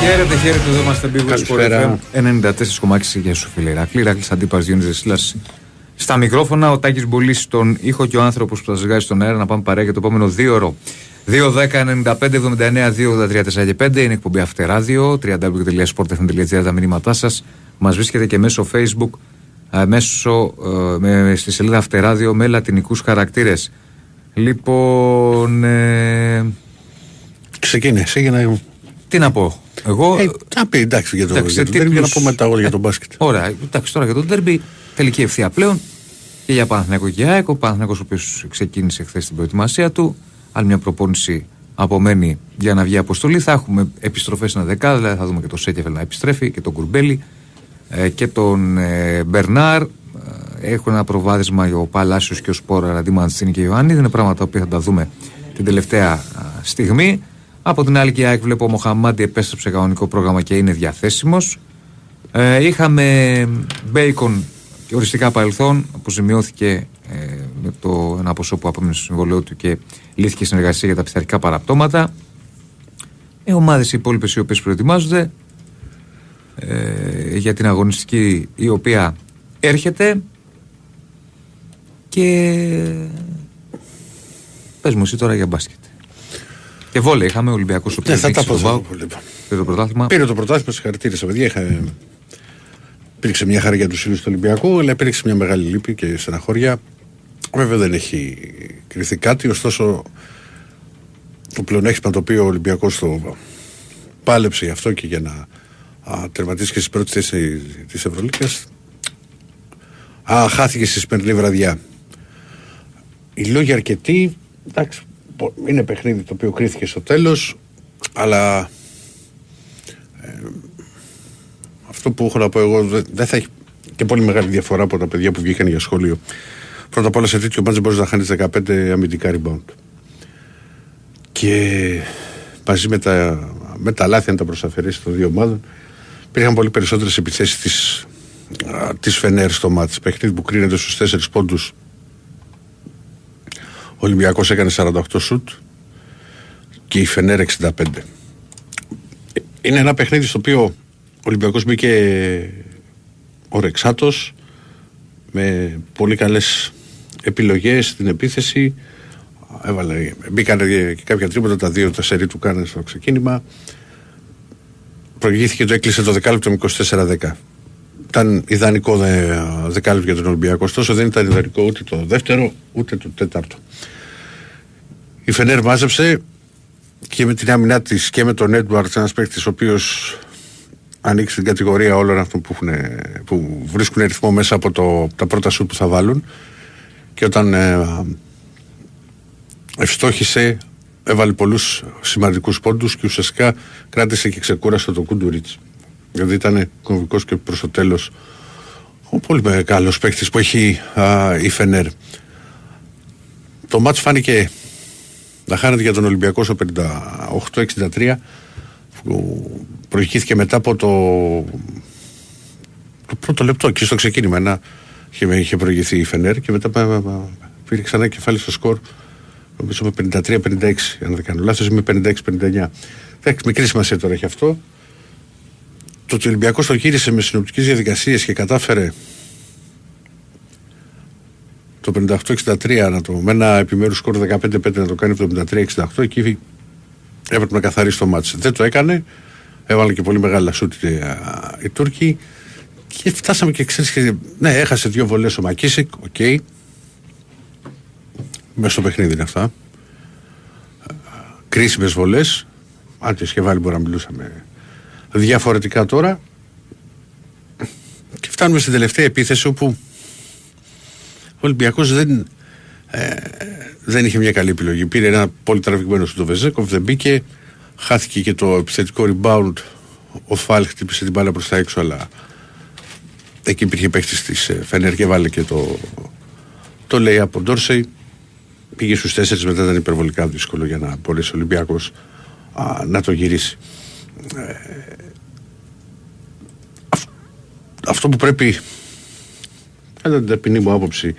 Χαίρετε, χαίρετε, εδώ είμαστε Big West 94,6 για σου φίλε Ηρακλή, Ηρακλής Αντίπας Γιόνις Δεσίλας στα μικρόφωνα, ο Τάκης Μπολής στον ήχο και ο άνθρωπος που θα σας στον αέρα να πάμε παρέα για το επόμενο 2 ώρο. 2, 10, 95, 79, 2, 83, 4 και 5 είναι εκπομπή Αυτεράδιο, www.sportfm.gr τα μηνύματά σας. Μας βρίσκεται και μέσω facebook, μέσω, με, στη σελίδα Αυτεράδιο με λατινικούς χαρακτήρες. Λοιπόν... Ε... Ξεκίνησε για να τι να πω. Εγώ. Ε, να πει εντάξει για το, εντάξει, για το τέρμπι, για να πούμε μετά για τον μπάσκετ. Ωραία, εντάξει τώρα για τον τέρμπι. Τελική ευθεία πλέον και για Παναθηναϊκό και ΑΕΚ. Ο Παναθηναϊκός ο οποίος ξεκίνησε χθες την προετοιμασία του. Άλλη μια προπόνηση απομένει για να βγει αποστολή. Θα έχουμε επιστροφές ένα δεκάδα, δηλαδή θα δούμε και τον Σέκεφελ να επιστρέφει και τον Κουρμπέλη ε, και τον ε, Μπερνάρ. Ε, έχουν ένα προβάδισμα ο Παλάσιος και ο Σπόρα, αντί Μαντσίνη και Ιωάννη. Είναι πράγματα που θα τα δούμε την τελευταία στιγμή. Από την άλλη και η ΑΕΚ βλέπω ο Μοχαμάντι επέστρεψε κανονικό πρόγραμμα και είναι διαθέσιμος. Ε, είχαμε Μπέικον και οριστικά παρελθόν που ζημιώθηκε ε, με το ένα ποσό που απέμεινε στο συμβολέο του και λύθηκε συνεργασία για τα πειθαρχικά παραπτώματα. Οι ομάδες οι υπόλοιπες οι οποίες προετοιμάζονται ε, για την αγωνιστική η οποία έρχεται και πες μου εσύ τώρα για μπάσκετ. Και βόλε είχαμε Ολυμπιακό ο Ναι, θα τα πω. Πήρε το πρωτάθλημα. Πήρε το πρωτάθλημα, συγχαρητήρια παιδιά. Είχα... Υπήρξε μια χαρά για τους φίλους του Ολυμπιακού, αλλά υπήρξε μια μεγάλη λύπη και στεναχώρια. Βέβαια δεν έχει κρυθεί κάτι, ωστόσο το πλεονέκτημα το οποίο ο Ολυμπιακός το πάλεψε γι' αυτό και για να α, τερματίσει και στις πρώτες θέσεις της Ευρωλίκα. Χάθηκε στη σημερινή βραδιά. Οι λόγοι αρκετοί, εντάξει, είναι παιχνίδι το οποίο κρίθηκε στο τέλος αλλά ε, αυτό που έχω να πω εγώ δεν θα έχει και πολύ μεγάλη διαφορά από τα παιδιά που βγήκαν για σχόλιο. Πρώτα απ' όλα σε τέτοιο μάτζ μπορείς να χάνεις 15 αμυντικά rebound. Και μαζί με τα, με τα λάθη αν τα προσαφερείς των δύο ομάδων υπήρχαν πολύ περισσότερες επιθέσεις της, της Φενέρ στο μάτς. Παιχνίδι που κρίνεται στους 4 πόντους ο Ολυμπιακός έκανε 48 σουτ και η Φενέρ 65. Είναι ένα παιχνίδι στο οποίο ο Ολυμπιακός μπήκε ορεξάτος με πολύ καλές επιλογές στην επίθεση. Έβαλε, μπήκαν και κάποια τρίποτα τα δύο τα σερί του κάνανε στο ξεκίνημα. Προηγήθηκε το έκλεισε το δεκάλεπτο με 24-10 ήταν ιδανικό δεκάλεπτο για τον Ολυμπιακό ωστόσο δεν ήταν ιδανικό ούτε το δεύτερο ούτε το τέταρτο η Φενέρ μάζεψε και με την άμυνά της και με τον Έντουαρτς, ένας παίκτης ο οποίος ανοίξει την κατηγορία όλων αυτών που, έχουν, που βρίσκουν ρυθμό μέσα από το, τα πρώτα σου που θα βάλουν. Και όταν ε, ευστόχησε, έβαλε πολλούς σημαντικούς πόντους και ουσιαστικά κράτησε και ξεκούρασε τον Κούντουριτ. Δηλαδή ήταν κομβικός και προς το τέλος ο πολύ μεγάλος παίκτης που έχει α, η Φενέρ. Το μάτς φάνηκε να χάνεται για τον Ολυμπιακό στο 58-63 που προηγήθηκε μετά από το, το πρώτο λεπτό και στο ξεκίνημα. Ένα είχε, είχε προηγηθεί η Φενέρ και μετά πήρε ξανά κεφάλι στο σκορ. Νομίζω με 53-56 αν δεν κάνω λάθος με 56-59 Εντάξει, μικρή σημασία τώρα έχει αυτό το ότι ο Ολυμπιακός το γύρισε με συνοπτικές διαδικασίες και κατάφερε το 58-63 να το, με ένα επιμέρους σκορ 15-5 να το κάνει 73-68 εκεί έπρεπε να καθαρίσει το μάτσο. Δεν το έκανε. Έβαλε και πολύ μεγάλα σουτ οι Τούρκοι. Και φτάσαμε και ξέρεις. Ναι, έχασε δύο βολές ο Μακίσικ. OK. Okay. Μέσα στο παιχνίδι είναι αυτά. Κρίσιμες βολές. Αν τις είχε βάλει, μπορεί να μιλούσαμε διαφορετικά τώρα. Και φτάνουμε στην τελευταία επίθεση όπου ο Ολυμπιακός δεν, ε, δεν είχε μια καλή επιλογή. Πήρε ένα πολύ τραβηγμένο ο Βεζένκοφ, δεν μπήκε. Χάθηκε και το επιθετικό rebound. Ο Φάλ χτύπησε την μπάλα προς τα έξω, αλλά εκεί υπήρχε παίχτης της ε, Φενέρ και βάλε και το, το λέει από Ντόρσεϊ. Πήγε στους τέσσερις, μετά ήταν υπερβολικά δύσκολο για να μπορέσει ο Ολυμπιακός να το γυρίσει. Ε, αυτό που πρέπει κατά την ταπεινή μου άποψη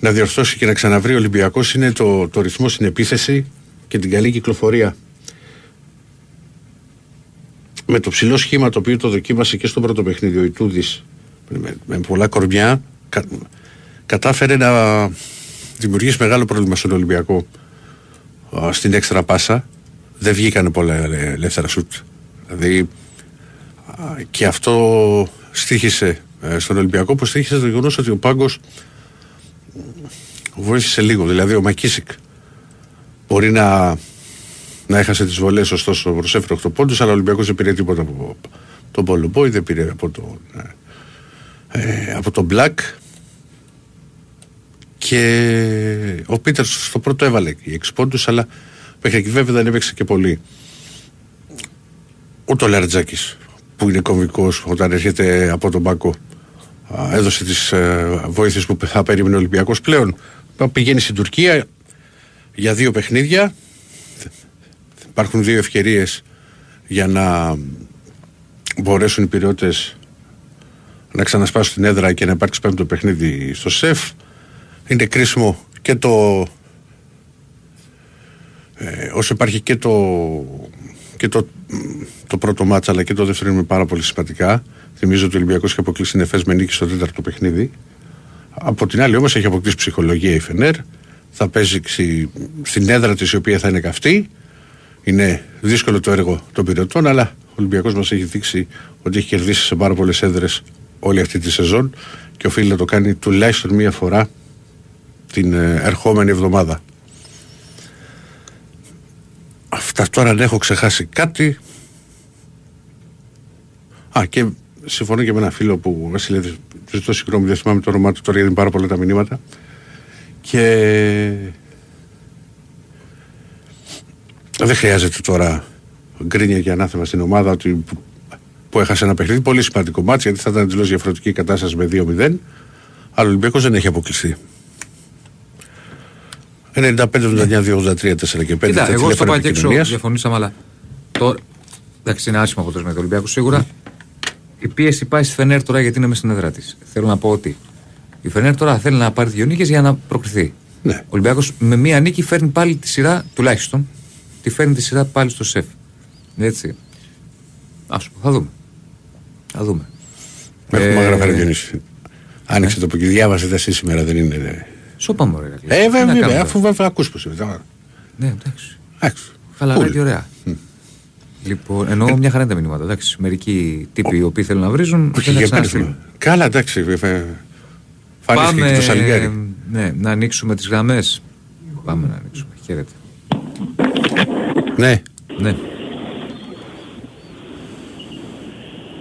να διορθώσει και να ξαναβρει ο Ολυμπιακός είναι το, το ρυθμό στην επίθεση και την καλή κυκλοφορία. με το ψηλό σχήμα το οποίο το δοκίμασε και στο πρώτο παιχνίδι ο Ιτούδης με, με πολλά κορμιά κα, κατάφερε να δημιουργήσει μεγάλο πρόβλημα στον Ολυμπιακό στην έξτρα πάσα δεν βγήκανε πολλά ελεύθερα σουτ δηλαδή και αυτό στήχησε ε, στον Ολυμπιακό που στήχησε το γεγονός ότι ο Πάγκος βοήθησε λίγο. Δηλαδή ο Μακίσικ μπορεί να να έχασε τις βολές ωστόσο προσέφερε 8 πόντους αλλά ο Ολυμπιακός δεν πήρε τίποτα από τον Πολομπόη δεν πήρε από τον ε, από τον Μπλακ. Και ο Πίτερς στο πρώτο έβαλε 6 πόντους αλλά μέχρι εκεί βέβαια δεν έπαιξε και πολύ. Ούτε ο Λαρτζάκης που είναι κομβικός όταν έρχεται από τον Πάκο. Έδωσε τις ε, βοήθειες που θα περίμενε ο Ολυμπιακός πλέον. Πηγαίνει στην Τουρκία για δύο παιχνίδια. Υπάρχουν δύο ευκαιρίες για να μπορέσουν οι πυραιώτες να ξανασπάσουν την έδρα και να υπάρξει πέμπτο παιχνίδι στο ΣΕΦ. Είναι κρίσιμο και το ε, όσο υπάρχει και το και το, το πρώτο μάτσα αλλά και το δεύτερο είναι πάρα πολύ σημαντικά θυμίζω ότι ο Ολυμπιακός έχει αποκλείσει νεφές με νίκη στο τέταρτο παιχνίδι. Από την άλλη όμως έχει αποκτήσει ψυχολογία η Φενέρ. Θα παίζει στην έδρα της η οποία θα είναι καυτή. Είναι δύσκολο το έργο των πυρετών, αλλά ο Ολυμπιακός μας έχει δείξει ότι έχει κερδίσει σε πάρα πολλές έδρες όλη αυτή τη σεζόν και οφείλει να το κάνει τουλάχιστον μία φορά την ε, ερχόμενη εβδομάδα. Αυτά τώρα αν έχω ξεχάσει κάτι. Α, και συμφωνώ και με ένα φίλο που Βασίλη, ζητώ συγγνώμη, δεν θυμάμαι το όνομά του τώρα γιατί είναι πάρα πολλά τα μηνύματα. Και δεν χρειάζεται τώρα γκρίνια και ανάθεμα στην ομάδα ότι που έχασε ένα παιχνίδι. Πολύ σημαντικό μάτι γιατί θα ήταν εντελώς διαφορετική κατάσταση με 2-0. Αλλά ο Ολυμπιακός δεν έχει αποκλειστεί. 95, 79, 83, 4 και 5. Κοίτα, εγώ στο πάω και έξω διαφωνήσαμε, αλλά τώρα. Εντάξει, είναι άσχημο αποτέλεσμα τους Ολυμπιακούς σίγουρα. Η πίεση πάει στη Φενέρ τώρα γιατί είναι μέσα στην έδρα της. Θέλω να πω ότι η Φενέρ τώρα θέλει να πάρει δύο νίκες για να προκριθεί. Ναι. Ο Ολυμπιακός με μία νίκη φέρνει πάλι τη σειρά τουλάχιστον τη φέρνει τη σειρά πάλι στο σεφ. Έτσι. Α πούμε, θα δούμε. Θα δούμε. Έχουμε ε, γραφεί Διονύση. Άνοιξε το που και διάβασε εσύ σήμερα, δεν είναι. Ναι. Σώπα μου, ωραία. Ε, βέβαια, αφού βέβαια ακούς πως είναι. Ναι, εντάξει. Χαλαρά και ωραία. Λοιπόν, εννοώ μια χαρά είναι τα μηνύματα. Εντάξει, μερικοί τύποι οι οποίοι θέλουν να βρίζουν. Καλά, εντάξει. Πάμε και το ναι, να ανοίξουμε τις γραμμές. Πάμε να ανοίξουμε. Χαίρετε. Ναι. Ναι.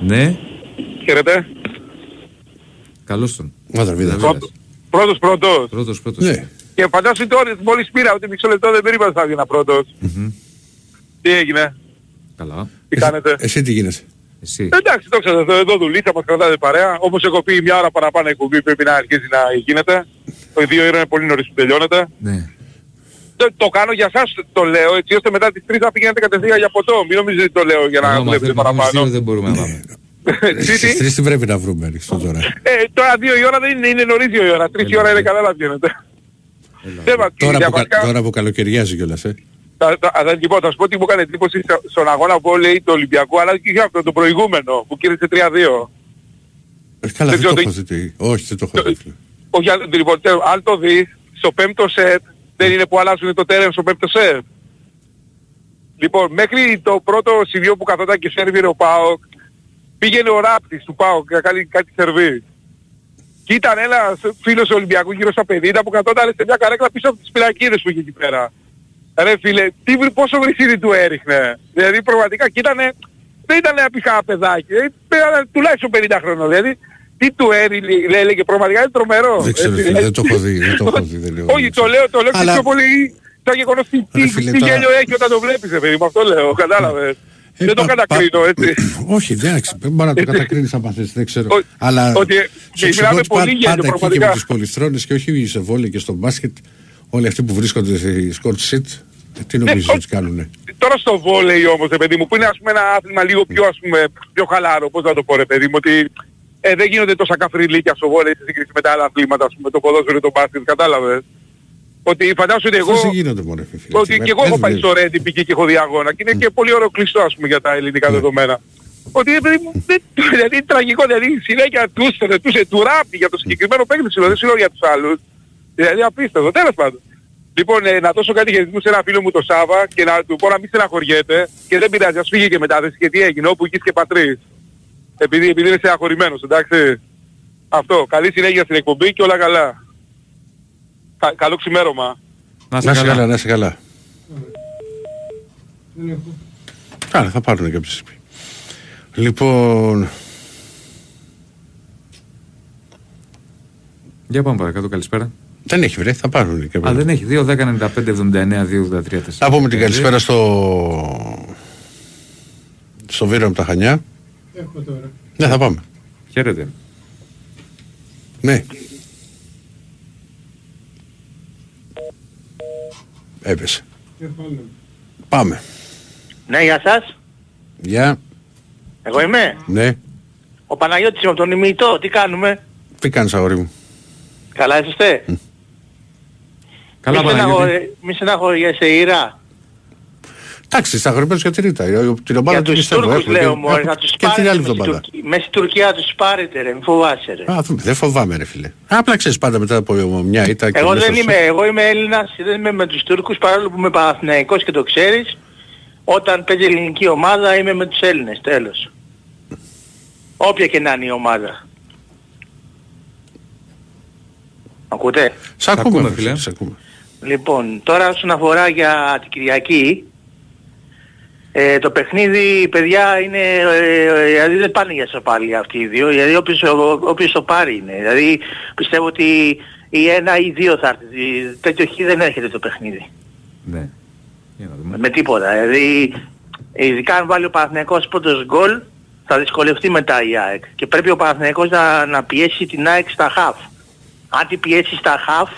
Ναι. Χαίρετε. Καλώς τον. Μαδραβίδα. Πρώτος πρώτος. Πρώτος πρώτος. Ναι. Και φαντάσου τώρα μόλις πήρα ότι μισό λεπτό δεν περίμενα θα βγει πρώτος. Mm-hmm. Τι έγινε; Καλά. Τι κάνετε; Εσύ, εσύ τι γίνεσαι; Εσύ. Εντάξει, το ξέρω, εδώ δουλίτσα μας κρατάτε παρέα. Όπως έχω πει μια ώρα παραπάνω η κουμπί πρέπει να αρχίσει να γίνεται. Το δύο ώρα είναι πολύ νωρίς που τελειώνεται. Ναι το, το κάνω για σας το λέω έτσι ώστε μετά τις 3 θα πηγαίνετε κατευθείαν για ποτό. Μην νομίζετε το λέω για να βλέπετε παραπάνω. Δεν μπορούμε να πάμε. Στις τρεις τι πρέπει να βρούμε ανοιχτό τώρα. Ε, τώρα δύο η ώρα δεν είναι, είναι νωρίς δύο η ώρα. Τρεις η ώρα είναι καλά να βγαίνετε. Τώρα που καλοκαιριάζει κιόλας, ε. Λοιπόν, θα σου πω τι μου έκανε εντύπωση στον αγώνα που λέει το Ολυμπιακό, αλλά και αυτό το προηγούμενο που κήρυξε 3-2. Ε, καλά, δεν το έχω δει. Όχι, δεν το έχω δει. Όχι, λοιπόν, αν το δεις, στο πέμπτο σετ δεν είναι που αλλάζουν το τέρεν στο πέμπτο σερ. Λοιπόν, μέχρι το πρώτο σημείο που καθόταν και σερβίρε ο Πάοκ, πήγαινε ο ράπτης του Πάοκ για κάνει κάτι σερβί. Και ήταν ένας φίλος Ολυμπιακού γύρω στα 50 που καθόταν σε μια καρέκλα πίσω από τις πυρακίδες που είχε εκεί πέρα. Ρε φίλε, τι, πόσο βρυσίδι του έριχνε. Δηλαδή πραγματικά και ήτανε, δεν ήταν απειχά παιδάκι, ήταν τουλάχιστον 50 χρόνια. Δηλαδή τι του έριχνε, έλεγε πραγματικά είναι τρομερό. Δεν ξέρω, δεν το έχω δει, δεν το έχω δει. Δεν Όχι, το λέω, το λέω και πιο πολύ τα γεγονός τι, τι γέλιο έχει όταν το βλέπεις, παιδί μου, αυτό λέω, κατάλαβες. Ε, δεν το κατακρίνω, έτσι. Όχι, εντάξει, δεν μπορεί να το κατακρίνεις αν θες, δεν ξέρω. Αλλά ότι μιλάμε πολύ γέλιο, πραγματικά. και με τις πολυθρόνες και όχι σε βόλιο και στο μπάσκετ, όλοι αυτοί που βρίσκονται στη σκορτ σιτ, τι νομίζεις ότι κάνουνε; Τώρα στο βόλεϊ όμως, παιδί μου, που είναι ας πούμε ένα άθλημα λίγο πιο, ας πούμε, πιο χαλάρο, πώς να το πω ρε παιδί μου, ότι ε, δεν γίνονται τόσα καφριλίκια στο βόλεϊ σε σύγκριση με τα άλλα αθλήματα, ας πούμε, το ποδόσφαιρο το μπάσκετ, κατάλαβες. Ότι φαντάζομαι ότι εγώ... Αυτές δεν γίνονται μόνο φίλε. Ότι και εγώ έχω πάει στο Ρέντι π.χ. και έχω δει αγώνα και είναι και πολύ ωραίο κλειστό ας πούμε για τα ελληνικά δεδομένα. Ότι ε, παιδί μου, δεν- δηλαδή είναι τραγικό, δηλαδή συνέχεια τους τους τους ράπη για το συγκεκριμένο παίκτη σου, δεν σου λέω για τους άλλους. Δηλαδή απίστευτο, τέλος πάντων. Λοιπόν, ε, να δώσω κάτι χαιρετισμού σε ένα φίλο μου το Σάβα και να του πω να μην στεναχωριέται και δεν πειράζει, ας φύγει και μετάθεση και τι έγινε, όπου εκεί και πατρίς. Επειδή, επειδή είναι στεναχωρημένος, εντάξει. Αυτό, καλή συνέχεια στην εκπομπή και όλα καλά. Κα, καλό ξημέρωμα. Να Να είσαι σε καλά. καλά, να σε καλά. Καλά, θα πάρουν και από Λοιπόν, Για πάμε παρακάτω, καλησπέρα. δεν έχει βρει, θα πάρουν και Α, δεν έχει. 2, 10, 95, 79, 2, 83, Θα πούμε την καλησπέρα στο... στο Βίρο από τα Χανιά. Έχω τώρα. Ναι, θα πάμε. Χαίρετε. Ναι. Έπεσε. Έχω άλλο. Πάμε. Ναι, γεια σας. Γεια. Εγώ είμαι; Ναι. Ο Παναγιώτης είμαι από τον ημιτό. Τι κάνουμε; Τι κάνεις αγόρι μου; Καλά είσαστε; Καλά, μη, Παναγιώτη. στεναχωρε- μη στεναχωριέσαι Ήρα. Εντάξει, στα αγορημένους για τη Ρίτα. Την ομάδα Για του τους πιστεύω. Τούρκους έχουμε λέω και- μωρέ. Θα τους Και την πάρετε άλλη μες στη εβδομάδα. Τουρκία- Μες στη Τουρκία τους πάρετε ρε. Μη φοβάσαι ρε. Α, δούμε. δεν φοβάμαι ρε φίλε. Απλά ξέρεις πάντα μετά από μια ήττα και Εγώ λες δεν στο- είμαι, εγώ είμαι Έλληνας, δεν είμαι με τους Τούρκους παρόλο που είμαι Παναθηναϊκός και το ξέρεις. Όταν παίζει η ελληνική ομάδα είμαι με τους Έλληνες, τέλος. Όποια και να είναι η ομάδα. Ακούτε; Σ' ακούμε, ακούμε, φίλε. φίλε. Σ' ακούμε. Λοιπόν, τώρα όσον αφορά για την Κυριακή, ε, το παιχνίδι, παιδιά, είναι, ε, ε, δηλαδή δεν πάνε για σοπάλια αυτοί οι δύο, δηλαδή όποιος, ο- όποιος το πάρει είναι. Δηλαδή πιστεύω ότι η ένα ή οι δύο θα έρθει. Η- Τέτοιο χ δεν έρχεται το παιχνίδι. Ναι. Για να δούμε. Με τίποτα. Δηλαδή, ειδικά αν βάλει ο Παναθηναϊκός πρώτος γκολ, θα δυσκολευτεί μετά η ΑΕΚ. Και πρέπει ο Παναθηναϊκός να, να πιέσει την ΑΕΚ στα χαφ. Αν την πιέσει στα χαφ,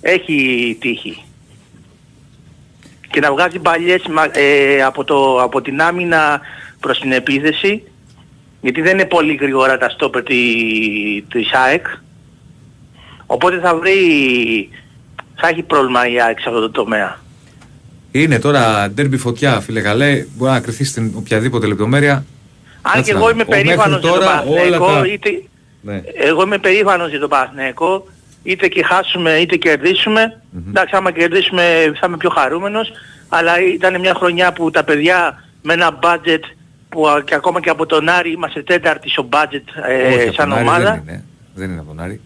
έχει τύχη. Και να βγάζει παλιές ε, από, το, από την άμυνα προς την επίθεση, γιατί δεν είναι πολύ γρήγορα τα στόπερ τη, της ΑΕΚ. Οπότε θα βρει, θα έχει πρόβλημα η ΑΕΚ σε αυτό το τομέα. Είναι τώρα ντέρμπι φωτιά, φίλε καλέ. Μπορεί να κρυθεί στην οποιαδήποτε λεπτομέρεια. Αν Κάτσε και να εγώ δω. είμαι Ο μέχρι περήφανος για τον τώρα όλα Παναθηναϊκό, τα- είτε, Ναι. εγώ είμαι περήφανος για τον Παναθηναϊκό, είτε και χάσουμε είτε κερδίσουμε. Εντάξει, άμα κερδίσουμε θα είμαι πιο χαρούμενος, αλλά ήταν μια χρονιά που τα παιδιά με ένα budget που α, και ακόμα και από τον Άρη είμαστε τέταρτη στο budget ε, Όχι, από σαν τον Άρη ομάδα. Δεν είναι, δεν είναι από τον Άρη.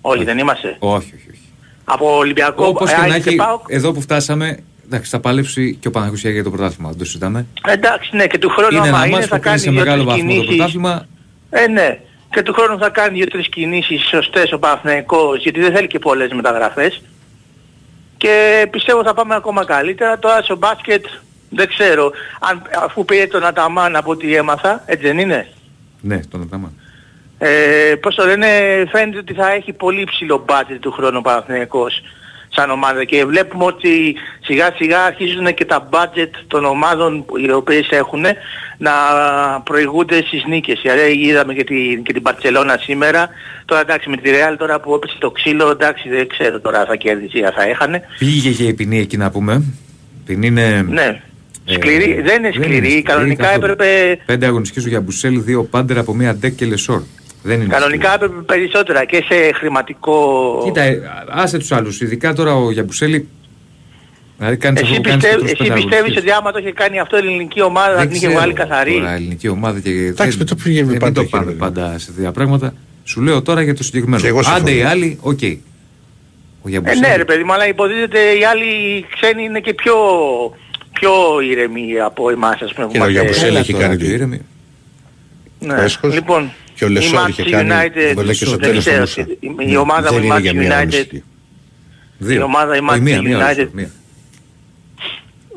Όχι, δεν είμαστε. Όχι, όχι, όχι. Από Ολυμπιακό, Όπως και Άρη να έχει, ΠΑΟΚ. εδώ που φτάσαμε, εντάξει, θα παλέψει και ο Παναγιώτης για το πρωτάθλημα, δεν το συζητάμε. Εντάξει, ναι, και του χρόνου Είναι άμα ένα είναι μάτς θα που κλείνει κάνει σε μεγάλο δύο-τρεις βαθμό το κινήσεις. πρωτάθλημα. Ε, ναι. Και του χρόνου θα κάνει δύο-τρεις κινήσεις σωστές ο Παναθηναϊκός, γιατί δεν θέλει και πολλές μεταγραφές. Και πιστεύω θα πάμε ακόμα καλύτερα. Τώρα στο μπάσκετ δεν ξέρω. Αν, αφού πήρε τον Αταμάν από ό,τι έμαθα, έτσι δεν είναι; Ναι, τον Αταμάν. Ε, πώς το λένε, φαίνεται ότι θα έχει πολύ ψηλό μπάτζετ του χρόνου ο Παναθηναϊκός σαν ομάδα και βλέπουμε ότι σιγά σιγά αρχίζουν και τα μπάτζετ των ομάδων που- οι οποίες έχουν να προηγούνται στις νίκες. Δηλαδή είδαμε και την, και την Μπαρτσελώνα σήμερα. Τώρα εντάξει με τη Real τώρα που έπεσε το ξύλο εντάξει δεν ξέρω τώρα θα κέρδισε ή θα έχανε. Πήγε και η ποινή εκεί να πούμε. Ποινή είναι... Ναι. ε, Σκληρή, δεν είναι σκληρή. Κανονικά καθόλου. έπρεπε Πέντε αγωνιστικές του για Μπουσέλ, δύο πάντερ από μία ντεκ και λεσόρ. Δεν είναι Κανονικά σκληρή. έπρεπε περισσότερα και σε χρηματικό... Κοίτα, ε, άσε τους άλλους. Ειδικά τώρα ο Γιαμπουσέλη. Δηλαδή κάνεις αυτό Εσύ, που κάνεις πιστεύ, και τους εσύ πέντε πιστεύεις αγωνιστικές. ότι άμα το είχε κάνει αυτό η ελληνική ομάδα θα Δεν την είχε ξέρω βάλει καθαρή; Τώρα ελληνική ομάδα και Εντάξει, δεν, με το πήγαινε δεν πάντα το πάμε χειρότερα. πάντα σε τέτοια πράγματα. Σου λέω τώρα για το Και συγκεκριμένο. εγώ συμφωνώ. Άντε οι άλλοι, οκ. Ο Ε, Γιαμπουσέλη. ναι ρε παιδί μου, αλλά υποτίθεται οι άλλοι ξένοι είναι και πιο, πιο ηρεμοί από εμάς ας πούμε. που Και ο είμαστε- Γιαμπουσέλη Έλα έχει τώρα, κάνει πιο τι. ήρεμοι. Ναι. Έσχος. Λοιπόν, Και ο η Λεσόρ είχε Manchester κάνει United, γκολ και στο δεν τέλος ξέρω, του Μούσα. η- η ομάδα Δεν μου η είναι για μια Manchester United, αγωνιστική. Δύο. Η ομάδα η Όχι, μία, Manchester μία, United. όχι, μία.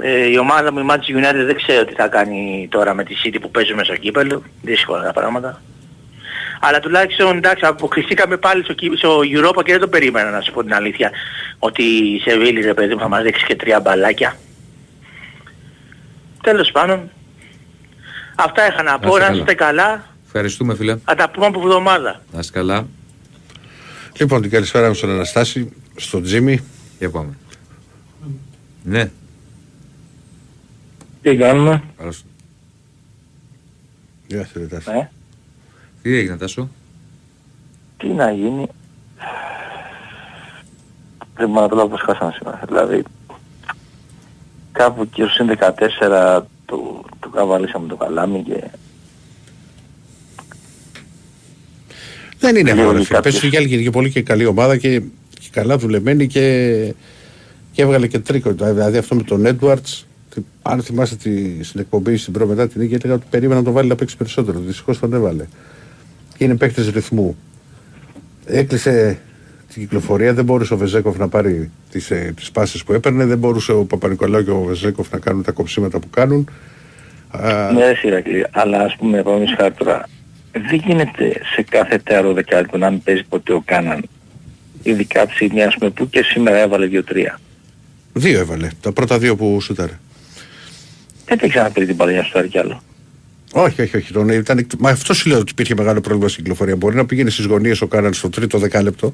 ε, η ομάδα μου η Manchester United δεν ξέρω τι θα κάνει τώρα με τη City που παίζουμε στο κύπελο. Δύσκολα τα πράγματα. Αλλά τουλάχιστον εντάξει αποκλειστήκαμε πάλι στο, κύ- στο Europa και δεν το περίμενα να σου πω την αλήθεια. Ότι η Σεβίλη ρε παιδί μου θα μας δείξει και τρία μπαλάκια. Τέλος πάντων. Αυτά είχα να πω. είστε Να καλά. είστε καλά. Ευχαριστούμε φίλε. Θα τα πούμε από εβδομάδα. Να είσαι καλά. Λοιπόν, την καλησπέρα μου στον Αναστάση. στο Τζίμι. Για πάμε. Ναι. Τι κάνουμε; Καλώς. Γεια σου, ρε Τάση. Ε, Τι έγινε Τάσο; τι να γίνει. Πρέπει να το πως χάσαμε σήμερα. Δηλαδή, κάπου και στους 14 του, του καβαλήσαμε το καλάμι και Δεν είναι Λίγο αυτό. ρε οι φίλε. κάποιες. Πες η Γιάλγκη και πολύ και καλή ομάδα και, και καλά δουλεμένη και, και έβγαλε και τρίκο. Δηλαδή αυτό με τον Έντουαρτς, αν θυμάστε τη, στην εκπομπή στην προ μετά την νίκη, έλεγα ότι περίμενα να τον βάλει να παίξει περισσότερο. Δυστυχώς τον έβαλε. Και είναι παίκτης ρυθμού. Έκλεισε την κυκλοφορία, δεν μπορούσε ο Βεζέκοφ να πάρει τις τις πάσει που έπαιρνε, δεν μπορούσε ο Παπα-Νικολάου και ο Βεζέκοφ να κάνουν τα κοψίματα που κάνουν. Α, Ναι, ρε Σιρακλή, αλλά ας πούμε, πάμε χάρη τώρα, δεν γίνεται σε κάθε τέαρο δεκάλεπτο να μην παίζει ποτέ ο Κάναν. Ειδικά τη στιγμή, ας πούμε, που και σήμερα έβαλε 2-3. Δύο έβαλε. Τα πρώτα δύο που σούταρε. Δεν έχει ξαναπήρει την παλιά στο κι άλλο. Όχι, όχι, όχι. Τον, ήταν, μα αυτό σου λέω ότι υπήρχε μεγάλο πρόβλημα στην κυκλοφορία. Μπορεί να πήγαινε στις γωνίες ο Κάναν στο τρίτο δεκάλεπτο.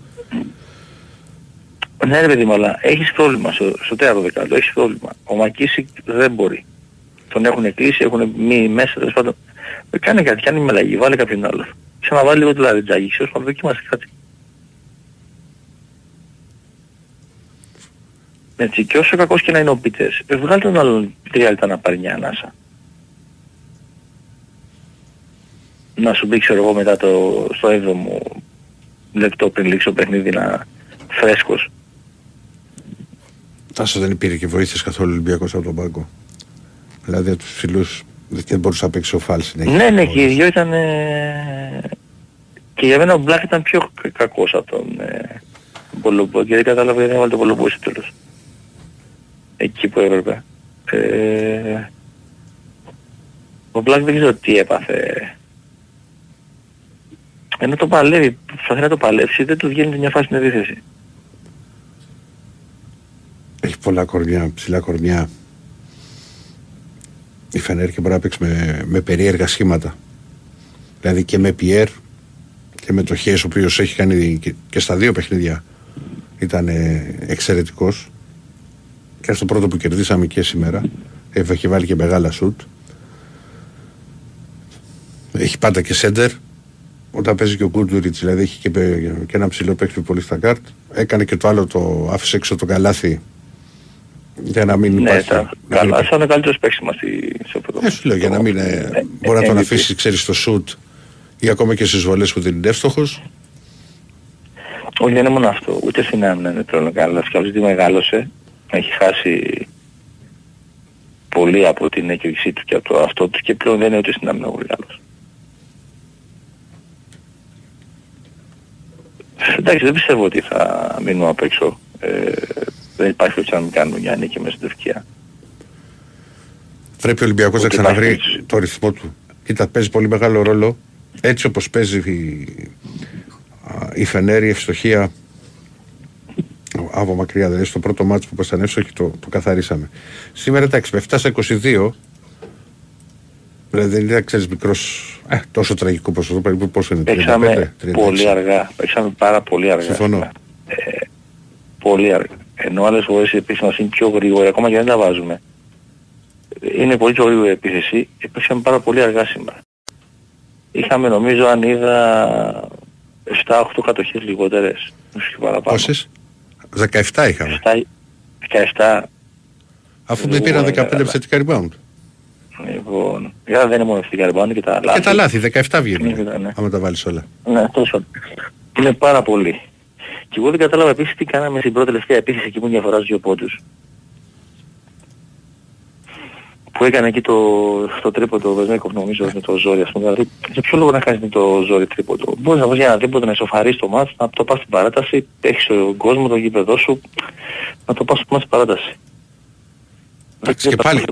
Ναι ρε παιδί μου, αλλά έχεις πρόβλημα στο, στο τέαρο δεκάλεπτο, έχεις πρόβλημα. Ο Μακίσικ δεν μπορεί. Τον έχουν κλείσει, έχουν μείνει μέσα, τέλος πάντων. Ε, Κάνε κάτι, κάνει μελαγή, βάλε κάποιον άλλο. Ξαναβάλει λίγο το λαριτζάκι, ξέρεις, να δοκιμάσεις κάτι. Έτσι, και όσο κακός και να είναι ο Πίτερς, ε, βγάλει τον άλλον τρία λεπτά να πάρει μια ανάσα. Να σου πει, ξέρω εγώ, μετά το, στο 7ο λεπτό πριν λήξει το παιχνίδι να φρέσκος. Τάσο δεν υπήρχε και βοήθειε καθόλου Ολυμπιακός από τον πάγκο. Δηλαδή από τους ψηλού δεν μπορούσε να παίξει ο Φάλ συνέχεια. Ναι, ναι, και οι δυο ήταν... ε, Και για μένα ο Μπλάχ ήταν πιο κα- κακός από τον ε, Πολομπό και δεν κατάλαβα γιατί έβαλε τον Πολομπό στο τέλος. Εκεί που έπρεπε. Ε, ο Μπλάχ δεν ξέρω τι έπαθε. Ενώ το παλεύει, προσπαθεί να το παλέψει, δεν του βγαίνει μια φάση στην επίθεση. Έχει πολλά κορμιά, ψηλά κορμιά. Η Φενέρ και μπορεί να παίξει με, με περίεργα σχήματα. Δηλαδή και με Πιέρ και με το Χιές ο οποίος έχει κάνει και, και στα δύο παιχνίδια ήταν ε, εξαιρετικός. Και στο πρώτο που κερδίσαμε και σήμερα έχει βάλει και μεγάλα σουτ. Έχει πάντα και σέντερ. Όταν παίζει και ο Γκούντουριτς δηλαδή έχει και, πε- και ένα ψηλό παίκτη πολύ στα κάρτ έκανε και το άλλο το άφησε έξω το καλάθι για να μην Ναι, υπάρχει τα να μην καλά, υπάρχει- σαν ο καλύτερος παίκτης μας στη- στο πρώτο. ε, σου λέω για να μην ε, Ε, μπορεί να τον MVP. αφήσει, ξέρεις, στο σουτ ή ακόμα και στις βολές που δεν είναι εύστοχος. Όχι, δεν είναι μόνο αυτό. Ούτε στην άμυνα είναι πλέον καλός. Και ότι μεγάλωσε, έχει χάσει πολύ από την έκρηξή του και από το αυτό του και πλέον δεν είναι ούτε στην άμυνα πολύ καλός. Εντάξει, δεν πιστεύω ότι θα μείνουμε απ' έξω. Ε, δεν υπάρχει περίπτωση να μην κάνουμε μια νίκη μέσα στην ευκαιρία. Πρέπει ο Ολυμπιακός να Ούτε ξαναβρει υπάρχει. το ρυθμό του. Κοίτα, παίζει πολύ μεγάλο ρόλο. Έτσι όπως παίζει η, α, η Φενέρη, η ευστοχία από μακριά. Δηλαδή στο πρώτο μάτσο που ήταν εύστοχη το, το καθαρίσαμε. Σήμερα εντάξει, με 7 στα 22. Δηλαδή δεν είναι, ξέρεις, μικρός, ε, τόσο τραγικό ποσοστό, περίπου πόσο είναι, 35, Παίξαμε 36. πολύ αργά. Παίξαμε πάρα πολύ αργά. Συμφωνώ. Ε, πολύ αργά. Ενώ άλλες φορές η επίθεση μας είναι πιο γρήγορη, ακόμα και δεν τα βάζουμε. Είναι πολύ πιο γρήγορη η επίθεση και παίξαμε πάρα πολύ αργά σήμερα. Είχαμε νομίζω αν είδα 7-8 κατοχές λιγότερες. Όχι και παραπάνω. Πόσες; 17 είχαμε. 7, 17. Αφού δεν πήραν Λοιπόν, 15 καλά. επιθετικά rebound. Λοιπόν, για δεν είναι μόνο ευθυκά rebound και τα λάθη. Και τα λάθη, 17 βγαίνουν. Ναι, ναι. Άμα τα βάλεις όλα. Ναι, τόσο. Είναι πάρα πολύ. Και εγώ δεν κατάλαβα επίσης τι κάναμε στην πρώτη τελευταία επίθεση εκεί που διαφορά στους δύο πόντους. Που έκανε εκεί το, το τρίποντο ο Βεσνέκοφ νομίζω με το ζόρι ας πούμε. Δηλαδή για ποιο λόγο να κάνεις με το ζόρι τρίποντο; Μπορείς να βρεις για ένα τρίποντο να ισοφαρείς το μάτς, να το πας στην παράταση, έχεις τον κόσμο, τον γήπεδό σου, να το πας στο μάτς στην παράταση. Εντάξει, και πάλι.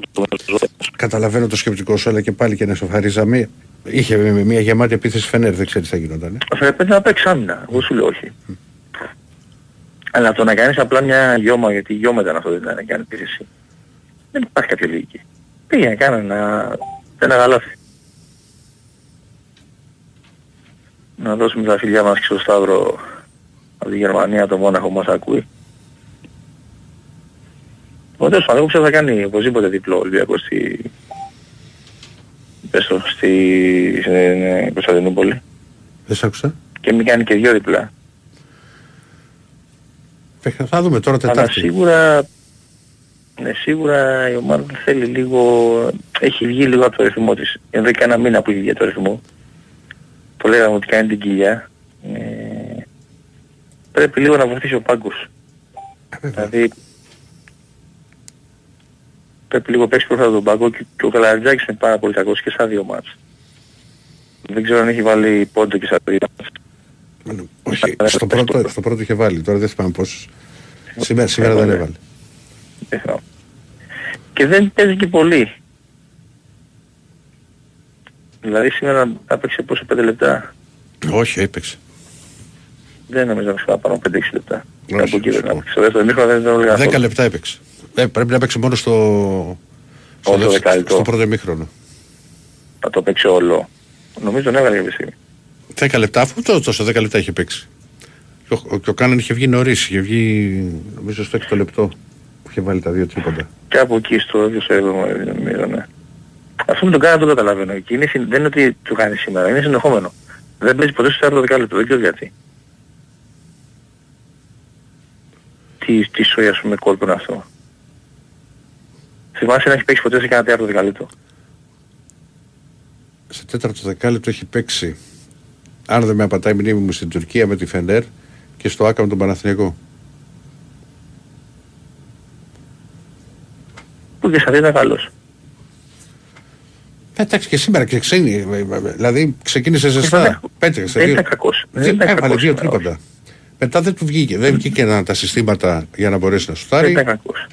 Καταλαβαίνω το σκεπτικό σου, αλλά και πάλι και να σοφαρίζαμε. Είχε με μια γεμάτη επίθεση φενέρ, δεν ξέρεις τι θα γινόταν. Θα πρέπει να παίξει άμυνα. Εγώ σου λέω όχι. Αλλά το να κάνεις απλά μια γιώμα, γιατί γιώμα ήταν αυτό δεν ήταν να κάνει επίθεση. Δεν υπάρχει κάποια λογική. Πήγαινε, κάνε ένα, ένα γαλάφι. Να δώσουμε τα φιλιά μας και στο Σταύρο από τη Γερμανία, το Μόναχο μας ακούει. Ο τέλος πάντων, εγώ θα κάνει οπωσδήποτε διπλό ο Ολυμπιακός στη... Πες το, στη στην ε, Κωνσταντινούπολη. Δεν σ' άκουσα. Και μην κάνει και δυο διπλά. Θα- Θα δούμε τώρα Αλλά Τετάρτη. σίγουρα, ναι, σίγουρα η ομάδα θέλει λίγο, έχει βγει λίγο από το ρυθμό της. Εδώ και ένα μήνα που έχει βγει από το ρυθμό. Το λέγαμε ότι κάνει την κοιλιά. Ε, πρέπει λίγο να βοηθήσει ο πάγκος. Δηλαδή πρέπει λίγο παίξεις προς τον πάγκο και, και ο Καλαριτζάκης είναι πάρα πολύ κακός και στα δύο μάτς. Δεν ξέρω αν έχει βάλει πόντο και στα δύο μάτς. Όχι, στο πρώτο, στο πρώτο είχε βάλει. Τώρα δεν θυμάμαι πόσους. Σήμερα, σήμερα δεν έβαλε. Δεν θυμάμαι. Και δεν παίζει και πολύ. Δηλαδή σήμερα έπαιξε πόσο 5 λεπτά; Όχι, έπαιξε. Δεν νομίζω να παίξει πάνω 5-6 λεπτά. Όχι, Κάπου εκεί δεν σωστό. έπαιξε. Στο δεύτερο μήχρονο δεν ήταν όλοι 10 καθόλου. λεπτά έπαιξε. Ε, πρέπει να έπαιξε μόνο στο, στο, Όχι, δεύτερο- δεκάλεπτο. στο πρώτο ημίχρονο. Θα το παίξει όλο. Νομίζω τον έβαλε κάποια στιγμή. 10 λεπτά, αφού το, τόσο 10 λεπτά είχε παίξει. Και ο, και ο Κάναν είχε βγει νωρίς, είχε βγει νομίζω στο 6 λεπτό που είχε βάλει τα δύο τρίποντα. Κάπου εκεί στο ίδιο στο έβδομο νομίζω, ναι. Αυτό με τον Κάνα το καταλαβαίνω. Και είναι, συν- δεν είναι ότι το κάνει σήμερα, είναι συνεχόμενο. Δεν παίζει ποτέ στο τέταρτο δεκάλεπτο, δεν ξέρω γιατί. Τι, τι σοϊ ας πούμε κόλπο είναι αυτό. Θυμάσαι να έχει παίξει ποτέ σε κανένα τέταρτο δεκάλεπτο. Σε τέταρτο δεκάλεπτο έχει παίξει, αν δεν με απατάει η μνήμη μου, στην Τουρκία με τη Φενέρ και στο Άκα με τον Παναθηναϊκό. Που και στα δύο ήταν καλός. Ε, Εντάξει και σήμερα και ξένη, δηλαδή ξεκίνησε ζεστά. Ήταν- Πέτρεξε. δεν δύο- ήταν κακός. Δεν δύο- ήταν Έβαλε κακός δύο σήμερα, τρίποντα. Μετά δεν του βγήκε. Δεν βγήκε να τα συστήματα για να μπορέσει να Δεν σουτάρει. ήταν κακός.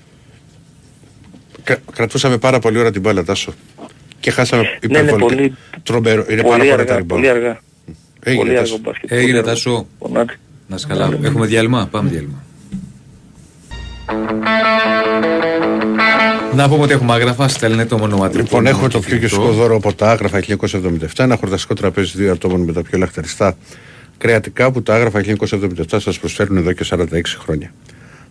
Κρα- Κρατούσαμε πάρα πολύ ώρα την μπάλα, Τάσο. Και χάσαμε Ναι, είναι υπερβολικά. πολύ, Τρομερό. Είναι πάρα πολύ πολλά τα αργά, πολύ rebound. αργά. Έγινε, Πολύ Τάσο. αργό μπάσκετ. Έγινε, Πολύ αργό. Τάσο. Πονάτε. Να είσαι καλά. Έχουμε διάλειμμα; Πάμε διάλειμμα. Να πούμε ότι έχουμε άγραφα, στέλνετε το ονοματάκι. Λοιπόν, έχουμε το πιο κινητό. γευστικό δώρο από τα άγραφα 1977, ένα χορταστικό τραπέζι δύο ατόμων με τα πιο λαχταριστά κρεατικά που τα άγραφα 1977 σας προσφέρουν εδώ και 46 χρόνια.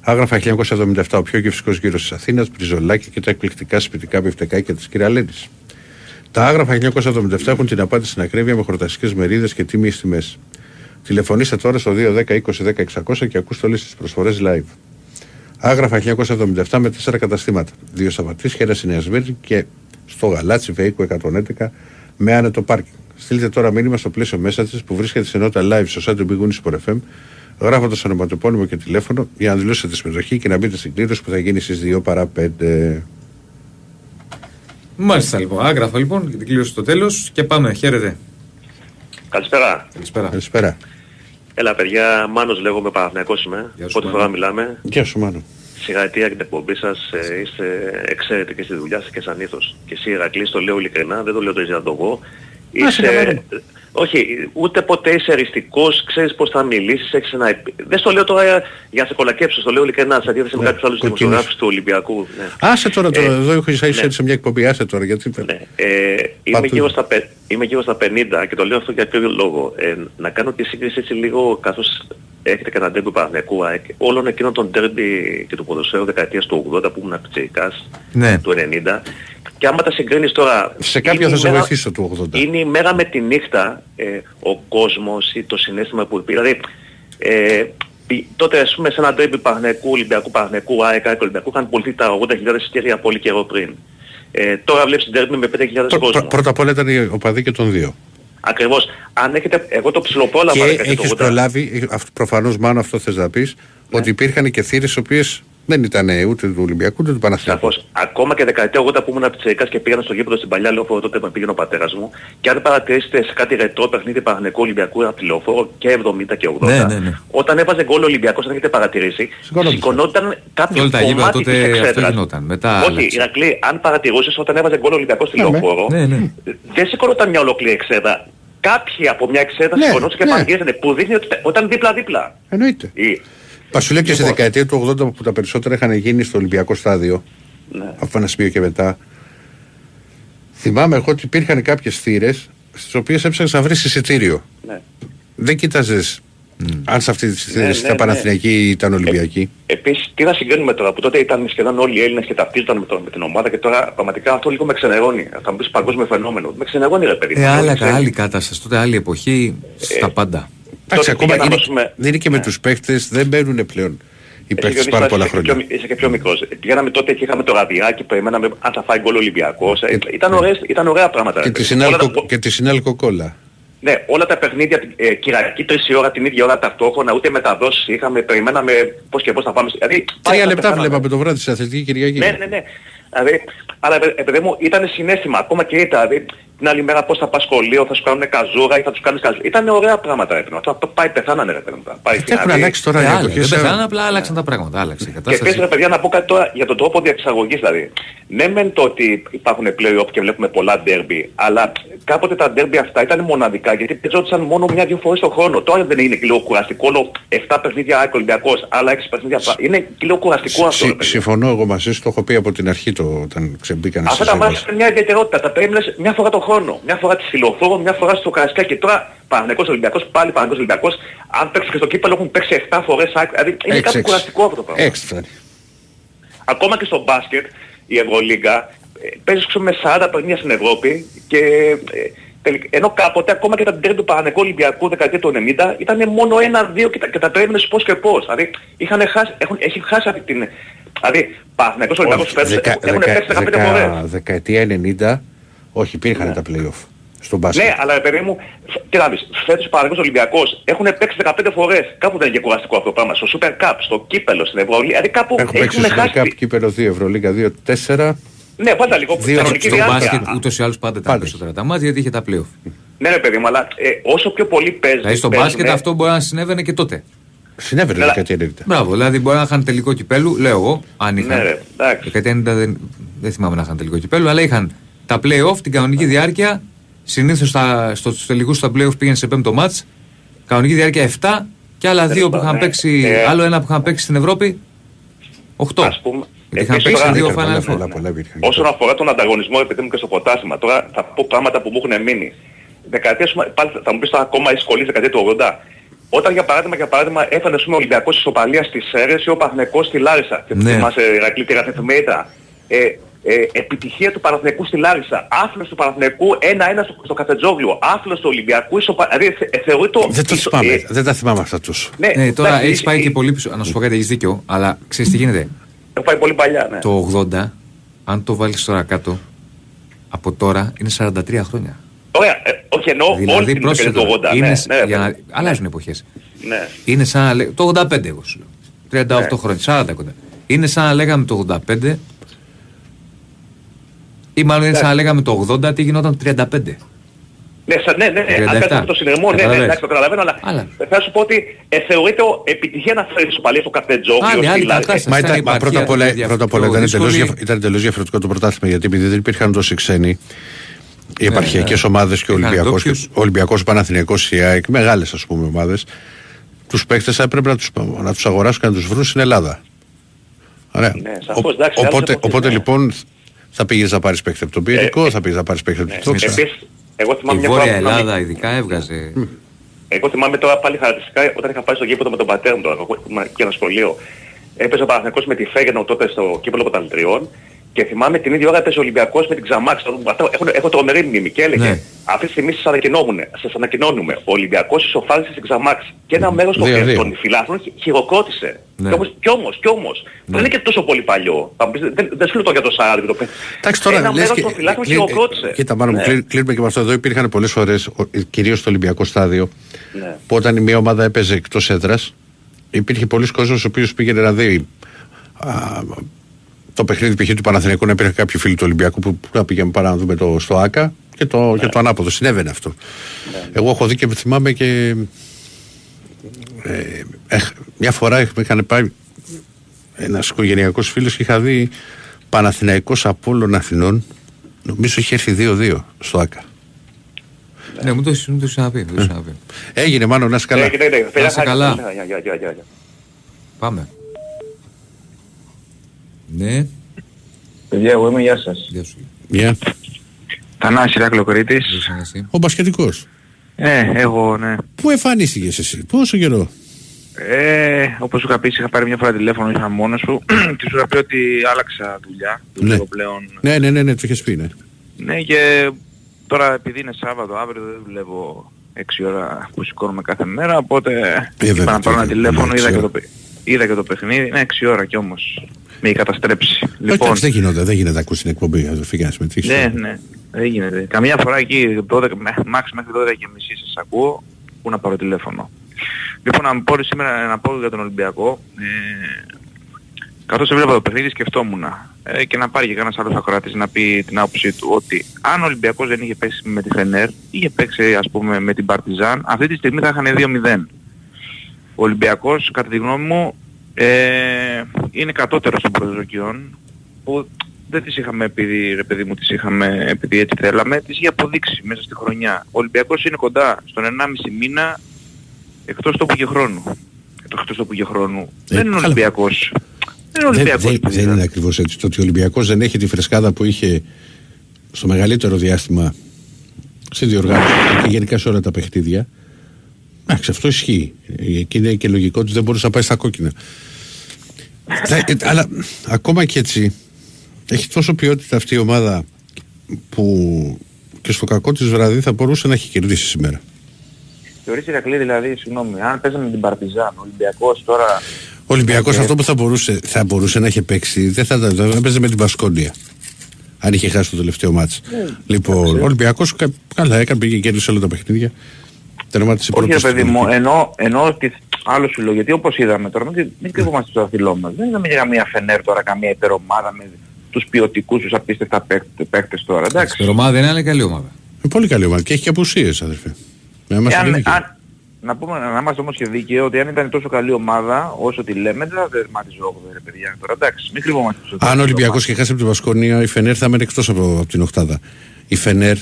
Άγραφα 1977, ο πιο γευστικός γύρος της Αθήνας, μπριζολάκι και τα εκπληκτικά σπιτικά μπιφτεκάκια της κυρα-Λένης. Τα άγραφα 1977 έχουν την απάντηση στην ακρίβεια με χορταστικές μερίδες και τίμιες τιμές. Τηλεφωνήστε τώρα στο 210 20 10 600 και ακούστε όλες τις προσφορές live. Άγραφα 1977 με 4 καταστήματα. Δύο Σαββατίσια, ένα στη Νέα Σμύρνη και στο Γαλάτσι Βέικο 111 με άνετο πάρκινγκ. Στείλτε τώρα μήνυμα στο πλαίσιο μέσα της που βρίσκεται σε ενότητα live στο site του Big Win Sport FM, γράφοντας ονοματοπώνυμο και τηλέφωνο για να δηλώσετε τη συμμετοχή και να μπείτε στην κλήρωση που θα γίνει στις 2 παρά 5. Μάλιστα λοιπόν. Άγραφα λοιπόν για την κλήρωση στο τέλος και πάμε. Χαίρετε. Καλησπέρα. Καλησπέρα. Καλησπέρα. Έλα παιδιά, Μάνος λέγομαι, Παναθηναϊκός είμαι. Γεια σου, Πρώτη Μάνο. φορά μιλάμε. Γεια σου, Μάνο. Συγχαρητήρια για την εκπομπή σας. Ε, είστε εξαίρετοι στη δουλειά σας και σαν ήθος. Και εσύ Ηρακλής, το λέω ειλικρινά, δεν το λέω το να το εγώ. σε καλά. Όχι, ούτε ποτέ είσαι αριστικός, ξέρεις πώς θα μιλήσεις, έχεις ένα... επι- Δεν στο λέω τώρα για να σε κολακέψω, στο λέω ειλικρινά, σε αντίθεση με Ναι, κάποιους άλλους κοκκίνης. δημοσιογράφους του Ολυμπιακού. Ναι. Άσε τώρα, τώρα Ε, εδώ έχω εισάγει ναι. σε μια εκπομπή, άσε τώρα γιατί. Ναι. Ε, είμαι, Παππού. γύρω στα, πε- είμαι γύρω στα 50 και το λέω αυτό για κάποιο λόγο. Ε, να κάνω τη σύγκριση έτσι λίγο καθώς έχετε κανένα ντέρμπι Παναθηναϊκού ΑΕΚ, όλων εκείνων των ντέρμπι και του ποδοσφαίρου δεκαετίας του 80 που ήμουν πιτσιρικάς, Ναι. του 90. Και άμα τα συγκρίνεις τώρα... Σε κάποια είναι θα η σε μέρα- βοηθήσω του 80. Είναι η μέρα με τη νύχτα ε, ο κόσμος ή το συνέστημα που υπήρχε. Δηλαδή, ε, πι- τότε ας πούμε σε ένα ντέρμπι Παναθηναϊκού, Ολυμπιακού, Παναθηναϊκού, ΑΕΚ, ΑΕΚ, Ολυμπιακού είχαν πουλθεί τα 80.000 εισιτήρια πολύ καιρό πριν. Ε, τώρα βλέπεις ντέρμπι με 5.000 Πρω- κόσμο. πρω- Πρώτα απ' όλα ήταν οι οπαδοί και των δύο. Ακριβώς. Αν έχετε, εγώ το ψιλοπόλαβα Και δεκαετία του έχεις 80. προλάβει, προφανώς μάλλον αυτό θες να πεις, Ναι. ότι υπήρχαν και θύρες οι οποίες δεν ήταν ούτε του Ολυμπιακού ούτε του Παναθηναϊκού. Σαφώς. Ακόμα και δεκαετία 80 που ήμουν πιτσιρικάς και πήγαινα στο γήπεδο στην παλιά λεωφόρο τότε που πήγαινε ο πατέρας μου και αν παρατηρήσετε σε κάτι ρετρό παιχνίδι Παναθηναϊκού Ολυμπιακού από τη λεωφόρο και 70 και 80 Ναι, ναι, ναι. όταν έβαζε γκολ ο Ολυμπιακός αν έχετε παρατηρήσει Σηκωνόταν. σηκωνόταν κάποιο Όλα τα γήπεδα κομμάτι τότε της αυτό εξέδρας. γινόταν. Μετά Όχι, άλλαξε. Ηρακλή, αν παρατηρούσες όταν έβαζε γκολ ο Ολυμπιακός στη Ναι, ναι. λεωφόρο Ναι, ναι. δεν σηκωνόταν μια ολόκληρη εξέδρα. Κάποιοι από μια εξέδρα Ναι, σηκωνόταν και ναι. πανηγύρισαν που δείχνει ότι όταν δίπλα-δίπλα. Εννοείται. Ή- Μα σου λέω και στη Λοιπόν. δεκαετία του 80 που τα περισσότερα είχαν γίνει στο Ολυμπιακό στάδιο, Ναι. από ένα σημείο και μετά. Θυμάμαι εγώ ότι υπήρχαν κάποιες θύρες στις οποίες έψαχνε να βρεις εισιτήριο. Ναι. Δεν κοίταζες Αν σε αυτή τη θέση Ναι, ναι, ήταν ναι. Παναθηναϊκή ή ήταν Ολυμπιακή. Επίσης, τι να συγκρίνουμε τώρα, που τότε ήταν σχεδόν όλοι οι Έλληνες και ταυτίζονταν με, το, με την ομάδα και τώρα πραγματικά αυτό λίγο με ξενερώνει. Θα μου πεις παγκόσμιο φαινόμενο. Με ξενερώνει ρε παιδί. Ε, μου. άλλα, Ξέρεις. άλλη κατάσταση. Τότε άλλη εποχή, στα πάντα. Εντάξει, Τότε ακόμα πήγα να είναι, δώσουμε- δεν είναι και με Ναι. τους παίχτες, δεν μπαίνουν πλέον οι Εσύ, παίχτες Γιώργης, πάρα είσαι πολλά και χρόνια. πιο- Είσαι και πιο μικρός. Πηγαίναμε τότε και είχαμε το ραδιάκι, περιμέναμε αν θα φάει γκολ ο Ολυμπιακός. Ε, Ήταν, ωραίες, ήταν ωραία πράγματα. Και ρε τη παιδί. Όλα τα- συνάλκο- Και τη συνάλκο κόλλα. Ναι, όλα τα παιχνίδια ε, κυριακή τρίση ώρα την ίδια ώρα ταυτόχρονα, ούτε μεταδόσεις είχαμε, περιμέναμε πώς και πώς θα πάμε. Δηλαδή, πάλι Τρία θα λεπτά πεθάναμε. βλέπαμε το βράδυ στην Αθλητική Κυριακή. Ναι, ναι, ναι. Δηλαδή, αλλά ε, ε, παιδί μου, ήταν συνέστημα, ακόμα και ήταν. Δηλαδή, την άλλη μέρα πώς θα πας σχολείο, θα σου κάνουν καζούρα ή θα τους κάνεις καζούρα. Ήταν ωραία πράγματα, ρε παιδί μου. Τώρα πάει πεθάνανε, ρε παιδί μου. Πάει, Αυτά έχουν δηλαδή, αλλάξει τώρα Ε, οι άλλα, εποχές. δεν πεθάναν, απλά άλλαξαν τα πράγματα. Άλλαξε η Και επίσης κατάσταση. ρε παιδιά να πω κάτι τώρα για τον τρόπο διαξαγωγής δηλαδή. Ναι μεν το ότι υπάρχουν play-off και βλέπουμε πολλά derby, αλλά κάποτε τα derby αυτά ήταν μοναδικά γιατί παίζονταν μόνο μια-δυο φορές το χρόνο. Τώρα δεν είναι και λίγο κουραστικό, όλο 7 παιχνίδια ΑΕΚ Ολυμπιακός, άλλα 6 παιχνίδια πα- Είναι και λίγο κουραστικό αυτό. ρε Συ- παιδιά. Συμφωνώ εγώ μαζί σου, το έχω πει από την αρχή το, όταν ξεμπήκανε Αυτά στις τα μάτια αγορές. είναι μια ιδιαιτερότητα. Τα περίμενες μια φορά το χρόνο. Μια φορά τη Φιλοφόρο, μια φορά στο Καρασκά και τώρα Παναγενικός Ολυμπιακός, πάλι Παναγενικός Ολυμπιακός. Αν παίξεις και στο κύπελο έχουν παίξει 7 φορές ΑΕΚ. Δηλαδή είναι Έξι, κάτι έξι. κουραστικό αυτό το πράγμα. Έξι φτάνει. Ακόμα και στο μπάσκετ, η Ευρωλίγκα, ε, παίζεις ξέρω, με 40 παιχνίδια στην Ευρώπη και ε, τελικ- ενώ κάποτε ακόμα και τα τέρμι του Παναγενικού Ολυμπιακού δεκαετία του 90 ήταν μόνο ένα-δύο και τα, και τα περίμενες πώς και πώς. Δηλαδή είχαν χάσει, έχουν, έχει χάσει αυτή την... Δηλαδή Παναγενικός Ολυμπιακός Όχι, φέτος δεκα- έχουν δεκα- παίξει 15 δεκα- φορές. Δεκαετία 90, όχι υπήρχαν τα play-off στον μπάσκετ. Ναι, αλλά παιδί μου, φ- τι να πεις, φέτος ο Παναγενικός Ολυμπιακός έχουν παίξει 15 φορές. Κάπου δεν είναι και κουραστικό αυτό το πράγμα. Στο Super Cup, στο κύπελο, στην Ευρωλίγα. Δηλαδή κάπου Έχουν παίξει έχουν στο χάσει. Cup κύπελο 2, Ευρωλίγα 2, 4. Ναι, πάντα λίγο Δύο κανονική Στο διάρκεια. μπάσκετ ούτως ή άλλως πάντα ήταν Πάντα. περισσότερα τα μάτια γιατί είχε τα playoff. Ναι, ρε παιδί μου, αλλά ε, όσο πιο πολύ παίζει. Δηλαδή στο παίζουνε- μπάσκετ αυτό μπορεί να συνέβαινε και τότε. Συνέβαινε Ναι, δεκαετία 90. Μπράβο, δηλαδή μπορεί να είχαν τελικό κυπέλου, λέω εγώ, αν είχαν. Ναι, ρε, εντάξει. Δεκαετία 90 δεν, δεν θυμάμαι να είχαν τελικό κυπέλου, αλλά είχαν τα playoff, την κανονική διάρκεια. Συνήθως στους τελικούς στα playoff πήγαινε σε πέμπτο μάτ. Κανονική διάρκεια 7 και άλλα δύο που είχαν ναι. παίξει, Ε, άλλο ένα που είχαν παίξει στην Ευρώπη 8. Ας πούμε, Γιατί είχαν επίσης παίξει τώρα- δύο Υπήρχαν Final πολλά, Four. πολλά, πολλά υπήρχαν. Όσον αφορά τον ανταγωνισμό, επειδή μου και στο ποτάσμα, τώρα θα πω πράγματα που μου έχουν μείνει. Δεκαετία, πάλι θα μου πεις τώρα ακόμα σχολή δεκαετία του 80. Όταν για παράδειγμα, για παράδειγμα έφανε ας πούμε, ο Ολυμπιακός ισοπαλία στις Σέρες ή ο Παναθηναϊκός στη Λάρισα. Και Ναι. θυμάσαι Ηρακλή τη Ραθεφημερίδα. Ε, ε, επιτυχία του Παναθηναϊκού στη Λάρισα. Άφλος του Παναθηναϊκού 1-1 στο, στο Καφετζόγλιο. Άφλος του Ολυμπιακού ισοπαλία. Δηλαδή θε, ε, θεωρεί το... Δεν το ισο- θυμάμαι, ε, δεν τα θυμάμαι αυτά τους. ναι, Ναι, τώρα εντάξει, έχεις πάει ε, και πολύ πίσω. Να σου πω κάτι, έχεις δίκιο, αλλά ξέρεις τι γίνεται; Έχω πάει πολύ παλιά, ναι. Το 80, αν το βάλεις τώρα κάτω, από τώρα είναι 43 χρόνια. Ωραία, ε, όχι εννοώ όλη Δηλαδή, την πρόσεχε δεκαετία του τώρα, 80. είναι, ναι, ναι, για να, ναι. αλλάζουν εποχές. Ναι. Είναι σαν να λέγαμε. Το 85 εγώ σου λέω. 38 Ναι. χρόνια, 40 κοντά. Είναι σαν να λέγαμε το 85. Ή μάλλον είναι σαν να λέγαμε το 80 τι γινόταν το 35. Ναι, σα- ναι, ναι, ναι. 37. Αν κάνεις το συνειρμό, ναι, ναι, Καταλαβαίνεις. εντάξει, το καταλαβαίνω, αλλά Άλλα. θα σου πω ότι ε, θεωρείται ο- επιτυχία να φέρεις στο παλιό στο καφετζόγλιο. Άλλη, άλλη στη Λάρη. κατάσταση. Μα Ήταν ήταν, μα η πρώτα απ' όλα, επαρχία, πρώτα απ' όλα πιο ήταν, εντελώς, δύσκολη. διαφ- ήταν εντελώς διαφορετικό το πρωτάθλημα γιατί επειδή δεν υπήρχαν τόσοι ξένοι οι επαρχιακές ναι. ομάδες και ο Είχαν Ολυμπιακός, και, ντόπιους. ο Ολυμπιακός Παναθηναϊκός η ΑΕΚ, μεγάλες ας πούμε ομάδες, τους παίκτες έπρεπε να τους, να τους αγοράσουν και να τους βρουν στην Ελλάδα. Ωραία. Ναι, σαφώς, εντάξει, άλλες οπότε, εποχές, οπότε ναι. λοιπόν θα πήγες να πάρεις παίκτη από τον Πυρηνικό, ε, θα πήγες να πάρεις παίκτη από Ναι. τον Τόξα. Επίσης, εγώ θυμάμαι Η μια φορά Βόρεια που είχαμε- Ελλάδα ειδικά έβγαζε. Εγώ θυμάμαι τώρα πάλι χαρακτηριστικά όταν είχα πάει στο γήπεδο με τον πατέρα μου τώρα, εγώ ήμουν και ένα σχολείο. Έπαιζε ο Παναθηναϊκός με τη Φέγενο τότε στο κύπελο Πρωταλητριών και θυμάμαι την ίδια ώρα έπαιζε ο Ολυμπιακός με την Ξαμάξ. Αυτά Έχω, έχω τρομερή μνήμη και έλεγε Ναι. αυτή τη στιγμή σας ανακοινώνουμε, σας ανακοινώνουμε. Ο Ολυμπιακός ισοφάρισε στην Ξαμάξ και ένα μέρος των, Δύο-δύο. των φιλάθλων χει- χειροκρότησε. Ναι. Κι όμως, κι όμως, κι όμως, δεν είναι και τόσο πολύ παλιό. Θα μου πεις, Δεν, δεν σου λέω το για το Σάρι. Το... Εντάξει τώρα, ένα λες μέρος και- των φιλάθλων κλεί- χειροκρότησε. Κοίτα, μάλλον Ναι. κλεί- κλείνουμε και με αυτό. Εδώ υπήρχαν πολλές φορές, κυρίως στο Ολυμπιακό στάδιο, Ναι. που όταν η μία ομάδα έπαιζε εκτός έδρας, υπήρχε πολλοί κόσμος ο οποίος πήγαινε να δει α, το παιχνίδι π.χ. του Παναθηναϊκού να υπήρχαν κάποιοι φίλοι του Ολυμπιακού που να πήγαμε πάρα να δούμε το, στο ΆΚΑ και το, και το ανάποδο. Συνέβαινε αυτό. Εγώ έχω δει και θυμάμαι και ε, έχ- μια φορά είχ- με είχαν πάει ένας οικογενειακός φίλος και είχα δει Παναθηναϊκός Απόλλων Αθηνών νομίζω είχε έρθει 2-2 στο ΆΚΑ. Ναι, μου το μου το είχα πει. μου το είχα πει. Έγινε μάλλον να είσαι καλά. Ναι, ναι, ναι, ναι. Παιδιά, είσαι καλά. ναι, γεια, γεια, γεια, γεια, γεια. Πάμε. Ναι, Παιδιά, εγώ είμαι, γεια σας. γεια σου. Γεια. Θανάση Ηράκλειο Κρήτης. Γεια σου, εσύ. Ο μπασκετικός. Ε, εγώ, ναι. Πού εμφανίστηκες εσύ, πόσο καιρό; Ε, όπως σου είχα πει, είχα πάρει μια φορά τηλέφωνο, ήρθα μόνος σου και σου είχα πει ότι άλλαξα δουλειά. Δουλεύω πλέον. Ναι, ναι, ναι, ναι, το είχες πει, ναι. Ναι, και τώρα επειδή είναι Σάββατο, αύριο δεν δουλεύω 6 ώρα που σηκώνομαι κάθε μέρα, οπότε Ε, βέβαια, είπα να πάρω ένα τι- τηλέφωνο, ναι, είδα έξι και, το, ώρα. Παι- είδα και το παιχνίδι. Ναι, 6 ώρα κι όμως. Με είχε καταστρέψει. Λοιπόν, Εντάξει, δεν γινόταν, δεν γίνεται να ακούσει την εκπομπή, αδερφή, και να συμμετείχεις. Ναι, ναι. Δεν γίνεται. Καμιά φορά εκεί 12, με- max μέχρι 12 και μισή σας ακούω, πού να πάρω τηλέφωνο. Λοιπόν, να πω σήμερα να πω για τον Ολυμπιακό. Ε, καθώς έβλεπα το παιχνίδι σκεφτόμουν ε, και να πάρει και κανένας άλλος ακροατής να πει την άποψή του ότι αν ο Ολυμπιακός δεν είχε παίξει με τη Φενέρ, είχε παίξει ας πούμε με την Παρτιζάν, αυτή τη στιγμή θα είχαν 2-0. Ο Ολυμπιακός, κατά τη γνώμη μου, ε, είναι κατώτερος των προσδοκιών που δεν τις είχαμε επειδή, ρε παιδί μου, τις είχαμε επειδή έτσι θέλαμε, τις είχε αποδείξει μέσα στη χρονιά. Ο Ολυμπιακός είναι κοντά στον 1,5 μήνα εκτός τόπου και χρόνου. Εκτός τόπου και χρόνου. δεν είναι καλά. Ολυμπιακός. Δεν είναι Δεν, Ολυμπιακός. δεν, παιδιά. δεν είναι ακριβώς έτσι. Το ότι ο Ολυμπιακός δεν έχει τη φρεσκάδα που είχε στο μεγαλύτερο διάστημα στη διοργάνωση και γενικά σε όλα τα παιχνίδια. Εντάξει, αυτό ισχύει. Και είναι και λογικό ότι δεν μπορούσε να πάει στα κόκκινα. Θα- ε, αλλά ακόμα και έτσι έχει τόσο ποιότητα αυτή η ομάδα που και στο κακό της βραδύ θα μπορούσε να έχει κερδίσει σήμερα. Θεωρείς Ηρακλή δηλαδή, συγγνώμη, αν παίζαμε με την Παρτιζάν, ο Ολυμπιακός τώρα... Ο Ολυμπιακός Ε, αυτό που θα μπορούσε, θα μπορούσε να έχει παίξει δεν θα ήταν, θα έπαιζε με την Πασκόνια. Αν είχε χάσει το τελευταίο μάτς. Ναι, λοιπόν, ο Ολυμπιακός κα- καλά έκανε, πήγε και κέρδισε όλα τα παιχνίδια. Τερμάτισε Όχι ρε πρώτος παιδί στην μου, Εθνική. ενώ, ενώ ότι άλλο σου λέω, γιατί όπως είδαμε τώρα, μην, μην κρύβομαστε στο δαχτυλό μας. Δεν είδαμε για καμία Φενέρ τώρα, καμία υπερομάδα με τους ποιοτικούς τους απίστευτα παίκτε- παίκτες τώρα, εντάξει. Η ομάδα είναι άλλη καλή ομάδα. Ε, πολύ καλή ομάδα και έχει και απουσίες αδερφέ. Να είμαστε Εάν- δίκαιοι. αν- να πούμε, να είμαστε όμως και δίκαιοι ότι αν ήταν τόσο καλή ομάδα όσο τη λέμε δεν θα δερμάτιζε 8 ρε παιδιά τώρα, εντάξει, μην κρυβόμαστε στο Αν ο δαχτυλό Ολυμπιακός μας. είχε χάσει από την Βασκονία, η Φενέρ θα έμενε εκτός από, από την Οχτάδα. Η Φενέρ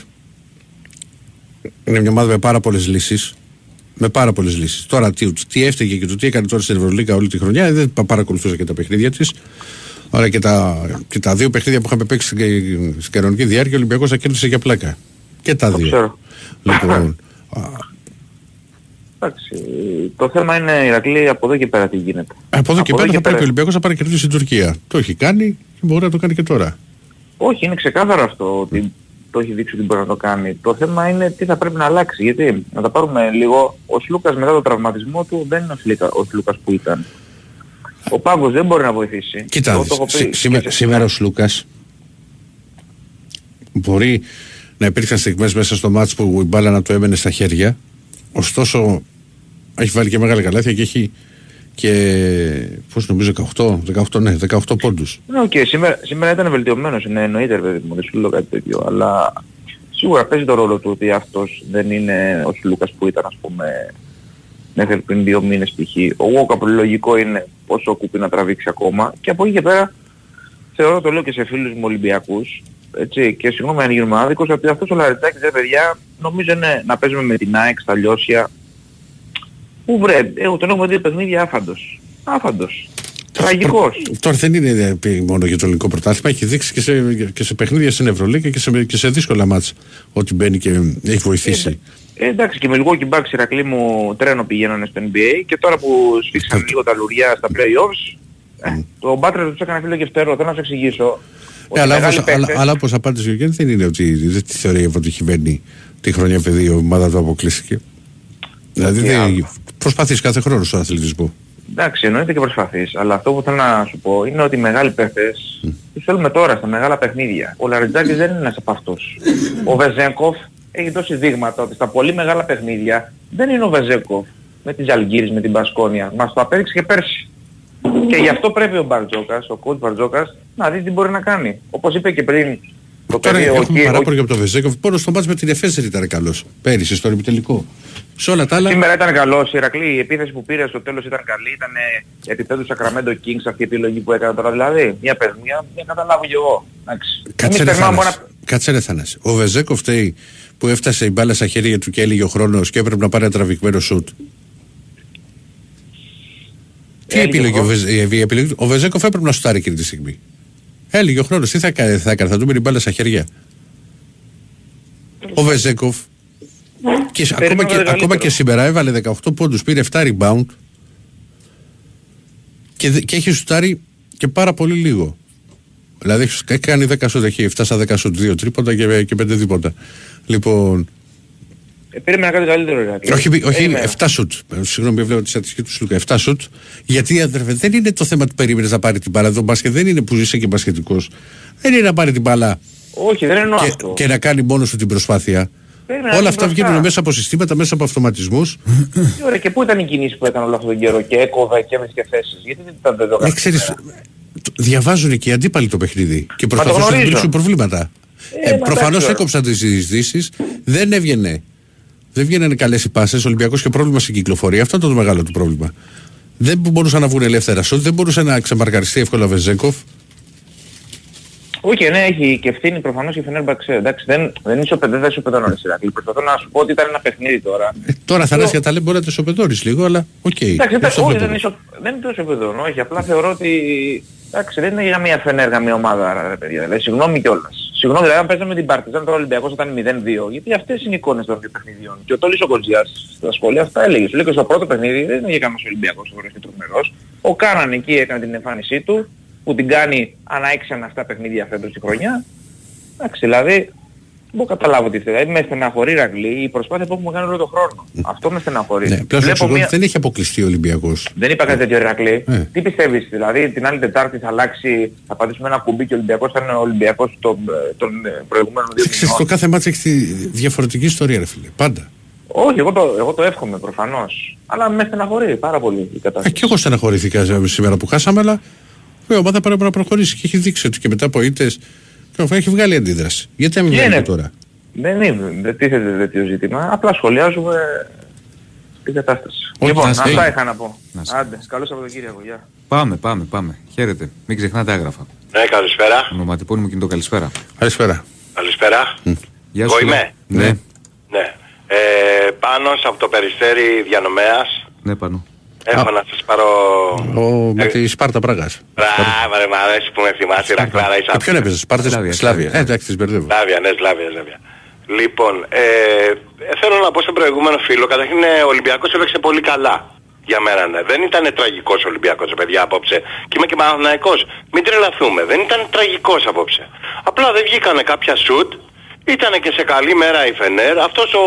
είναι μια ομάδα με πάρα πολλές λύσεις. Με πάρα πολλές λύσεις. Τώρα τι, τι έφταιγε και το τι έκανε τώρα στην Ευρωλίγα όλη τη χρονιά, δεν πα- παρακολουθούσα και τα παιχνίδια της. Άρα και τα, και τα δύο παιχνίδια που είχαμε παίξει στην, στην κανονική διάρκεια, ο Ολυμπιακός θα κέρδισε για πλάκα. Και τα Το δύο. ξέρω. Λοιπόν, α, Εντάξει, το θέμα είναι Ηρακλή από εδώ και πέρα τι γίνεται. από εδώ και πέρα θα πάει πέρα. και ο Ολυμπιακός να παρακερδίσει την Τουρκία. Το έχει κάνει και μπορεί να το κάνει και τώρα. Όχι, είναι ξεκάθαρο αυτό ότι το έχει δείξει ότι μπορεί να το κάνει. Το θέμα είναι τι θα πρέπει να αλλάξει. Γιατί, να τα πάρουμε λίγο, ο Σλούκας μετά το τραυματισμό του δεν είναι ο, Σλίκα, ο Σλούκας που ήταν. Ο Πάγκος δεν μπορεί να βοηθήσει. Κοίτα, Εγώ το έχω σή- πει σήμε- και σε- σήμερα ο Σλούκας μπορεί να υπήρχαν στιγμές μέσα στο μάτς που η μπάλα να του έμενε στα χέρια ωστόσο έχει βάλει και μεγάλα καλάθια και έχει και πώς νομίζω 18, 18 ναι 18 πόντους Ναι, οκ, σήμερα, σήμερα ήταν βελτιωμένος, ναι, εννοείται ρε παιδί μου, δεν σου λέω κάτι τέτοιο, αλλά σίγουρα παίζει το ρόλο του ότι αυτός δεν είναι ο Σλούκας που ήταν ας πούμε μέχρι πριν δύο μήνες π.χ. Ο Γόκα λογικό είναι πόσο κουπί να τραβήξει ακόμα και από εκεί και πέρα θεωρώ το λέω και σε φίλους μου Ολυμπιακούς έτσι, και συγγνώμη αν γίνομαι άδικος ότι αυτός ο Λαριτάκης ρε παιδιά νομίζω είναι να παίζουμε με την ΑΕΚ στα λιώσια Πού βρε, εγώ τον έχουμε δει παιχνίδια άφαντος. Άφαντος. Τραγικός. Τώρα δεν είναι ε, πει μόνο για το ελληνικό πρωτάθλημα, έχει δείξει και σε, και σε παιχνίδια στην Ευρωλίγα και σε, και σε δύσκολα μάτς ότι μπαίνει και έχει βοηθήσει. Ε, εντάξει και με λίγο Bucks Ηρακλή μου τρένο πηγαίνανε στο NBA και τώρα που σφίξαν λίγο τα λουριά στα playoffs ε, το Butler τους έκανε φίλο και φτερό. Θέλω να σου εξηγήσω. ότι Ε, αλλά, μεγάλοι όπως, αλλά, παίκτες- αλλά όπως απάντησε ο Γιάννης δεν είναι ότι δεν τη θεωρεί αποτυχημένη τη χρονιά παιδί η ομάδα του αποκλείστηκε. Δηλαδή Και δεν άλλο. Προσπαθείς κάθε χρόνο στον αθλητισμό; Εντάξει, εννοείται και προσπαθείς, αλλά αυτό που θέλω να σου πω είναι ότι οι μεγάλοι παίχτες τους θέλουμε τώρα στα μεγάλα παιχνίδια. Ο Λαριτζάκης δεν είναι ένας από αυτούς. Ο Βεζέγκοφ έχει δώσει δείγματα ότι στα πολύ μεγάλα παιχνίδια δεν είναι ο Βεζέγκοφ με τις Αλγύρες, με την Πασκόνια. Μας το απέδειξε και πέρσι. Και γι' αυτό πρέπει ο Μπαρτζόκας, ο coach Μπαρτζόκας, να δει τι μπορεί να κάνει. Όπως είπε και πριν το Τώρα παιδί, ο, έχουμε Κι- ο παράπονο για τον Βεζέκοφ. Μόνο στο μάτς με την Εφές δεν ήταν καλός. Πέρυσι στο επιτελικό. Σε όλα τα άλλα. Σήμερα ήταν καλός, η Ηρακλή, η επίθεση που πήρε στο τέλος ήταν καλή, ήταν ε, επίπεδο Sacramento Kings αυτή η επιλογή που έκανα τώρα, δηλαδή, μια παιδιά, μια καταλάβω κι εγώ. Εντάξει. Κάτσε Εμείς ρε περνάμε Θανάση. ένα- Κάτσε ρε Θανάση. Ο Βεζέκοφ φταίει που έφτασε η μπάλα στα χέρια του και έλεγε ο χρόνος και έπρεπε να πάρει ένα τραβηγμένο σουτ. Τι Έλεγε επιλογή ο ο, Βεζ- η επιλογή του- ο Βεζέκοφ έπρεπε να σουτάρει εκείνη τη στιγμή. Έλεγε ο χρόνος τι θα κάνει, θα έκανε, θα του μείνει η μπάλα στα χέρια. Ο Βεζέκοφ Και, σ- Περιμένω ακόμα, και, το ακόμα καλύτερο. και σήμερα έβαλε 18 πόντους, πήρε 7 rebound και, δε- και έχει σουτάρει και πάρα πολύ λίγο. Δηλαδή έχει έχει κάνει 10 σουτ, έχει 7 στα 10 σουτ, 2 τρίποντα και, και 5 δίποτα. Λοιπόν, Ε, περίμενα κάτι καλύτερο. Ηρακλή. όχι, όχι Περίμενα. 7 σουτ. Ε, Συγγνώμη, βλέπω τη στατιστική του Σλούκα. 7 σουτ. Γιατί αδερφέ, δεν είναι το θέμα του περίμενες να πάρει την μπάλα. Το μπάσκετ δεν είναι που είσαι και μπασκετικός. Δεν είναι να πάρει την μπάλα Όχι, δεν εννοώ και, αυτό. και να κάνει μόνο σου την προσπάθεια. Περίμενα να Όλα είναι αυτά μπροστά. βγαίνουν μέσα από συστήματα, μέσα από αυτοματισμούς. Τι ωραία, και πού ήταν η κινήση που έκανε όλο αυτόν τον καιρό και έκοβε και έβρισκε θέσεις; Γιατί δεν ήταν δεν το Ε, έκανε ξέρεις, σήμερα. το- διαβάζουν και οι αντίπαλοι το παιχνίδι και προσπαθούν να γνωρίζω. λύσουν προβλήματα. Ε, Ε, μα Προφανώς εντάξει, έκοψαν τις συζητήσεις, δεν έβγαινε. Δεν βγαίνανε καλές οι πάσες. Ο Ολυμπιακός και πρόβλημα στην κυκλοφορία. Αυτό ήταν το μεγάλο του πρόβλημα. Δεν μπορούσαν να βγουν ελεύθερα σουτ, δεν μπορούσε να ξεμαρκαριστεί εύκολα ο Βεζέκοφ. Όχι, ναι, έχει και ευθύνη προφανώς η Φενέρμπαξ. Εντάξει, δεν, δεν είσαι δεν θα ισοπεδώνεις Ηρακλή. Προσπαθώ να σου πω ότι ήταν ένα παιχνίδι τώρα. Ε, τώρα Θανάσια τα λέει μπορεί να το ισοπεδώνει λίγο, αλλά οκ. Εντάξει, δεν εντάξει, το όχι, βλέπω. δεν, ισο... δεν είναι τόσο ισοπεδωτικό, όχι. Απλά θεωρώ ότι εντάξει, δεν είναι η Φενέρ καμιά ομάδα, ρε παιδιά. Δηλαδή, συγγνώμη κιόλας. Συγγνώμη, δηλαδή, αν παίζαμε την Παρτιζάν τώρα ο Ολυμπιακός ήταν 0-2, γιατί αυτές είναι οι εικόνες των δύο παιχνιδιών. Και ο Τόλης ο Κοντζιάς στα σχόλια αυτά έλεγε. Σου λέει και στο πρώτο παιχνίδι δεν είναι για κανένας Ολυμπιακός ο και τρομερός. Ο Κάναν εκεί έκανε την εμφάνισή του, που την κάνει ανά 6 7 παιχνίδια φέτος η χρονιά. Εντάξει, δηλαδή, δεν μπορώ να καταλάβω τι θέλει. Δηλαδή, με στεναχωρεί Ραγλή η προσπάθεια που έχουμε κάνει όλο τον χρόνο. Αυτό με στεναχωρεί. Ναι, πλέον Βλέπω στο μια- δεν έχει αποκλειστεί ο Ολυμπιακός. δεν είπα κάτι τέτοιο Ηρακλή. Ε. Τι πιστεύεις, δηλαδή την άλλη Τετάρτη θα αλλάξει, θα πατήσουμε ένα κουμπί και ο Ολυμπιακός θα είναι ο Ολυμπιακός των, των ε, προηγούμενων δύο Ξέρεις, το μηνών. κάθε μάτι έχεις τη διαφορετική ιστορία, ρε φίλε. Πάντα. Όχι, εγώ το, εγώ το εύχομαι προφανώς. Αλλά με στεναχωρεί πάρα πολύ η Ε, κατάσταση. και εγώ στεναχωρήθηκα σήμερα που χάσαμε, αλλά η ομάδα πρέπει να προχωρήσει και έχει δείξει ότι και μετά από ήττες έχει βγάλει αντίδραση. Γιατί να μην Και βγάλει είναι. και τώρα; Δεν είναι, δεν τίθεται τέτοιο ζήτημα. Απλά σχολιάζουμε την κατάσταση. Όχι, λοιπόν, να είστε. αυτά είχα να πω. Να είστε. Άντε, καλό Σαββατοκύριακο. Γεια. Πάμε, πάμε, πάμε. Χαίρετε. Μην ξεχνάτε άγραφα. Ναι, καλησπέρα. Ονοματεπώνυμο μου κινητό καλησπέρα. Καλησπέρα. Καλησπέρα. Γεια Εγώ φίλε. είμαι. Ναι, Ναι. Ε, πάνω από το Περιστέρι Διανομέας. ναι, πάνω. Έχω να σας πάρω... Ο, με Ε, τη Σπάρτα Πράγας. Μπράβο ρε, μ' αρέσει που με θυμάσαι, Ρακλάρα, είσαι Και ποιον έπαιζες, Σπάρτα Σλάβια, Σλάβια. Σλάβια. Ε, εντάξει, τις μπερδεύω. Σλάβια, ναι, Σλάβια, Σλάβια. Λοιπόν, ε, θέλω να πω στον προηγούμενο φίλο, καταρχήν ε, ο Ολυμπιακός έπαιξε πολύ καλά. Για μένα ναι. Δεν ήταν τραγικός ο Ολυμπιακός, ρε παιδιά, απόψε. Και είμαι και Παναθηναϊκός. Μην τρελαθούμε. Δεν ήταν τραγικός απόψε. Απλά δεν βγήκανε κάποια σουτ. Ήταν και σε καλή μέρα η Φενέρ. Αυτός ο...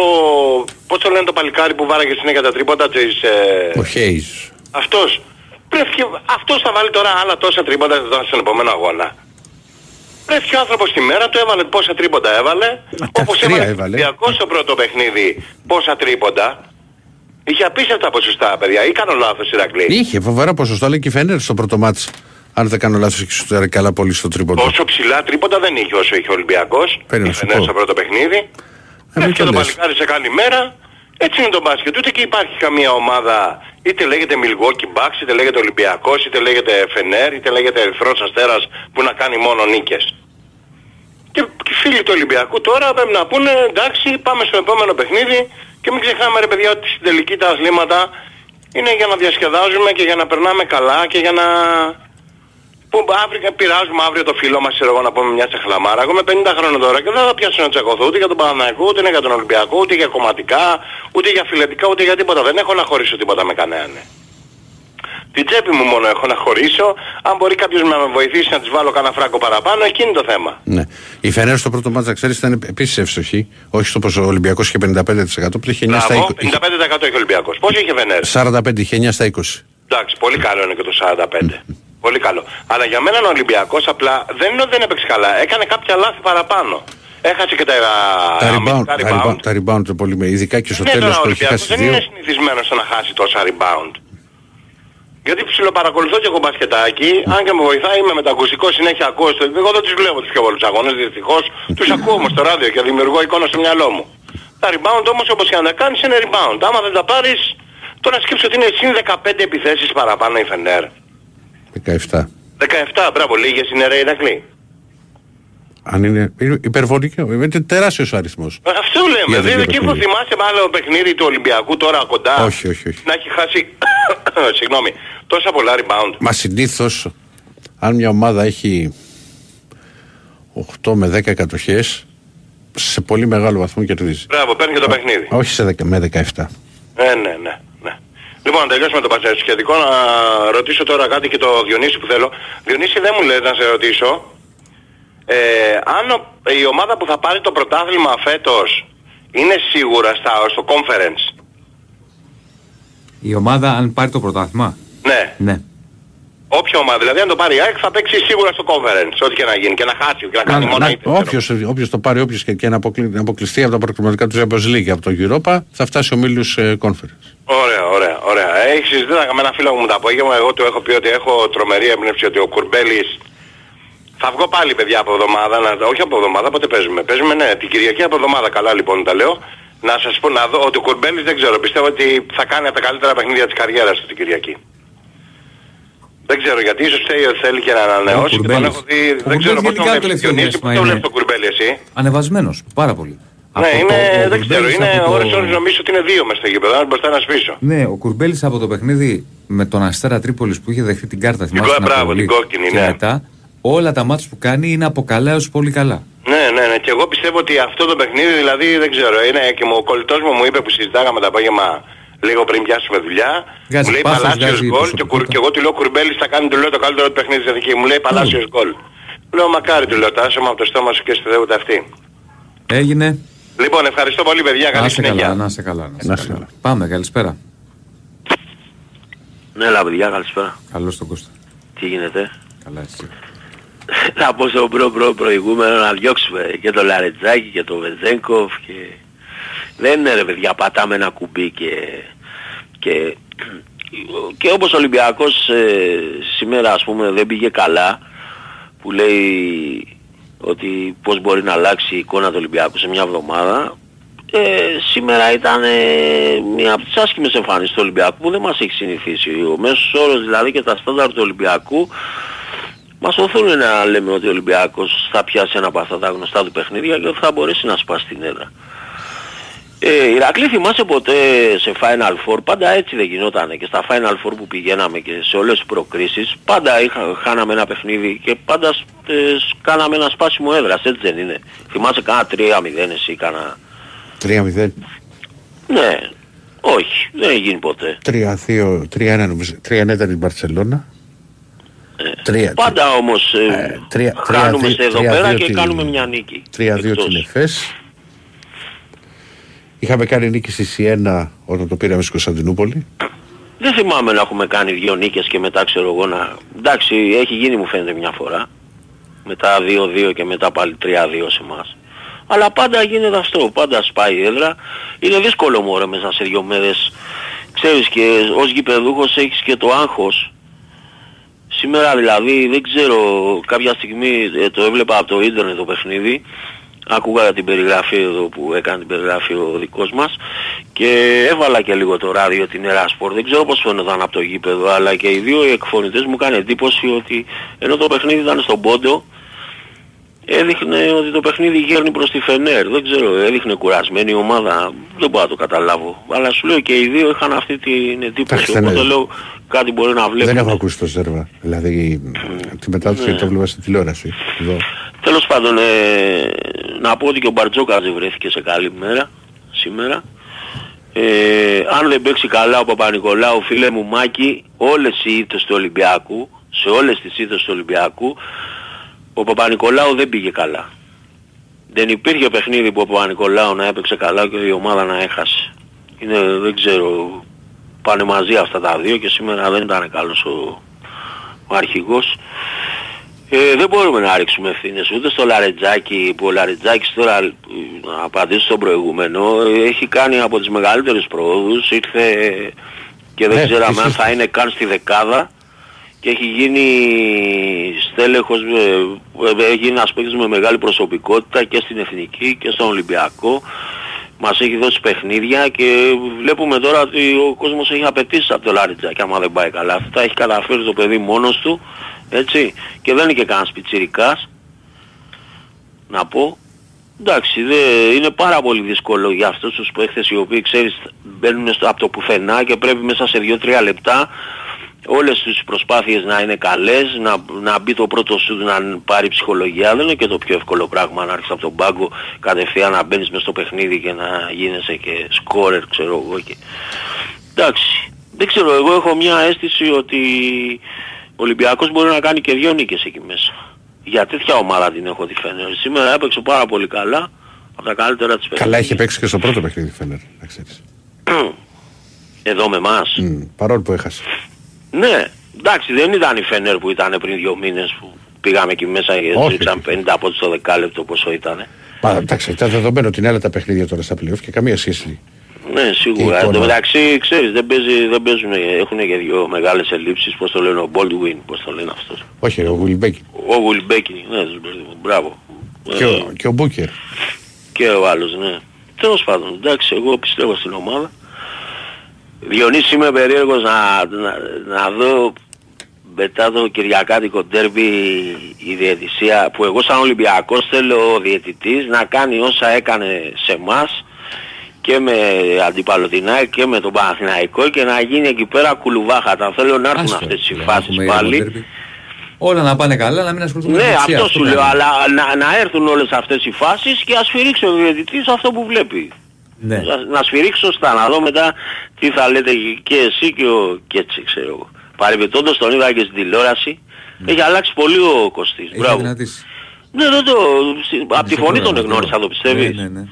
Πώς το λένε το παλικάρι που βάραγε συνέχεια τα τρίποτα της... Ε... Ο Χέις. Αυτός. Πρέπει, αυτός θα βάλει τώρα άλλα τόσα τρίποτα στον επόμενο αγώνα. Πρέπει και ο άνθρωπος τη μέρα του έβαλε πόσα τρίποντα έβαλε. τα Όπως τρία έβαλε ο έβαλε. Ολυμπιακός στο πρώτο παιχνίδι πόσα τρίποντα. Είχε απίστευτα ποσοστά παιδιά. Ή κάνω λάθος Ηρακλή. Είχε φοβερά ποσοστό, αλλά και η Φενέρ στο πρώτο μάτς. Αν δεν κάνω λάθος, έχεις σουτάρει καλά πολύ στο τρίποντο. Όσο ψηλά τρίποντα δεν είχε όσο είχε ο Ολυμπιακός. Πρέπει να Η σου Φενέρ πω. στο πρώτο παιχνίδι. Ε, μην Πρέπει και το το λες. παλικάρι σε καλή μέρα. Έτσι είναι το μπάσκετ. Ούτε και υπάρχει καμία ομάδα, είτε λέγεται Milwaukee Bucks, είτε λέγεται Ολυμπιακός, είτε λέγεται Φενέρ, είτε λέγεται Ερυθρός Αστέρας που να κάνει μόνο νίκες. Και και οι φίλοι του Ολυμπιακού τώρα πρέπει να πούνε εντάξει πάμε στο επόμενο παιχνίδι και μην ξεχνάμε ρε παιδιά ότι στην τελική τα αθλήματα είναι για να διασκεδάζουμε και για να περνάμε καλά και για να... Που αύριο, πειράζουμε αύριο το φίλο μας, ξέρω εγώ, να πούμε μια τσαχλαμάρα. Εγώ είμαι 50 χρόνια τώρα και δεν θα πιάσω να τσακωθώ ούτε για τον Παναναϊκό, ούτε για τον Ολυμπιακό, ούτε για κομματικά, ούτε για φιλετικά, ούτε για τίποτα. Δεν έχω να χωρίσω τίποτα με κανέναν. Την τσέπη μου μόνο έχω να χωρίσω. Αν μπορεί κάποιος να με βοηθήσει να της βάλω κανένα φράγκο παραπάνω, εκεί είναι το θέμα. Ναι. Η Φενέρ στο πρώτο μάτς, να ξέρεις, ήταν επίσης εύστοχη. Όχι στο πόσο ο Ολυμπιακός είχε 55%, που είχε 9 στα Μπράβο, 20. είχε 55% έχει ο Ολυμπιακός. Πόσο είχε Βενέρ. 45, είχε 9 στα 20. Εντάξει, πολύ καλό είναι και το 45. Πολύ καλό. Αλλά για μένα ο Ολυμπιακός απλά δεν είναι ότι δεν έπαιξε καλά. Έκανε κάποια λάθη παραπάνω. Έχασε και τα, Τα rebound, αμυντικά τα rebound, τα rebound είναι πολύ με, ειδικά και στο Ναι, τέλος τώρα ο που είχε Ολυμπιακός χάσει δεν δύο. είναι συνηθισμένος στο να χάσει τόσα rebound. Γιατί ψιλοπαρακολουθώ και εγώ μπασκετάκι, αν και με βοηθάει, είμαι μετακουσικό συνέχεια ακούω στο... Εγώ δεν τους βλέπω τους πιο πολλούς αγώνες, δυστυχώς. Τους ακούω όμως στο ράδιο και δημιουργώ εικόνα στο μυαλό μου. Τα rebound όμως όπως και να τα κάνεις είναι rebound. Άμα δεν τα πάρεις, τώρα σκέψω ότι είναι συν 15 επιθέσεις παραπάνω η Φενέρ. 17. 17, μπράβο, λίγες είναι ρε Ηρακλή. Αν είναι, είναι υπερβολικό, είναι τεράστιος ο αριθμός. Ε, Αυτό Για λέμε. το Δηλαδή δύο εκεί που παιχνίδια. θυμάσαι μάλλον παιχνίδι του Ολυμπιακού τώρα κοντά. Όχι, όχι, όχι. Να έχει χάσει, συγγνώμη, τόσα πολλά rebound. Μα συνήθως, αν μια ομάδα έχει 8 με 10 κατοχές, σε πολύ μεγάλο βαθμό κερδίζει. Μπράβο, παίρνει και το παιχνίδι. Όχι σε 10, με 17. Ε, ναι, ναι, ναι. Λοιπόν, να τελειώσουμε το σχετικό, να ρωτήσω τώρα κάτι και το Διονύση που θέλω. Διονύση δεν μου λέει να σε ρωτήσω. Ε, αν ο- η ομάδα που θα πάρει το πρωτάθλημα φέτος είναι σίγουρα στα, στο conference. Η ομάδα, αν πάρει το πρωτάθλημα; Ναι. Ναι. Όποια ομάδα, δηλαδή αν το πάρει η ΑΕΚ θα παίξει σίγουρα στο conference, ό,τι και να γίνει και να χάσει και να κάνει μόνο ήττες. Όποιος, όποιος το πάρει, όποιος και, και να, αποκλει, να αποκλειστεί από τα προκριματικά του Champions League και από το Europa, θα φτάσει ο Μίλους ε, Conference. Ωραία, ωραία, ωραία. Έχεις συζητήσει με ένα φίλο μου το απόγευμα. Εγώ του έχω πει ότι έχω τρομερή έμπνευση ότι ο Κουρμπέλης θα βγω πάλι παιδιά από εβδομάδα. Να, όχι από εβδομάδα, πότε παίζουμε. Παίζουμε ναι, την Κυριακή από εβδομάδα. Καλά λοιπόν τα λέω. Να σας πω να δω ότι ο Κουρμπέλης δεν ξέρω. Πιστεύω ότι θα κάνει από τα καλύτερα παιχνίδια της καριέρας του την Κυριακή. Δεν ξέρω γιατί, ίσως θέλει, θέλει και να ανανεώσει. και τον Κουρμπέλης. έχω δει, Ο δεν ξέρω Κουρμπέλης πώς τον γενικά βλέπεις. το τελευταίο Διονύση, διάστημα πώς το είναι- βλέπεις τον Κουρμπέλη εσύ. Ανεβασμένος. Πάρα πολύ. Ναι, Από είναι, το- ο δεν ξέρω, Κουρμπέλης είναι από το- ώρες ώρες νομίζω ότι είναι δύο μες στο γήπεδο, ένας μπροστά ένας πίσω. Ναι, ο Κουρμπέλης από το παιχνίδι με τον Αστέρα Τρίπολης που είχε δεχτεί την κάρτα. θυμάσαι, κο- στην μπράβο, Απολή. την κόκκινη, και ναι. μετά όλα τα μάτια που κάνει είναι από καλά έως πολύ καλά. Ναι, ναι, ναι. Και εγώ πιστεύω ότι αυτό το παιχνίδι, δηλαδή δεν ξέρω, είναι και μου, ο κολλητός μου μου είπε που συζητάγαμε το απόγευμα λίγο πριν πιάσουμε δουλειά. Βγάζει μου λέει πάθος, Παλάσιος βγάζει γκολ και, κουρ- και εγώ του λέω Κουρμπέλης θα κάνει του λέω το καλύτερο του παιχνίδι της δική μου. Μου λέει Παλάσιος γκολ. Λέω μακάρι του λέω, τάσω από το στόμα σου και στη δεούτα αυτή. Έγινε. Λοιπόν, ευχαριστώ πολύ παιδιά, Να καλή είσαι καλά, συνέχεια. να είσαι καλά. Να Να είσαι είσαι καλά. καλά. Πάμε, καλησπέρα. Ναι, έλα παιδιά, καλησπέρα. Καλώς τον Κώστα. Τι γίνεται; Καλά εσύ. Να πω στο προ, προ προηγούμενο να διώξουμε και το Λαρετζάκη και το Βεζέγκοφ και... Δεν είναι ρε παιδιά, πατάμε ένα κουμπί και... και, και όπως ο Ολυμπιακός ε, σήμερα ας πούμε δεν πήγε καλά που λέει ότι πώς μπορεί να αλλάξει η εικόνα του Ολυμπιακού σε μια εβδομάδα ε, σήμερα ήταν ε, μια από τις άσχημες εμφανίσεις του Ολυμπιακού που δεν μας έχει συνηθίσει. Ο μέσος όρος δηλαδή και τα στάνταρ του Ολυμπιακού μας οθούν να λέμε ότι ο Ολυμπιακός θα πιάσει ένα από αυτά τα γνωστά του παιχνίδια και ότι θα μπορέσει να σπάσει την έδρα. Ε, Ηρακλή θυμάσαι ποτέ σε Final Four, πάντα έτσι δεν γινότανε και στα Final Four που πηγαίναμε και σε όλες τις προκρίσεις, πάντα είχα, χάναμε ένα παιχνίδι και πάντα ε, σ- κάναμε ένα σπάσιμο έδρας, έτσι δεν είναι. Θυμάσαι κάνα 3-0 εσύ, κάνα... 3-0. Ναι, όχι, δεν έχει γίνει ποτέ. 3-2, 3-1 νομίζω. 3-1 ήταν η Μπαρσελόνα. Τρία- Πάντα όμως ε, Ε, τρία- χάνουμε τρία- σε εδώ τρία- πέρα δύο και τη- κάνουμε μια νίκη. 3-2 Εκτός. την ΕΦΕΣ. Είχαμε κάνει νίκη στη Σιένα όταν το πήραμε στη Κωνσταντινούπολη. Δεν θυμάμαι να έχουμε κάνει δύο νίκες και μετά ξέρω εγώ να... Εντάξει, έχει γίνει μου φαίνεται μια φορά. Μετά 2-2 και μετά πάλι 3-2 σε εμάς. Αλλά πάντα γίνεται αυτό, πάντα σπάει η έδρα. Είναι δύσκολο μωρέ μέσα σε δύο μέρες. Ξέρεις και ως γηπεδούχος έχεις και το άγχος. Σήμερα δηλαδή δεν ξέρω, κάποια στιγμή ε, το έβλεπα από το ίντερνετ το παιχνίδι. Άκουγα την περιγραφή εδώ που έκανε την περιγραφή ο δικός μας και έβαλα και λίγο το ράδιο την Εράσπορ. Δεν ξέρω πώς φαίνονταν από το γήπεδο αλλά και οι δύο οι εκφωνητές μου έκανε εντύπωση ότι ενώ το παιχνίδι ήταν στον πόντο έδειχνε ότι το παιχνίδι γέρνει προς τη Φενέρ. Δεν ξέρω, έδειχνε κουρασμένη η ομάδα. Δεν μπορώ να το καταλάβω. Αλλά σου λέω και οι δύο είχαν αυτή την εντύπωση. Εντάξει, δεν Οπότε είναι. λέω κάτι μπορεί να βλέπουν. Δεν έχω ακούσει το Ζέρβα. Δηλαδή τη μετάδοση Ναι. το βλέπα στη τηλεόραση. Εδώ. Τέλος πάντων, ε, να πω ότι και ο Μπαρτζόκας δεν βρέθηκε σε καλή μέρα σήμερα. Ε, αν δεν παίξει καλά ο Παπα-Νικολάου, φίλε μου Μάκη, όλες οι ήττες του Ολυμπιακού, σε όλες τις ήττες του Ολυμπιακού, ο Παπα-Νικολάου δεν πήγε καλά. Δεν υπήρχε παιχνίδι που ο Παπα-Νικολάου να έπαιξε καλά και η ομάδα να έχασε. Είναι, δεν ξέρω, πάνε μαζί αυτά τα δύο και σήμερα δεν ήταν καλός ο, ο αρχηγός. Ε, δεν μπορούμε να ρίξουμε ευθύνες ούτε στο Λαρετζάκι που ο Λαρετζάκης τώρα ε, να απαντήσω στον προηγούμενο ε, έχει κάνει από τις μεγαλύτερες προόδους ήρθε ε, και δεν Ναι, ξέραμε αν εσείς- θα είναι καν στη δεκάδα και έχει γίνει στέλεχος, ε, ε, έχει γίνει ένας παίκτης με μεγάλη προσωπικότητα και στην Εθνική και στον Ολυμπιακό μας έχει δώσει παιχνίδια και βλέπουμε τώρα ότι ο κόσμος έχει απαιτήσεις από το Λάριτζα άμα δεν πάει καλά. Αυτά έχει καταφέρει το παιδί μόνος του, έτσι, και δεν είναι και κανένας πιτσιρικάς, να πω. Εντάξει, δε, είναι πάρα πολύ δύσκολο για αυτούς τους παίχτες οι οποίοι ξέρεις μπαίνουν στο, από το πουθενά και πρέπει μέσα σε 2-3 λεπτά όλες τις προσπάθειες να είναι καλές, να, να μπει το πρώτο σου να πάρει ψυχολογία. Δεν είναι και το πιο εύκολο πράγμα να έρθεις από τον πάγκο κατευθείαν να μπαίνεις μες στο παιχνίδι και να γίνεσαι και σκόρερ ξέρω εγώ. Και... Εντάξει, δεν ξέρω, εγώ έχω μια αίσθηση ότι ο Ολυμπιακός μπορεί να κάνει και δύο νίκες εκεί μέσα. Για τέτοια ομάδα την έχω τη Φένερ. Σήμερα έπαιξε πάρα πολύ καλά, από τα καλύτερα της Καλά είχε παίξει και στο πρώτο παιχνίδι Φένερ, να ξέρεις. Εδώ με εμάς. Mm, παρόλο που έχασε. Ναι, εντάξει δεν ήταν η Φένερ που ήταν πριν δύο μήνες που πήγαμε εκεί μέσα και Όχι. ρίξαν 50 από το δεκάλεπτο πόσο ήταν. Μα εντάξει, ήταν δεδομένο ότι είναι άλλα τα παιχνίδια τώρα στα playoff και καμία σχέση. Ναι, σίγουρα. Η Εν τω εικόνα. μεταξύ, ξέρεις, δεν, παίζει, δεν παίζουν, έχουν και δύο μεγάλες ελλείψεις, πώς το λένε, ο Baldwin, πώς το λένε αυτός. Όχι, ο Βουλμπέκη. Ο Γουλμπέκη, ναι, τους μπερδεύω. μπράβο. Και, Ε, ο, και ο Μπούκερ. και ο άλλος, ναι. Τέλος πάντων, εντάξει, εγώ πιστεύω στην ομάδα. Διονύση είμαι περίεργος να, να, να δω μετά το Κυριακάτικο ντέρμπι η διαιτησία που εγώ σαν Ολυμπιακός θέλω ο διαιτητής να κάνει όσα έκανε σε εμάς και με αντιπαλωτινά και με τον Παναθηναϊκό και να γίνει εκεί πέρα κουλουβάχατα. Θέλω να έρθουν Άστο, αυτές οι λέει, φάσεις έχουμε πάλι. ντέρμπι. Όλα να πάνε καλά, να μην ασχοληθούμε Ναι, με την αυτό σου κάνει. λέω, αλλά να, να έρθουν όλες αυτές οι φάσεις και ας σφυρίξει ο διαιτητής αυτό που βλέπει. Ναι. Να, να σφυρίξει σωστά, να δω μετά τι θα λέτε και εσύ και ο Κέτσι, ξέρω εγώ. Παρεμπιπτόντως τον είδα και στην τηλεόραση, έχει αλλάξει πολύ ο Κωστής, Έχει μπράβο. δυνατήσει. Ναι, δεν το, από τη στο φωνή τον πρόγραμμα, εγνώρισα, ναι. το πιστεύεις. Ναι, ναι, ναι.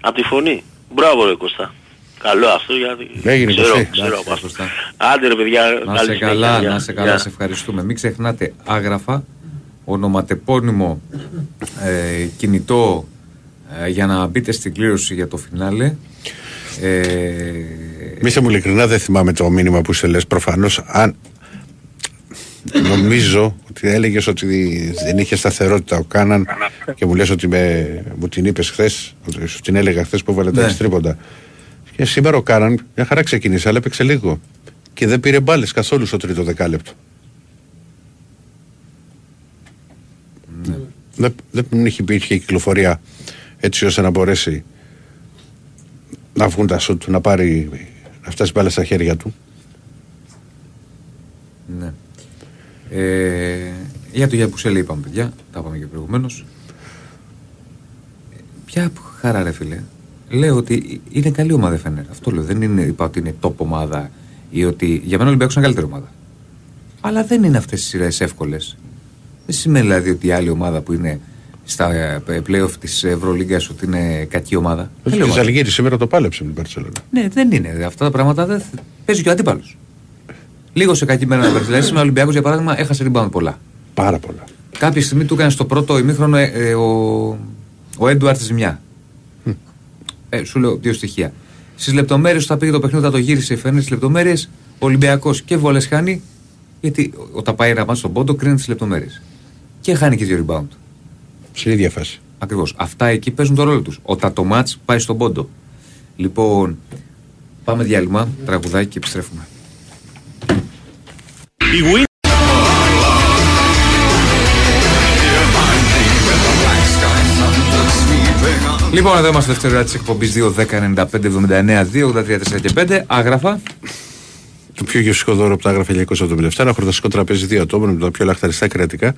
Από τη φωνή. Μπράβο ρε Κωστά. Καλό αυτό γιατί Έγινε, ξέρω, Κωστή. ξέρω Εντάξει, από αυτό. Κωστά. Άντε ρε παιδιά, Να καλή σε συνέχεια, καλά, γεια. να σε καλά, Γεια. σε ευχαριστούμε. Μην ξεχνάτε άγραφα, ονοματεπώνυμο, ε, κινητό ε, για να μπείτε στην κλήρωση για το φινάλε. Ε, Μη σε μου ειλικρινά δεν θυμάμαι το μήνυμα που σε λες προφανώς αν νομίζω ότι έλεγες ότι δεν είχε σταθερότητα ο Κάναν και μου λες ότι με, μου την είπες χθες ότι σου την έλεγα χθες που έβαλε τα Ναι. εξτρίποντα και σήμερα ο Κάναν μια χαρά ξεκίνησε αλλά έπαιξε λίγο και δεν πήρε μπάλες καθόλου στο τρίτο δεκάλεπτο δεν, δεν είχε υπήρχε κυκλοφορία έτσι ώστε να μπορέσει να βγουν τα σουτ, να πάρει να φτάσει μπάλα στα χέρια του. ναι. Ε, για το Γιαπουσέλη είπαμε παιδιά, τα είπαμε και προηγουμένως. Ποια χαρά ρε φίλε. Λέω ότι είναι καλή ομάδα η Φενέρ. Αυτό λέω. Δεν είναι, είπα ότι είναι top ομάδα ή ότι για μένα ο Ολυμπιακός είναι καλύτερη ομάδα. Αλλά δεν είναι αυτές οι σειρές εύκολες. Δεν σημαίνει δηλαδή ότι η άλλη ομάδα που είναι στα ε, play-off της Ευρωλίγκας ότι είναι κακή ομάδα. Ο Καλή ομάδα. Ζαλγίρη σήμερα το πάλεψε με την Παρσελόνα. Ναι, δεν είναι. Αυτά τα πράγματα δεν... παίζει και ο αντίπαλος. Λίγο σε κακή μέρα να παίξει. Δηλαδή, σήμερα ο Ολυμπιακός για παράδειγμα έχασε rebound πολλά. Πάρα πολλά. Κάποια στιγμή του έκανε στο πρώτο ημίχρονο ε, ε, ο, ο Έντουαρτ ζημιά. Ε, σου λέω δύο στοιχεία. Στις λεπτομέρειες θα πήγε το παιχνίδι, θα το γύρισε η Φένερ. Στις λεπτομέρειες ο Ολυμπιακός και βολέ χάνει, γιατί όταν πάει να πάει στον πόντο κρίνει τι λεπτομέρειες. Και χάνει και δύο rebound. Στην ίδια φάση. Ακριβώς. Αυτά εκεί παίζουν το ρόλο τους. Όταν το match πάει στον πόντο. Λοιπόν, πάμε διάλειμμα, τραγουδάκι και επιστρέφουμε. Λοιπόν, εδώ είμαστε δεύτερη ώρα της εκπομπής 2-10-95-79-2-83-4 και 5. Άγραφα. Το πιο γευστικό δώρο από τα άγραφα 1977, ένα χορταστικό τραπέζι δύο ατόμων με τα πιο λαχταριστά κρεατικά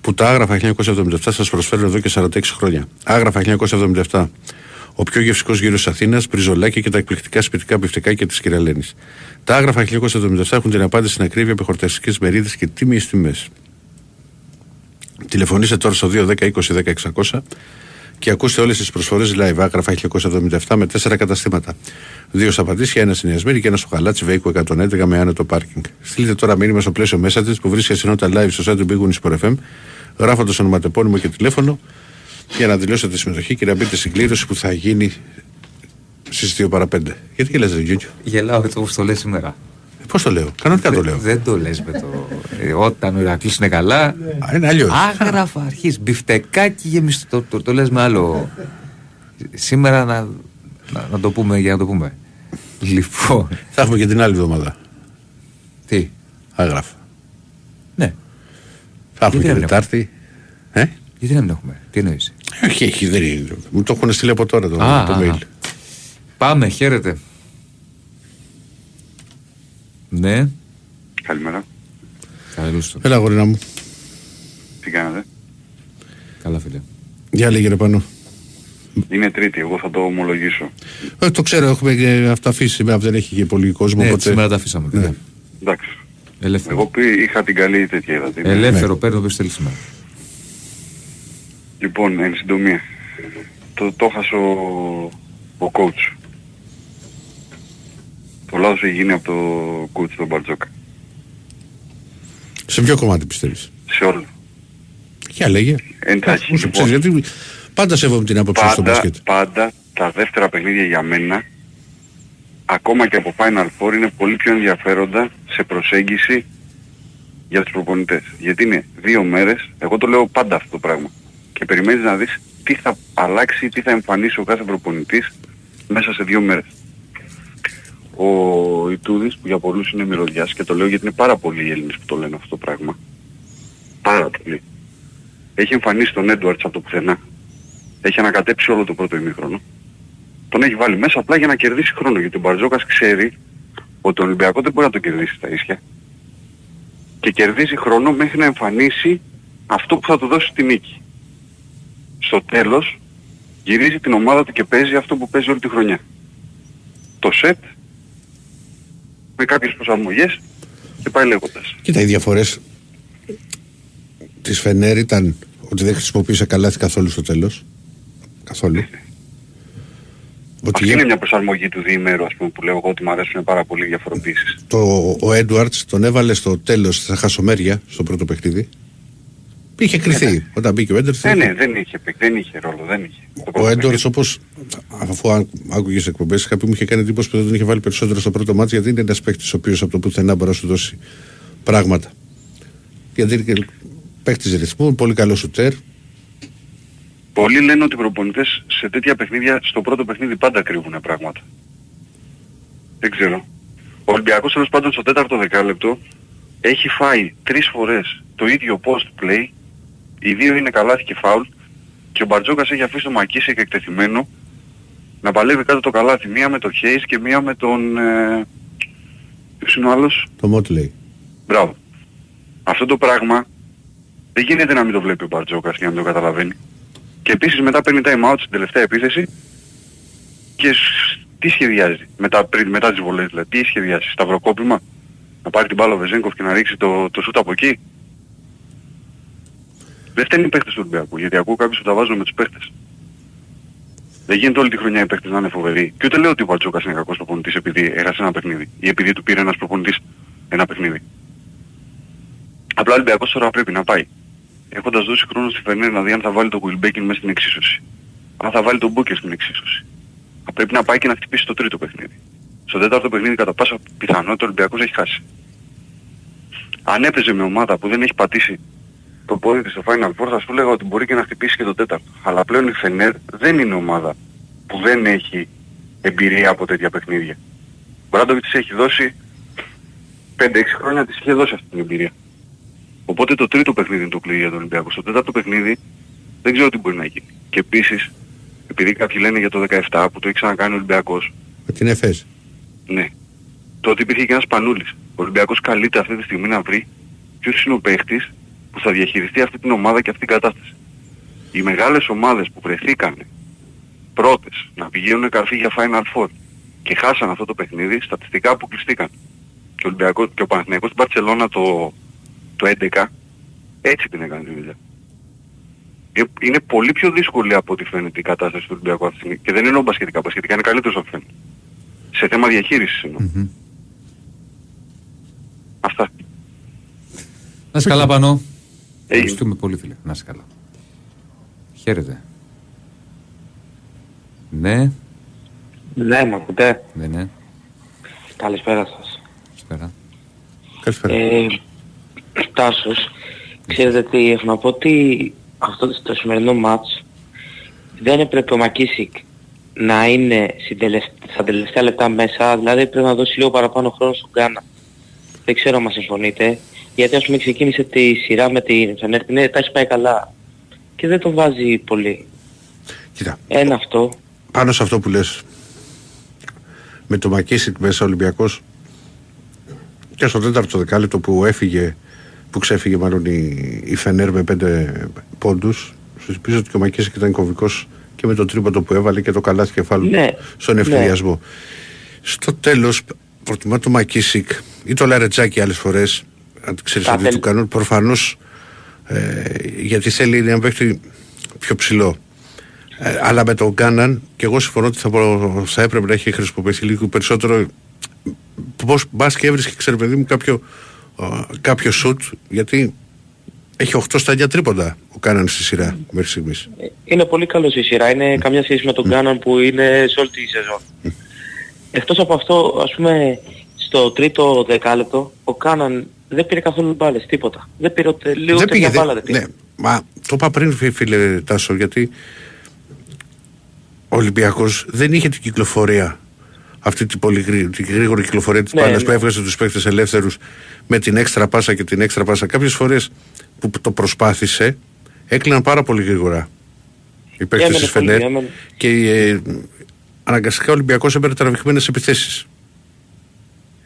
που τα άγραφα 1977 σας προσφέρουν εδώ και 46 χρόνια. Άγραφα 1977. Ο πιο γευστικός γύρος Αθήνας, μπριζολάκι και τα εκπληκτικά σπιτικά μπιφτεκάκια της κυρα-Λένης. Τα άγραφα 1977 έχουν την απάντηση στην ακρίβεια με χορταστικές μερίδες και τίμιες τιμές. Τηλεφωνήστε τώρα στο 210-20-10-600 και ακούστε όλες τις προσφορές live. Άγραφα 1977 με τέσσερα καταστήματα. Δύο στα Πατήσια, ένας στην Ιασμήρη και ένας στο Χαλάτσι Βέικο 111 με άνετο πάρκινγκ. Στείλτε τώρα μήνυμα στο πλαίσιο μέσα της που βρίσκεται συνότητα live στο site του Big Win Sport FM, γράφοντας ονοματεπώνυμο και τηλέφωνο για να δηλώσετε τη συμμετοχή και να μπείτε στην κλήρωση που θα γίνει στις 2 παρα 5. Γιατί και λε, Γιούγκιο. Γελάω έτσι όπως το λες σήμερα. Πώς το λέω, κανονικά το λέω. Δεν το λες με το. ε, όταν ο Ηρακλής είναι καλά. Α, είναι αλλιώς. Άγραφα αρχής. Μπιφτεκάκι γεμιστό. Το, το, το λες με άλλο. Σήμερα να, να, να το πούμε για να το πούμε. Λοιπόν. Θα έχουμε και την άλλη εβδομάδα. Τι; Άγραφα. Ναι. Θα έχουμε Γιατί και δεν Τετάρτη. Ε; Γιατί να μην έχουμε; Τι εννοείς; Όχι, έχει, δεν είναι. Μου το έχουν στείλει από τώρα το, Α, το α, mail. α. Πάμε, χαίρετε. Ναι. Καλημέρα. Καλώς το. Έλα γορίνα μου. Τι κάνετε. Καλά φίλε. Για λέγε ρε πάνω. Είναι τρίτη, εγώ θα το ομολογήσω. Ε, το ξέρω, έχουμε και αυτά αφήσει σήμερα, δεν έχει και πολύ κόσμο. Ναι, οπότε... σήμερα τα αφήσαμε. Ναι. παιδιά. Εντάξει. Ελεύθερο. Εγώ πει, είχα την καλή τέτοια είδατε. Ελεύθερο παίρνω όποιος θέλεις σήμερα. Λοιπόν, εν συντομία. Το, το έχασε ο, ο coach. Το λάθος έχει γίνει από το coach τον Μπαρτζόκα. Σε ποιο κομμάτι πιστεύεις; Σε όλο. Για λέγε. Εντάξει, Όσο λοιπόν, ξέρεις, γιατί πάντα σέβομαι την άποψη σου στο πάντα, μπάσκετ. πάντα τα δεύτερα παιχνίδια για μένα ακόμα και από Final Four είναι πολύ πιο ενδιαφέροντα σε προσέγγιση για τους προπονητές. Γιατί είναι δύο μέρες, εγώ το λέω πάντα αυτό το πράγμα. Και περιμένεις να δεις τι θα αλλάξει, τι θα εμφανίσει ο κάθε προπονητής μέσα σε δύο μέρες. Ο Ιτούδης που για πολλούς είναι μυρωδιάς και το λέω γιατί είναι πάρα πολλοί οι Έλληνες που το λένε αυτό το πράγμα. Πάρα πολλοί. Έχει εμφανίσει τον Έντουαρτς από το πουθενά. Έχει ανακατέψει όλο το πρώτο ημίχρονο. Τον έχει βάλει μέσα απλά για να κερδίσει χρόνο. Γιατί ο Μπαρτζόκας ξέρει ότι τον Ολυμπιακός δεν μπορεί να τον κερδίσει στα ίσια. Και κερδίζει χρόνο μέχρι να εμφανίσει αυτό που θα του δώσει τη νίκη. Στο τέλος γυρίζει την ομάδα του και παίζει αυτό που παίζει όλη τη χρονιά. Το σετ με κάποιες προσαρμογές και πάει λέγοντας. Κοίτα, οι διαφορές της Φενέρ ήταν ότι δεν χρησιμοποίησε καλάθι καθόλου στο τέλος. Καθόλου. Ότι Αυτή είναι μια προσαρμογή του διημέρου ας πούμε που λέω εγώ ότι μου αρέσουν πάρα πολύ οι διαφοροποίησεις. το, ο Έντουαρτς τον έβαλε στο τέλος στα χασομέρια στο πρώτο παιχνίδι. Είχε κρυθεί. Όταν μπήκε ο Έντουαρτς. Ναι, ναι, δεν είχε, δεν είχε ρόλο, δεν είχε. Το πρώτο Ο Έντουαρτς παιχνίδι. όπως αφού ά- άκουγες εκπομπές κάποιοι μου είχε κάνει εντύπωση που δεν τον είχε βάλει περισσότερο στο πρώτο μάτι γιατί είναι ένας παίκτης ο οποίος από το πουθενά μπορεί να σου δώσει πράγματα. Γιατί είναι και παίκτης ρυθμού, πολύ καλός σουτέρ. Πολλοί λένε ότι οι προπονητές σε τέτοια παιχνίδια στο πρώτο παιχνίδι πάντα κρύβουν πράγματα. Δεν ξέρω. Ο Ολυμπιακός τέλος πάντων στο τέταρτο δεκάλεπτο έχει φάει τρεις φορές το ίδιο post play, οι δύο είναι καλάθι και φάουλ και ο Μπαρτζόκας έχει αφήσει τον Μακίση και εκτεθειμένο να παλεύει κάτω το καλάθι, μία με τον Χέις και μία με τον... Ε, ποιος είναι ο άλλος; Το Μότλεϊ. Μπράβο. Αυτό το πράγμα δεν γίνεται να μην το βλέπει ο Μπαρτζόκας και να μην το καταλαβαίνει. Και επίσης μετά παίρνει time out στην τελευταία επίθεση και σ- τι σχεδιάζει μετά, πριν, μετά τις βολές δηλαδή. Τι σχεδιάζει, σταυροκόπημα, να πάρει την μπάλα ο Βεζέγκοφ και να ρίξει το, το σούτ από εκεί; Δεν φταίνει οι παίχτες του Ολυμπιακού, γιατί ακούω κάποιους που τα βάζουν με τους παίχτες. Δεν γίνεται όλη τη χρονιά οι παίχτες να είναι φοβεροί. Και ούτε λέω ότι ο Μπαρτζόκας είναι κακός προπονητής επειδή έχασε ένα παιχνίδι ή επειδή του πήρε ένας προπονητής ένα παιχνίδι. Απλά ο Ολυμπιακός τώρα πρέπει να πάει. Έχοντας δώσει χρόνο στη Φερνέρ να δει αν θα βάλει τον Wilbekin μέσα στην εξίσωση. Αν θα βάλει τον Μπούκερ στην εξίσωση. Θα πρέπει να πάει και να χτυπήσει το τρίτο παιχνίδι. Στο τέταρτο παιχνίδι κατά πάσα πιθανότητα ο Ολυμπιακός έχει χάσει. Αν έπαιζε με ομάδα που δεν έχει πατήσει το πόδι της στο Final Four θα σου λέγα ότι μπορεί και να χτυπήσει και το τέταρτο. Αλλά πλέον η Φενέρ δεν είναι ομάδα που δεν έχει εμπειρία από τέτοια παιχνίδια. Ο Μπράντοβιτς της έχει δώσει 5-6 χρόνια της είχε δώσει αυτή την εμπειρία. Οπότε το τρίτο παιχνίδι είναι το κλειδί για τον Ολυμπιακό. Στο τέταρτο παιχνίδι δεν ξέρω τι μπορεί να γίνει. Και επίσης, επειδή κάποιοι λένε για το 17 που το έχει ξανακάνει ο Ολυμπιακός, Με την ΕΦΕΣ. ναι. Τότε υπήρχε και ένας Πανούλης. Ο Ολυμπιακός καλείται αυτή τη στιγμή να βρει ποιος είναι ο παίχτης που θα διαχειριστεί αυτή την ομάδα και αυτή την κατάσταση. Οι μεγάλες ομάδες που βρεθήκαν πρώτες να πηγαίνουν καρφί για Final Four και χάσαν αυτό το παιχνίδι, στατιστικά αποκλειστήκαν. Και ο, Ολυμπιακός, και ο Παναθηναϊκός στην Παρσελώνα το, το 11 έτσι την έκανε τη δουλειά. Ε, Είναι πολύ πιο δύσκολη από ό,τι φαίνεται η κατάσταση του Ολυμπιακού αυτή τη στιγμή. Και δεν εννοώ μπασκετικά. Μπασκετικά είναι καλύτερος από φαίνεται. Σε θέμα διαχείρισης εννοώ. Μμμ. Αυτά. Να είσαι καλά πάνω. Έγινε. Ευχαριστούμε πολύ φίλε. Να είσαι καλά. Χαίρετε. Ναι, Ναι, με ακούτε; ναι, ναι. Καλησπέρα σας. Σπέρα. Καλησπέρα. Ε, Τάσος, ξέρετε τι, έχω να πω ότι αυτό το σημερινό μάτς δεν έπρεπε ο Μακίσικ να είναι στην τελεσ- στα τελευταία λεπτά μέσα, δηλαδή πρέπει να δώσει λίγο παραπάνω χρόνο στον Γκάνα. Δεν ξέρω αν μας συμφωνείτε, γιατί ας πούμε ξεκίνησε τη σειρά με την Φενέρ, ναι, τα έχει πάει καλά και δεν τον βάζει πολύ. Κοίτα, Ένα αυτό, πάνω σε αυτό που λες με το Μακίσικ μέσα ο Ολυμπιακός Και στο τέταρτο δεκάλεπτο που έφυγε, που ξέφυγε μάλλον η, η Φενέρ με πέντε πόντους, σου πίσω ότι και ο Μακίσικ ήταν κομβικός και με το τρίποντο που έβαλε και το καλάθι κεφάλου Ναι. στον ευθυριασμό. Στο τέλος προτιμά το Μακίσικ ή το Λαρετζάκι άλλες φορές, αν ξέρεις Τα ότι θέλ- του κάνουν προφανώς ε, γιατί θέλει να παίξει πιο ψηλό. Ε, αλλά με τον Κάναν και εγώ συμφωνώ ότι θα, προ- θα έπρεπε να έχει χρησιμοποιηθεί λίγο περισσότερο πώς μπας και έβρισκε ξέρε παιδί μου κάποιο, ε, κάποιο σουτ γιατί έχει 8 στα 9 τρίποντα ο Κάναν στη σειρά μέχρι στιγμής. Είναι πολύ καλός η σειρά. Είναι καμιά σχέση με τον Κάναν που είναι σε όλη τη σεζόν. Εκτός από αυτό, ας πούμε, στο τρίτο δεκάλεπτο, ο Κάναν δεν πήρε καθόλου μπάλες, τίποτα. Δεν πήρε ούτε λίγο ούτε μια δεν- μπάλα δεν πήρε. ναι, μα το είπα πριν φι- φίλε Τάσο γιατί ο Ολυμπιακός δεν είχε την κυκλοφορία αυτή την πολύ γρή- την γρήγορη κυκλοφορία της Ναι, μπάλας ναι. που έβγαζε τους παίκτες ελεύθερους με την έξτρα πάσα και την έξτρα πάσα κάποιες φορές που το προσπάθησε έκλειναν πάρα πολύ γρήγορα οι παίκτες Έμενε της πολύ, Φενέρ έμενε. και ε, αναγκαστικά ο Ολυμπιακός έπαιρνε τραβηγμένες επιθέσεις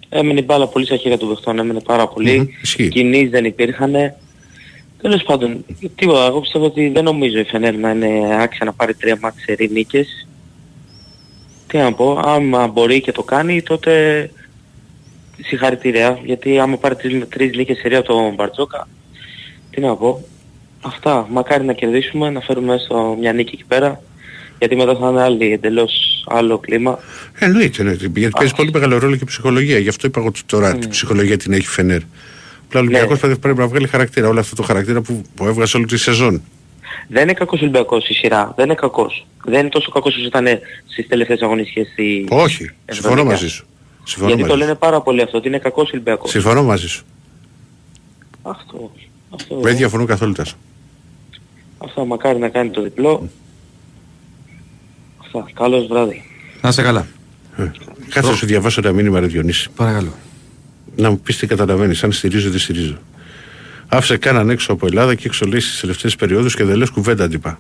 Έμενε η μπάλα πολύ στα χέρια του παιχτών, έμενε πάρα πολύ. Μμμ, ισχύει. Κινήσεις δεν υπήρχαν. Τέλος πάντων, τίποτα. Εγώ πιστεύω ότι δεν νομίζω η Φενέρ να είναι άξια να πάρει τρία μάτς σε νίκες. Τι να πω, άμα μπορεί και το κάνει, τότε συγχαρητήρια. Γιατί άμα πάρει τρεις, τρεις νίκες σε ρία από τον Μπαρτζόκα, τι να πω. Αυτά, μακάρι να κερδίσουμε, να φέρουμε έστω μια νίκη εκεί πέρα. Γιατί μετά θα είναι άλλη, εντελώς άλλο κλίμα. Εννοείται, εννοείται. Γιατί παίζει πολύ μεγάλο ρόλο και η ψυχολογία. Γι' αυτό είπα εγώ ότι τώρα Ναι. την ψυχολογία την έχει η Φενέρ. Απλά ο Ολυμπιακός πρέπει- πρέπει να βγάλει χαρακτήρα. Όλο αυτό το χαρακτήρα που, που έβγαζε όλη τη σεζόν. Δεν είναι κακός ο Ολυμπιακός η σειρά. Δεν είναι κακός. Δεν είναι τόσο κακός όσο ήταν στις τελευταίες αγωνιστικές στη... Όχι, συμφωνώ 70. μαζί σου. Συμφωνώ Γιατί το μαζί, λένε πάρα πολύ αυτό, ότι είναι κακός ο Ολυμπιακός. σου. συμφωνώ μαζί σου. Αυτό. Αυτό. Δεν διαφωνώ καθόλου Τάσο. Αυτό μακάρι να κάνει το διπλό. Αυτά. Καλώς βράδυ. Να είσαι καλά. Ε, Κάτσε να σου διαβάσω ένα μήνυμα, Ρε Διονύση. Παρακαλώ. Να μου πεις τι καταλαβαίνεις, αν στηρίζω ή δεν στηρίζω. Άφησε κάναν έξω από Ελλάδα και έξω λέει στις τελευταίες περιόδους και δεν λες κουβέντα αντίπα.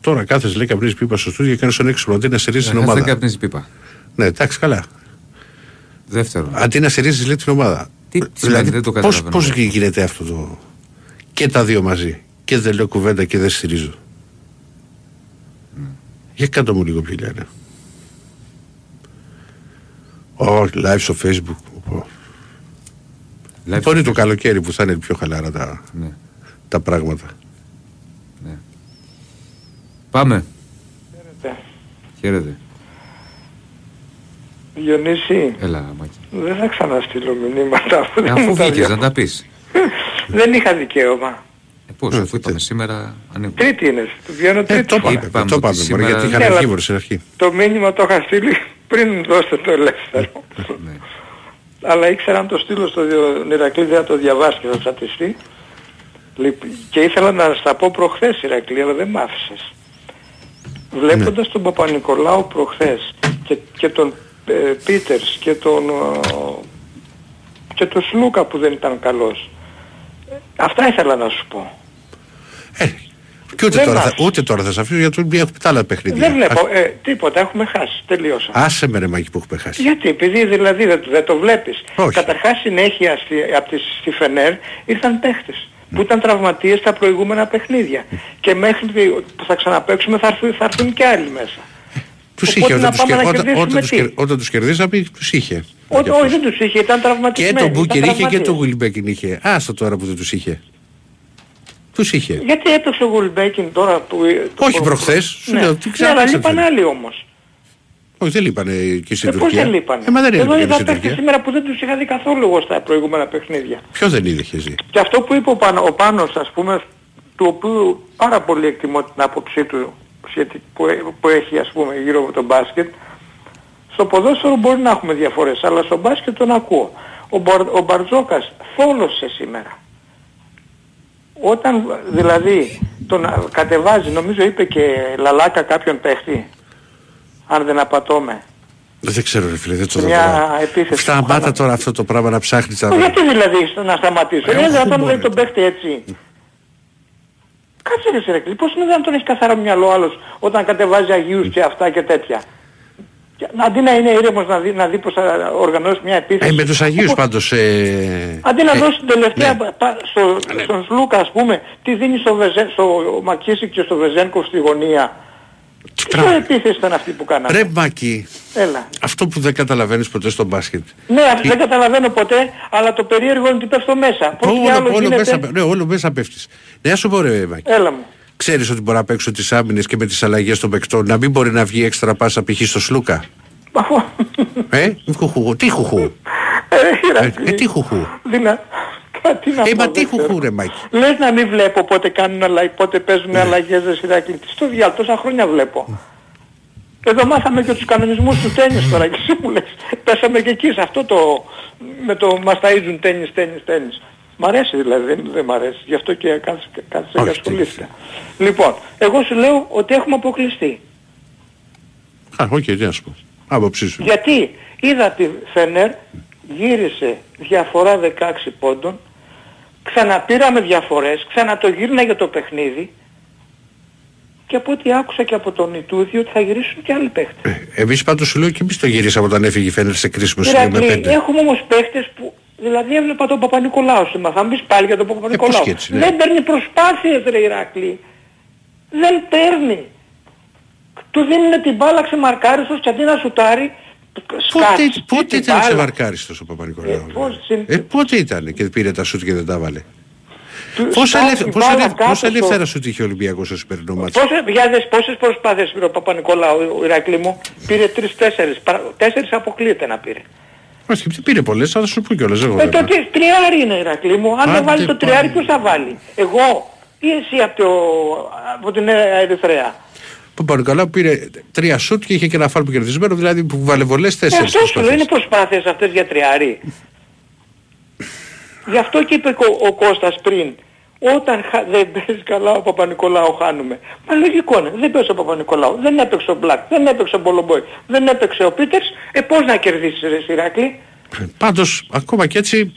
Τώρα κάθεσαι λέει καπνίζεις πίπα στο στούντιο και κάνεις τον έξω αντί να στηρίζεις την Καταρχάς, Δεν ομάδα. καπνίζει πίπα. Ναι, εντάξει, καλά. Δεύτερον. Αντί να στηρίζεις λέει την ομάδα. Τι σημαίνει, δεν το πώς, καταλαβαίνω. πώς γίνεται αυτό το... Και τα δύο μαζί. Και δεν λέω κουβέντα και δεν στηρίζω. Για κάτω μου λίγο πιο λένε. Ω, live στο facebook. Ω. Live Μπορεί το καλοκαίρι που θα είναι πιο χαλάρα τα, Ναι. τα πράγματα. Πάμε. Χαίρετε. Διονύση, Έλα, Μάκη. δεν θα ξαναστείλω μηνύματα που δεν Αφού μου τα βγήκες να διαβάζω. τα πεις. Δεν είχα δικαίωμα. Ε, πώς, αφού είπαμε σήμερα ανοίγουμε. Τρίτη είναι. Βγαίνω Ε, τρίτη. το είπαμε, Είπαμε το ότι είπαμε, μωρέ, σήμερα- γιατί είχαν Ναι, αλλά- αρχή στην αρχή. Το μήνυμα το είχα στείλει πριν δώσετε το ελεύθερο. Ναι. Αλλά ήξερα αν το στείλω στο Διο- Ηρακλή δεν θα το διαβάσει και θα τσατιστεί. Λοιπόν, Και ήθελα να στα πω προχθές Ηρακλή, αλλά δεν μ' άφησες. Βλέποντας τον Παπα-Νικολάου προχθές και, και τον ε, Πίτερς και τον, ε, και τον Σλούκα που δεν ήταν καλός. Ε, Αυτά ήθελα να σου πω. Και ούτε Δεν τώρα, θα, μ' άφησε. ούτε τώρα θα σε αφήσω γιατί έχουμε τα άλλα παιχνίδια. Δεν βλέπω, ε, τίποτα, έχουμε χάσει, τελείωσα. Άσε με ρε Μάκη που έχουμε χάσει. Γιατί, επειδή δηλαδή δεν, δεν το βλέπεις. Όχι. Καταρχάς συνέχεια στη, από τη, στη Φενέρ ήρθαν παίχτες που ήταν τραυματίες στα προηγούμενα παιχνίδια. Και μέχρι που θα ξαναπαίξουμε θα έρθουν, θα έρθουν και άλλοι μέσα. Τους Οπότε είχε να όταν τους, πάμε κερ- να όταν, κερδίσουμε όταν, τους, τι; κερ- όταν τους κερδίσαμε τους είχε. Ό, όχι δεν τους είχε, ήταν Και τραυματισμένοι. τον ήταν Μπούκερ είχε και τραυματίες. τον Γουιλμπέκιν είχε. Άστο τώρα που δεν τους είχε. Τους είχε. Γιατί έπαιξε ο Γουλμπέκιν τώρα που... Όχι που- προχθές, σου Ναι, λέω, τι ναι, αλλά ξαναπαίξαν λείπαν φίλε. άλλοι όμως. Όχι δεν λείπανε και στην Ε, πώς Τουρκία. δεν λείπανε; Ε, μα δεν Εγώ έλειπαν είδα στην παίχτες Τουρκία. σήμερα που δεν τους είχα δει καθόλου εγώ στα προηγούμενα παιχνίδια. Ποιος δεν είδε είχε ζει; Και αυτό που είπε ο, Πάνο, ο Πάνος ας πούμε, του οποίου πάρα πολύ εκτιμώ την άποψή του σχετι- που, έ- που έχει ας πούμε γύρω από τον μπάσκετ, στο ποδόσφαιρο μπορεί να έχουμε διαφορές, αλλά στο μπάσκετ τον ακούω. Ο, Μπαρ, ο Μπαρτζόκας θόλωσε σήμερα. Όταν δηλαδή τον α, κατεβάζει, νομίζω είπε και λαλάκα κάποιον παίχτη, αν δεν απατώμε. Δεν ξέρω ρε φίλε, δεν το Σε δω. μια τώρα. επίθεση. Σταμάτα τώρα αυτό το πράγμα να ψάχνεις να Ε, δω. Γιατί δηλαδή να σταματήσω; Ε, Ε, δεν τον μωρέ. λέει τον παίχτη έτσι. Κάτσε ρε Σερεκλή, πώς είναι να τον έχεις καθαρό μυαλό άλλος όταν κατεβάζει Αγίους και αυτά και τέτοια; Και Αντί να είναι ήρεμος να δει, να δει πως θα οργανώσει μια επίθεση. Ε, με τους Αγίους πάντως... Ε, Αντί να ε, δώσει την τελευταία ναι. πα- στο, στον Σλούκα ας πούμε, τι δίνει στο, Βεζέ, στο Μακίσικ και στο Βεζένκοφ στη γωνία. Τι πράγμα. επίθεση ήταν αυτή που κάναμε. Ρε Μάκη, Έλα. αυτό που δεν καταλαβαίνεις ποτέ στο μπάσκετ. Ναι, αυτό δεν καταλαβαίνω ποτέ, αλλά το περίεργο είναι ότι πέφτω μέσα. Πώς Όλο, και άλλος όλο, γίνεται... μέσα, ναι, όλο μέσα πέφτεις. Ναι, ας σου πω ρε Μάκη. Έλα μου. Ξέρεις ότι μπορεί να παίξω τις άμυνες και με τις αλλαγές των παικτών να μην μπορεί να βγει έξτρα πάσα π.χ. στο Σλούκα; Ε, χουχού, τι χουχού. Ε, Ε, ε, τι χουχού. Δυνα... Τι να Ε, πω, μα δεν τι ξέρω. χουχού ρε Μάκη; Λες να μην βλέπω πότε κάνουν αλλαγές, πότε παίζουν Ναι. αλλαγές ρε Σιράκλη. Τι στο διάλογο, τόσα χρόνια βλέπω. Εδώ μάθαμε και τους κανονισμούς του τέννις τώρα και εσύ μου λες. Πέσαμε και εκεί σε αυτό το... με το μας ταΐζουν τέννις, τέννις, τέννις. Μ' αρέσει δηλαδή, δεν, δεν μ' αρέσει. Γι' αυτό και κάθισα κάθισα και Όχι, ασχολήθηκα. Λοιπόν, εγώ σου λέω ότι έχουμε αποκλειστεί. Α, οκ, τι να σου πω. Άποψή σου. Γιατί είδα τη Φενέρ γύρισε διαφορά 16 πόντων, ξαναπήραμε διαφορές, ξαναγύρναγε το παιχνίδι και από ό,τι άκουσα και από τον Ιτούδη ότι θα γυρίσουν και άλλοι παίχτες. Εμείς πάντως σου λέω και εμείς το γυρίσαμε όταν έφυγε η Φένερ σε κρίσιμο σημείο με Ηρακλή, πέντε. έχουμε όμως παίχτες που... Δηλαδή έβλεπα τον Παπα-Νικολάου σήμερα. Θα μου πεις πάλι για τον Παπα-Νικολάου. πώς και έτσι, ναι. Δεν παίρνει προσπάθειες ρε Ηρακλή. Δεν παίρνει. Του δίνουν την μπάλα ξεμαρκάριστος και αντί να σουτάρει Πότε, σκάτσει πότε την ήταν μπάλα. ξεβαρκάριστος ο Παπα-Νικολάου. Ε, πώς συν- Ε, πότε ήταν και πήρε τα σούτ και δεν τα βάλε; του Πόσα, σκάτσει ελευ- την πόσα, μπάλα ελευ- κάτω πόσα στο- ελεύθερα σούτ είχε ο Ολυμπιακός στο σημερινό μάτσο. Πόσες, για δες, πόσες προσπάθειες πήρε ο Παπα-Νικολάου ο Ηρακλή μου; Πήρε τρεις-τέσσερις. Παρα- Τέσσερις αποκλείεται να πήρε. Όχι, δεν πήρε πολλές, θα σου πω κιόλας. Εγώ Ε, το βέβαια. τι, τριάρι είναι Ηρακλή μου. Αν δεν Άντε βάλεις το πάλι. τριάρι ποιος θα βάλει; Εγώ ή εσύ από, το, από την Ερυθρέα. Ο Παπα-Νικολάου πήρε τρία σούτ και είχε και ένα φάλ που κερδισμένο, δηλαδή που βάλε βολές Ε, τέσσερις αυτός σου λέω είναι προσπάθειες. προσπάθειες αυτές για τριάρι. Γι' αυτό και είπε ο, ο Κώστας πριν. Όταν χα- δεν παίζει καλά ο Παπα-Νικολάου χάνουμε. Μα λογικό είναι. Δεν παίζει ο Παπα-Νικολάου. Δεν έπαιξε ο Μπλακ. Δεν έπαιξε ο Μπολομπόη. Δεν έπαιξε ο Πίτερς. Ε πώς να κερδίσεις ρε Σιράκλη. Πάντως, ακόμα και έτσι,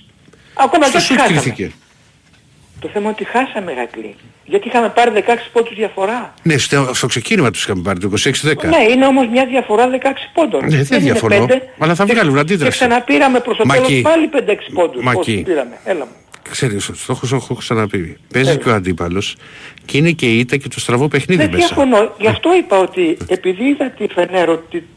Ακόμα και στο έτσι σούτ χάσαμε. κρίθηκε. Το θέμα είναι ότι χάσαμε Ηρακλή. Γιατί είχαμε πάρει 16 πόντους διαφορά. Ναι, στο, στο ξεκίνημα τους είχαμε πάρει το 26-10. Ναι, είναι όμως μια διαφορά 16 πόντων. Ναι, δεν είναι διαφωνώ, πέντε. αλλά θα Και- βγάλουν αντίδραση. Και ξαναπήραμε προς το Μακί. τέλος πάλι 5-6 πόντους. Μακί. Πόσους πήραμε. Έλα μου. Ξέρεις, το έχω, το έχω ξαναπεί. Παίζει και ο αντίπαλος και είναι και η ήττα και το στραβό παιχνίδι Δεν μέσα. διαφωνώ. Γι' αυτό είπα ότι επειδή είδα τη Φενέρ ότι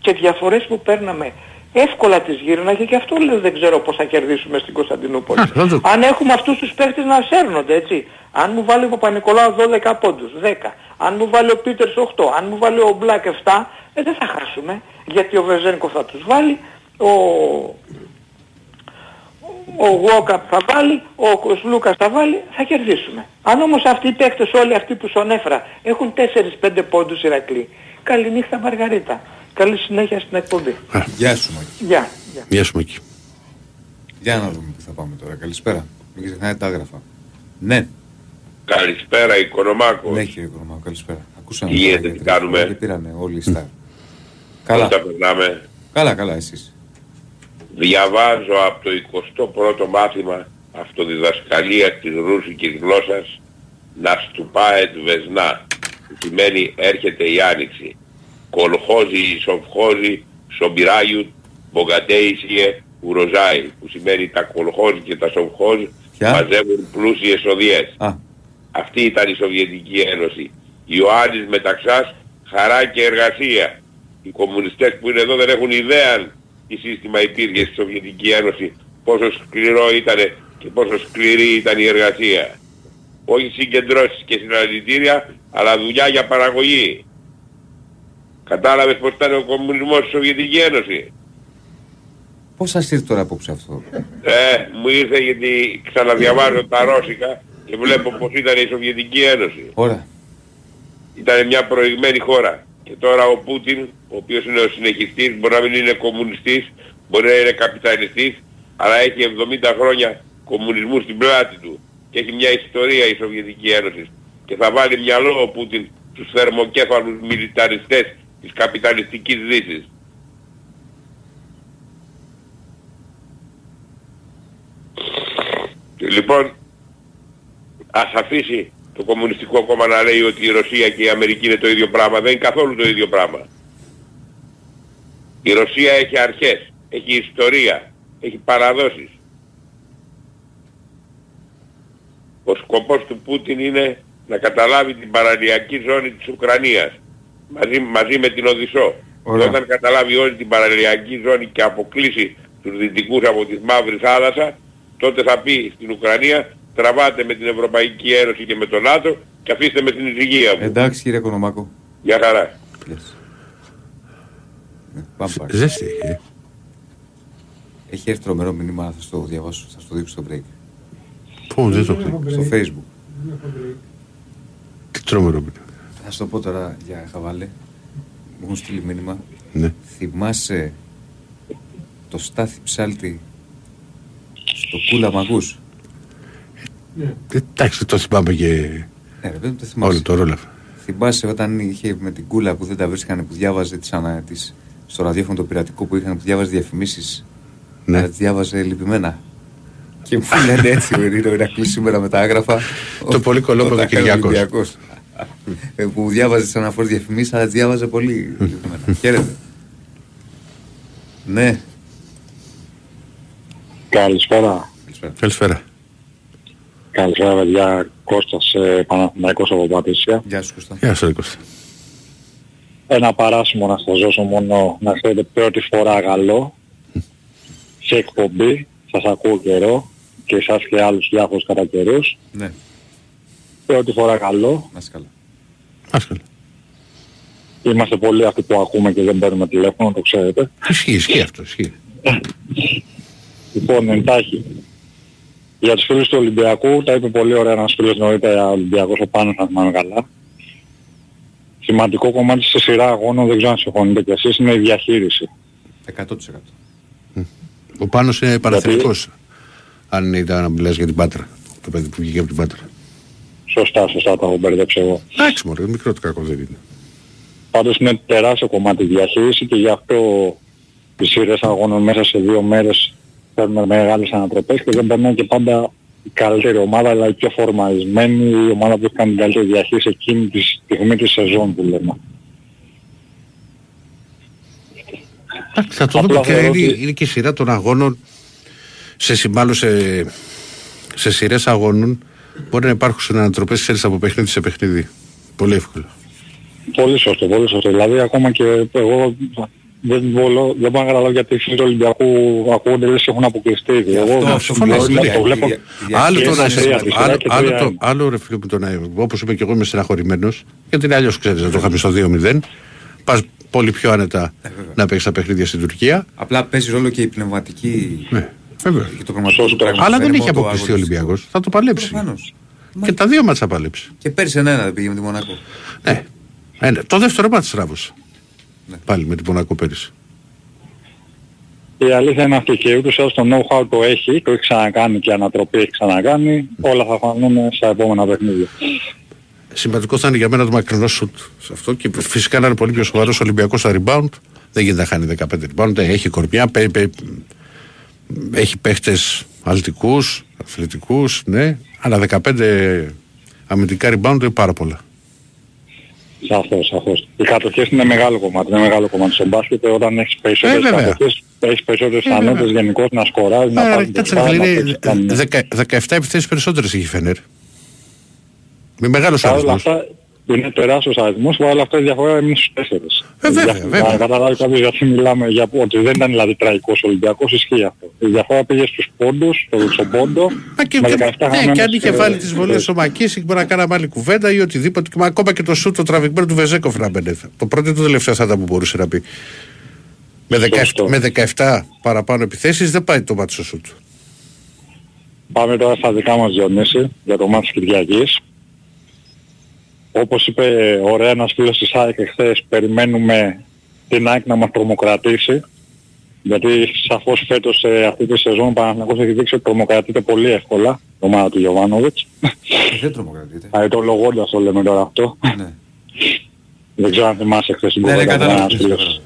και διαφορές που παίρναμε εύκολα τις γύρναγε και αυτό λέω δεν ξέρω πώς θα κερδίσουμε στην Κωνσταντινούπολη. Α, θα το- Αν έχουμε αυτούς τους παίχτες να σέρνονται έτσι. Αν μου βάλει ο Παπα-Νικολάου 12 πόντους, 10. Αν μου βάλει ο Πίτερς 8. Αν μου βάλει ο Μπλακ 7, ε, δεν θα χάσουμε. Γιατί ο Βεζένκο θα τους βάλει, ο, ο Γουόκαπ θα βάλει, ο Σλούκας θα βάλει, θα κερδίσουμε. Αν όμως αυτοί οι παίκτες όλοι αυτοί που σου ανέφερα έχουν 4-5 πόντους Ηρακλή. Καληνύχτα Μαργαρίτα. Καλή συνέχεια στην εκπομπή. Γεια σου, Μάκη. Γεια. Γεια. Γεια σου Μάκη. Για να δούμε πού θα πάμε τώρα. Καλησπέρα. Μην ξεχνάτε τα άγραφα. Ναι, Καλησπέρα, Οικονομάκος. ναι κύριε Κορομάου, καλησπέρα. Ακούσαμε. Τι τώρα γίνεται, για τι την κάνουμε; Και πήρανε όλοι οι Star. Πώς Καλά, τα περνάμε; καλά, καλά, εσείς. Διαβάζω από το 21ο μάθημα αυτοδιδασκαλία της ρούσικης γλώσσας να στουπάετ βεσνά που σημαίνει έρχεται η άνοιξη. Κολχόζι, σοφχόζι, σομπιράγιουτ, μπογκατέισιε, ουροζάι που σημαίνει τα κολχόζι και τα σοφχόζι Ποια; μαζεύουν πλούσιες οδιές. Α, Αυτή ήταν η Σοβιετική Ένωση. Ιωάννης Μεταξάς, χαρά και εργασία. Οι κομμουνιστές που είναι εδώ δεν έχουν ιδέα τι σύστημα υπήρχε στη Σοβιετική Ένωση, πόσο σκληρό ήταν και πόσο σκληρή ήταν η εργασία. Όχι συγκεντρώσεις και συλλαλητήρια, αλλά δουλειά για παραγωγή. Κατάλαβες πως ήταν ο κομμουνισμός στη Σοβιετική Ένωση; πώς σας ήρθε τώρα απόψε αυτό; Ε, μου ήρθε γιατί ξαναδιαβάζω τα Ρώσικα και βλέπω πως ήταν η Σοβιετική Ένωση. Ωραία. ήταν μια προηγμένη χώρα. Και τώρα ο Πούτιν, ο οποίος είναι ο συνεχιστής, μπορεί να μην είναι κομμουνιστής, μπορεί να είναι καπιταλιστής, αλλά έχει 70 χρόνια κομμουνισμού στην πλάτη του. Και έχει μια ιστορία η Σοβιετική Ένωση. Και θα βάλει μυαλό ο Πούτιν στους θερμοκέφαλους μιλιταριστές της καπιταλιστικής δύσης. Και λοιπόν, ας αφήσει το Κομμουνιστικό Κόμμα να λέει ότι η Ρωσία και η Αμερική είναι το ίδιο πράγμα. Δεν είναι καθόλου το ίδιο πράγμα. Η Ρωσία έχει αρχές, έχει ιστορία, έχει παραδόσεις. Ο σκοπός του Πούτιν είναι να καταλάβει την παραλιακή ζώνη της Ουκρανίας μαζί, μαζί με την Οδυσσό. Και όταν καταλάβει όλη την παραλιακή ζώνη και αποκλείσει τους δυτικούς από τη Μαύρη Θάλασσα, τότε θα πει στην Ουκρανία τραβάτε με την Ευρωπαϊκή Ένωση και με τον ΝΑΤΟ και αφήστε με την ησυχία μου. Εντάξει κύριε Κονομάκο. Γεια χαρά. Πάμε πάλι. Ζέστη. ε. Έχει έρθει τρομερό μήνυμα, θα στο διαβάσω, θα στο δείξω στο break. Πού, δεν το ξέρω. Στο facebook. Τι τρομερό μήνυμα. Θα σου το πω τώρα για χαβάλε. Μου έχουν στείλει μήνυμα. Ναι. Θυμάσαι το στάθι ψάλτη στο κούλα μαγούς; Εντάξει, το θυμάμαι και Ναι, ρε, παιδί μου, το θυμάσαι. όλο το ρόλο. Θυμάσαι όταν είχε με την κούλα που δεν τα βρίσκανε που διάβαζε τις, ανα, τις, στο ραδιόφωνο το πειρατικό που είχαν που διάβαζε διαφημίσεις. Ναι. Αλλά τις διάβαζε λυπημένα. Και μου λένε έτσι ο Ειρήνο Ηρακλής σήμερα με τα άγραφα. Το πολύ κολόπεδο ο Κυριάκος. Ολυμπιακός. Ε, που διάβαζε τις αναφορές διαφημίσεις αλλά τις διάβαζε πολύ λυπημένα. Χαίρετε. Ναι. Καλησπέρα. Καλησπέρα. Καλησπέρα παιδιά. Κώστας ε, Παναθηναϊκός από Πατήσια. Γεια σου Κώστα. Γεια σου, Κώστα. Ένα παράσημο να σας δώσω μόνο να ξέρετε πρώτη φορά γαλλό σε εκπομπή. Σας ακούω καιρό και εσάς και άλλους διάφορους κατά καιρούς. Ναι. Πρώτη φορά καλό. Να είσαι καλά. Άσκαλα. Είμαστε πολλοί αυτοί που ακούμε και δεν παίρνουμε τηλέφωνο, το ξέρετε. Ισχύει, ισχύει αυτό, ισχύει. Λοιπόν, εντάχει. Για τους φίλους του Ολυμπιακού, τα είπε πολύ ωραία ένας φίλος νωρίτερα Ολυμπιακός ο Πάνος, αν θυμάμαι καλά. Σημαντικό κομμάτι στη σειρά αγώνων, δεν ξέρω αν συμφωνείτε κι εσείς, είναι η διαχείριση. 100%. Ο Πάνος είναι παραθυρικός. Αν ήταν να μιλάς για την Πάτρα. Το παιδί που βγήκε από την Πάτρα. Σωστά, σωστά, το έχω μπερδέψει εγώ. Εντάξει μωρέ, μικρό το κακό δεν είναι. Πάντως είναι τεράστιο κομμάτι η διαχείριση και γι' αυτό οι σειρές αγώνων μέσα σε δύο μέρες παίρνουν μεγάλες ανατροπές και δεν περνάει και πάντα η καλύτερη ομάδα, αλλά η πιο φορμαρισμένη, η ομάδα που έχει κάνει την καλύτερη διαχείριση εκείνη της στιγμή της σεζόν που λέμε. Εντάξει, θα το Απλά δούμε και θεωρώ είναι, ότι- είναι και η σειρά των αγώνων σε, συ- μάλλον σε, σε σειρές αγώνων μπορεί να υπάρχουν ανατροπές ξέρεις από παιχνίδι σε παιχνίδι. Πολύ εύκολα. Πολύ σωστό, πολύ σωστό. Δηλαδή ακόμα και εγώ δεν μπορώ, δεν μπορώ να καταλάβω γιατί οι φίλοι του Ολυμπιακού ακούγονται λες και έχουν αποκλειστεί. Εγώ Αυτό, το συμφωνώ. βλέπω- το βλέπω Άλλο και το σε να είσαι, τρία, τη σειρά άλλο, και άλλο, τρία το, ένα. άλλο ρε φίλε που το να όπως είπε και εγώ είμαι στεναχωρημένος γιατί είναι αλλιώς ξέρεις να το είχαμε στο 2-0 πας πολύ πιο άνετα να παίξεις τα παιχνίδια στην Τουρκία Απλά παίζει ρόλο και η πνευματική. Ναι, βέβαια. Και το πραγματικό του πράγμα. αλλά δεν έχει μόνο το αποκλειστεί ο αγωνιστικό. Ολυμπιακός θα το παλέψει Προφανώς. και τα δύο μάτς θα παλέψει Και πέρυσι ένα δεν πήγε με τη Μονακό. ναι. Ε, ναι. το δεύτερο μάτς τράβωσε Ναι. πάλι με την Μονακό πέρυσι Η αλήθεια είναι αυτή και ούτως ή άλλως το know-how το έχει, το έχει ξανακάνει και η ανατροπή έχει ξανακάνει, όλα θα φανούν στα επόμενα παιχνίδια. Σημαντικό θα είναι για μένα το μακρινό σουτ σε αυτό και φυσικά να είναι πολύ πιο σοβαρός ο Ολυμπιακός στα rebound. Δεν γίνεται να χάνει 15 rebound. ε, Έχει κορμιά, πε, πε, έχει παίχτες αλτικού, αθλητικούς, ναι. Αλλά 15 αμυντικά rebound είναι πάρα πολλά. Σαφώς, σαφώς. Οι κατοχές είναι μεγάλο κομμάτι, είναι μεγάλο κομμάτι στο μπάσκετ όταν έχεις περισσότερες βέβαια. κατοχές, έχεις περισσότερες Ε, βέβαια. πιθανότητες γενικώς να σκοράρεις, να Ε, πάρεις Κάτσε μπροστά, να να φίλε, παίξεις κάνει- είναι δεκα- 17 επιθέσεις περισσότερες έχει η Φενέρ. Με μεγάλο Παρ' όλα αριθμό. αυτά είναι τεράστιος αριθμός, παρ' όλα αυτά η διαφορά είναι στους τέσσερις. Ε, βέβαια, Για- βέβαια. Να καταλάβει κάποιος γιατί μιλάμε για ότι δεν ήταν δηλαδή τραγικός Ολυμπιακός, ισχύει αυτό. Η διαφορά πήγε στους πόντους, στο, στον πόντο, Και, με και, 17 ναι, χαμένους και αν είχε και- βάλει τις βολές ο Μακίσικ μπορεί να κάνει άλλη κουβέντα ή οτιδήποτε. Μα ακόμα και το σουτ το τραβηγμένο του Βεζέκοφ να μπαινε. Το πρώτο ή το τελευταίο θα ήταν που μπορούσε να πει. Με 17, με 17 παραπάνω επιθέσεις δεν πάει το μάτι στο σουτ. Πάμε τώρα στα δικά μας Διονύση, για το μάτι της Κυριακής. Όπως είπε ωραία ένας φίλος της ΑΕΚ εχθές, περιμένουμε την ΑΕΚ να μας τρομοκρατήσει. Γιατί σαφώς φέτος σε αυτή τη σεζόν ο Παναθηναϊκός έχει δείξει ότι τρομοκρατείται πολύ εύκολα, το ομάδα του Γιωβάνοβιτς. Ε, Δεν τρομοκρατείται. Αιτολογώντας το λέμε τώρα αυτό. Ναι. Δεν ξέρω αν θυμάσαι χθες την Ναι, ναι, κουβέντα με κατάλαβα. ένας φίλος.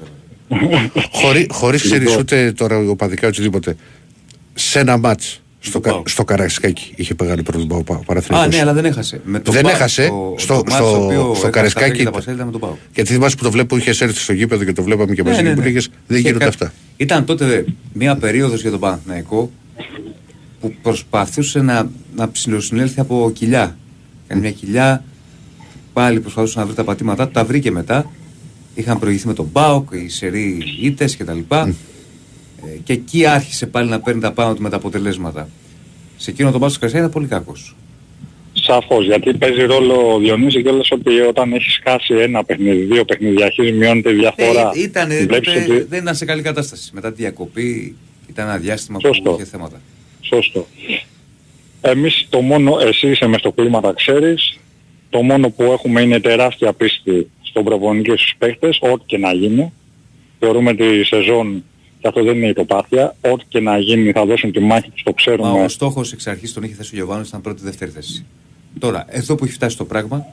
Χωρί, χωρίς ξέρεις Λοιπόν. ούτε τώρα οπαδικά οτιδήποτε. Σε ένα μάτς Στο, κα, στο Καραϊσκάκι είχε μεγάλο πρόβλημα ο Πα- ο Α, Παναθηναϊκός. ναι, αλλά δεν έχασε. Με το δεν Πάο, έχασε το- στο, το μάτς το στο, οποίο στο έκανε Καραϊσκάκι. τα Πασέλη ήταν με τον Πάο. Γιατί θυμάσαι που το βλέπω είχες έρθει στο γήπεδο και το βλέπαμε και μαζί και που λέγες δεν Είχε γίνονται κα- αυτά. Ήταν τότε μια περίοδος για τον Παναθηναϊκό που προσπαθούσε να, να ψηλοσυνέλθει από κοιλιά. Κάνει μια κοιλιά, πάλι προσπαθούσε να βρει τα πατήματά του, τα βρήκε μετά. Είχαν προηγηθεί με τον Μπάουκ, οι σερή ήττες κτλ. Ε, και εκεί άρχισε πάλι να παίρνει τα πάνω του με τα αποτελέσματα. Σε εκείνο το μάτι του Καρσιά ήταν πολύ κακός. Σαφώς, γιατί παίζει ρόλο ο Διονύσης κιόλας ότι όταν έχεις χάσει ένα παιχνίδι, δύο παιχνίδια, αρχίζει μειώνεται η διαφορά. Ε, ήταν, Βλέπεις τότε ότι- δεν ήταν σε καλή κατάσταση. Μετά τη διακοπή ήταν ένα διάστημα Σωστό. που είχε θέματα. Σωστό. Εμείς το μόνο, εσύ είσαι μες στο κλίμα τα ξέρεις, το μόνο που έχουμε είναι τεράστια πίστη στον προπονητή και στους παίχτες, ό,τι και να γίνει. Θεωρούμε τη σεζόν, και αυτό δεν είναι υποπάθεια, ό,τι και να γίνει θα δώσουν τη μάχη τους, το Μα ξέρουμε. ο στόχος εξ αρχής τον είχε θέσει ο Γιωβάνος, ήταν πρώτη-δεύτερη θέση. Τώρα, εδώ που έχει φτάσει το πράγμα,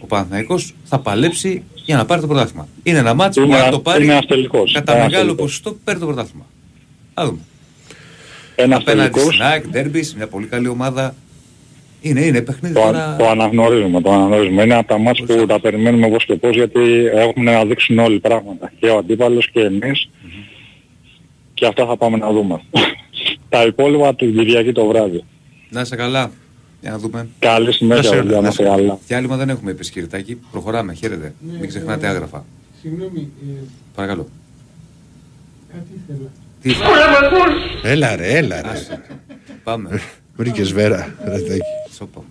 ο Παναθηναϊκός θα παλέψει για να πάρει το πρωτάθλημα. Είναι ένα μάτσο που Είναι αν α- το πάρει είναι αστελικός. κατά Είναι μεγάλο αστελικός. ποσοστό παίρνει το πρωτάθλημα. Α δούμε. Ένα Απέναντι τελικός. στην ΑΕΚ, Ντέρμπις, μια πολύ καλή ομάδα. Είναι, είναι παιχνίδι Το, τώρα. α- το αναγνωρίζουμε, το αναγνωρίζουμε. Είναι από τα μάτς που τα περιμένουμε πώς και πώς γιατί έχουν να δείξουν όλοι πράγματα. Και ο αντίπαλος και εμείς. Και αυτά θα πάμε να δούμε. τα υπόλοιπα την Κυριακή το βράδυ. Να είσαι καλά. Για να δούμε. Καλή συνέχεια, παιδιά, να είστε καλά. Διάλειμμα δεν έχουμε επισκυριτάκι. Προχωράμε. Χαίρετε. Μην ξεχνάτε άγραφα. Συγγνώμη, ε, Παρακαλώ. κάτι ήθελα. Τι Έλα ρε, έλα ρε. Πάμε. Βρήκες βέρα, ρετάκι. Σώπα.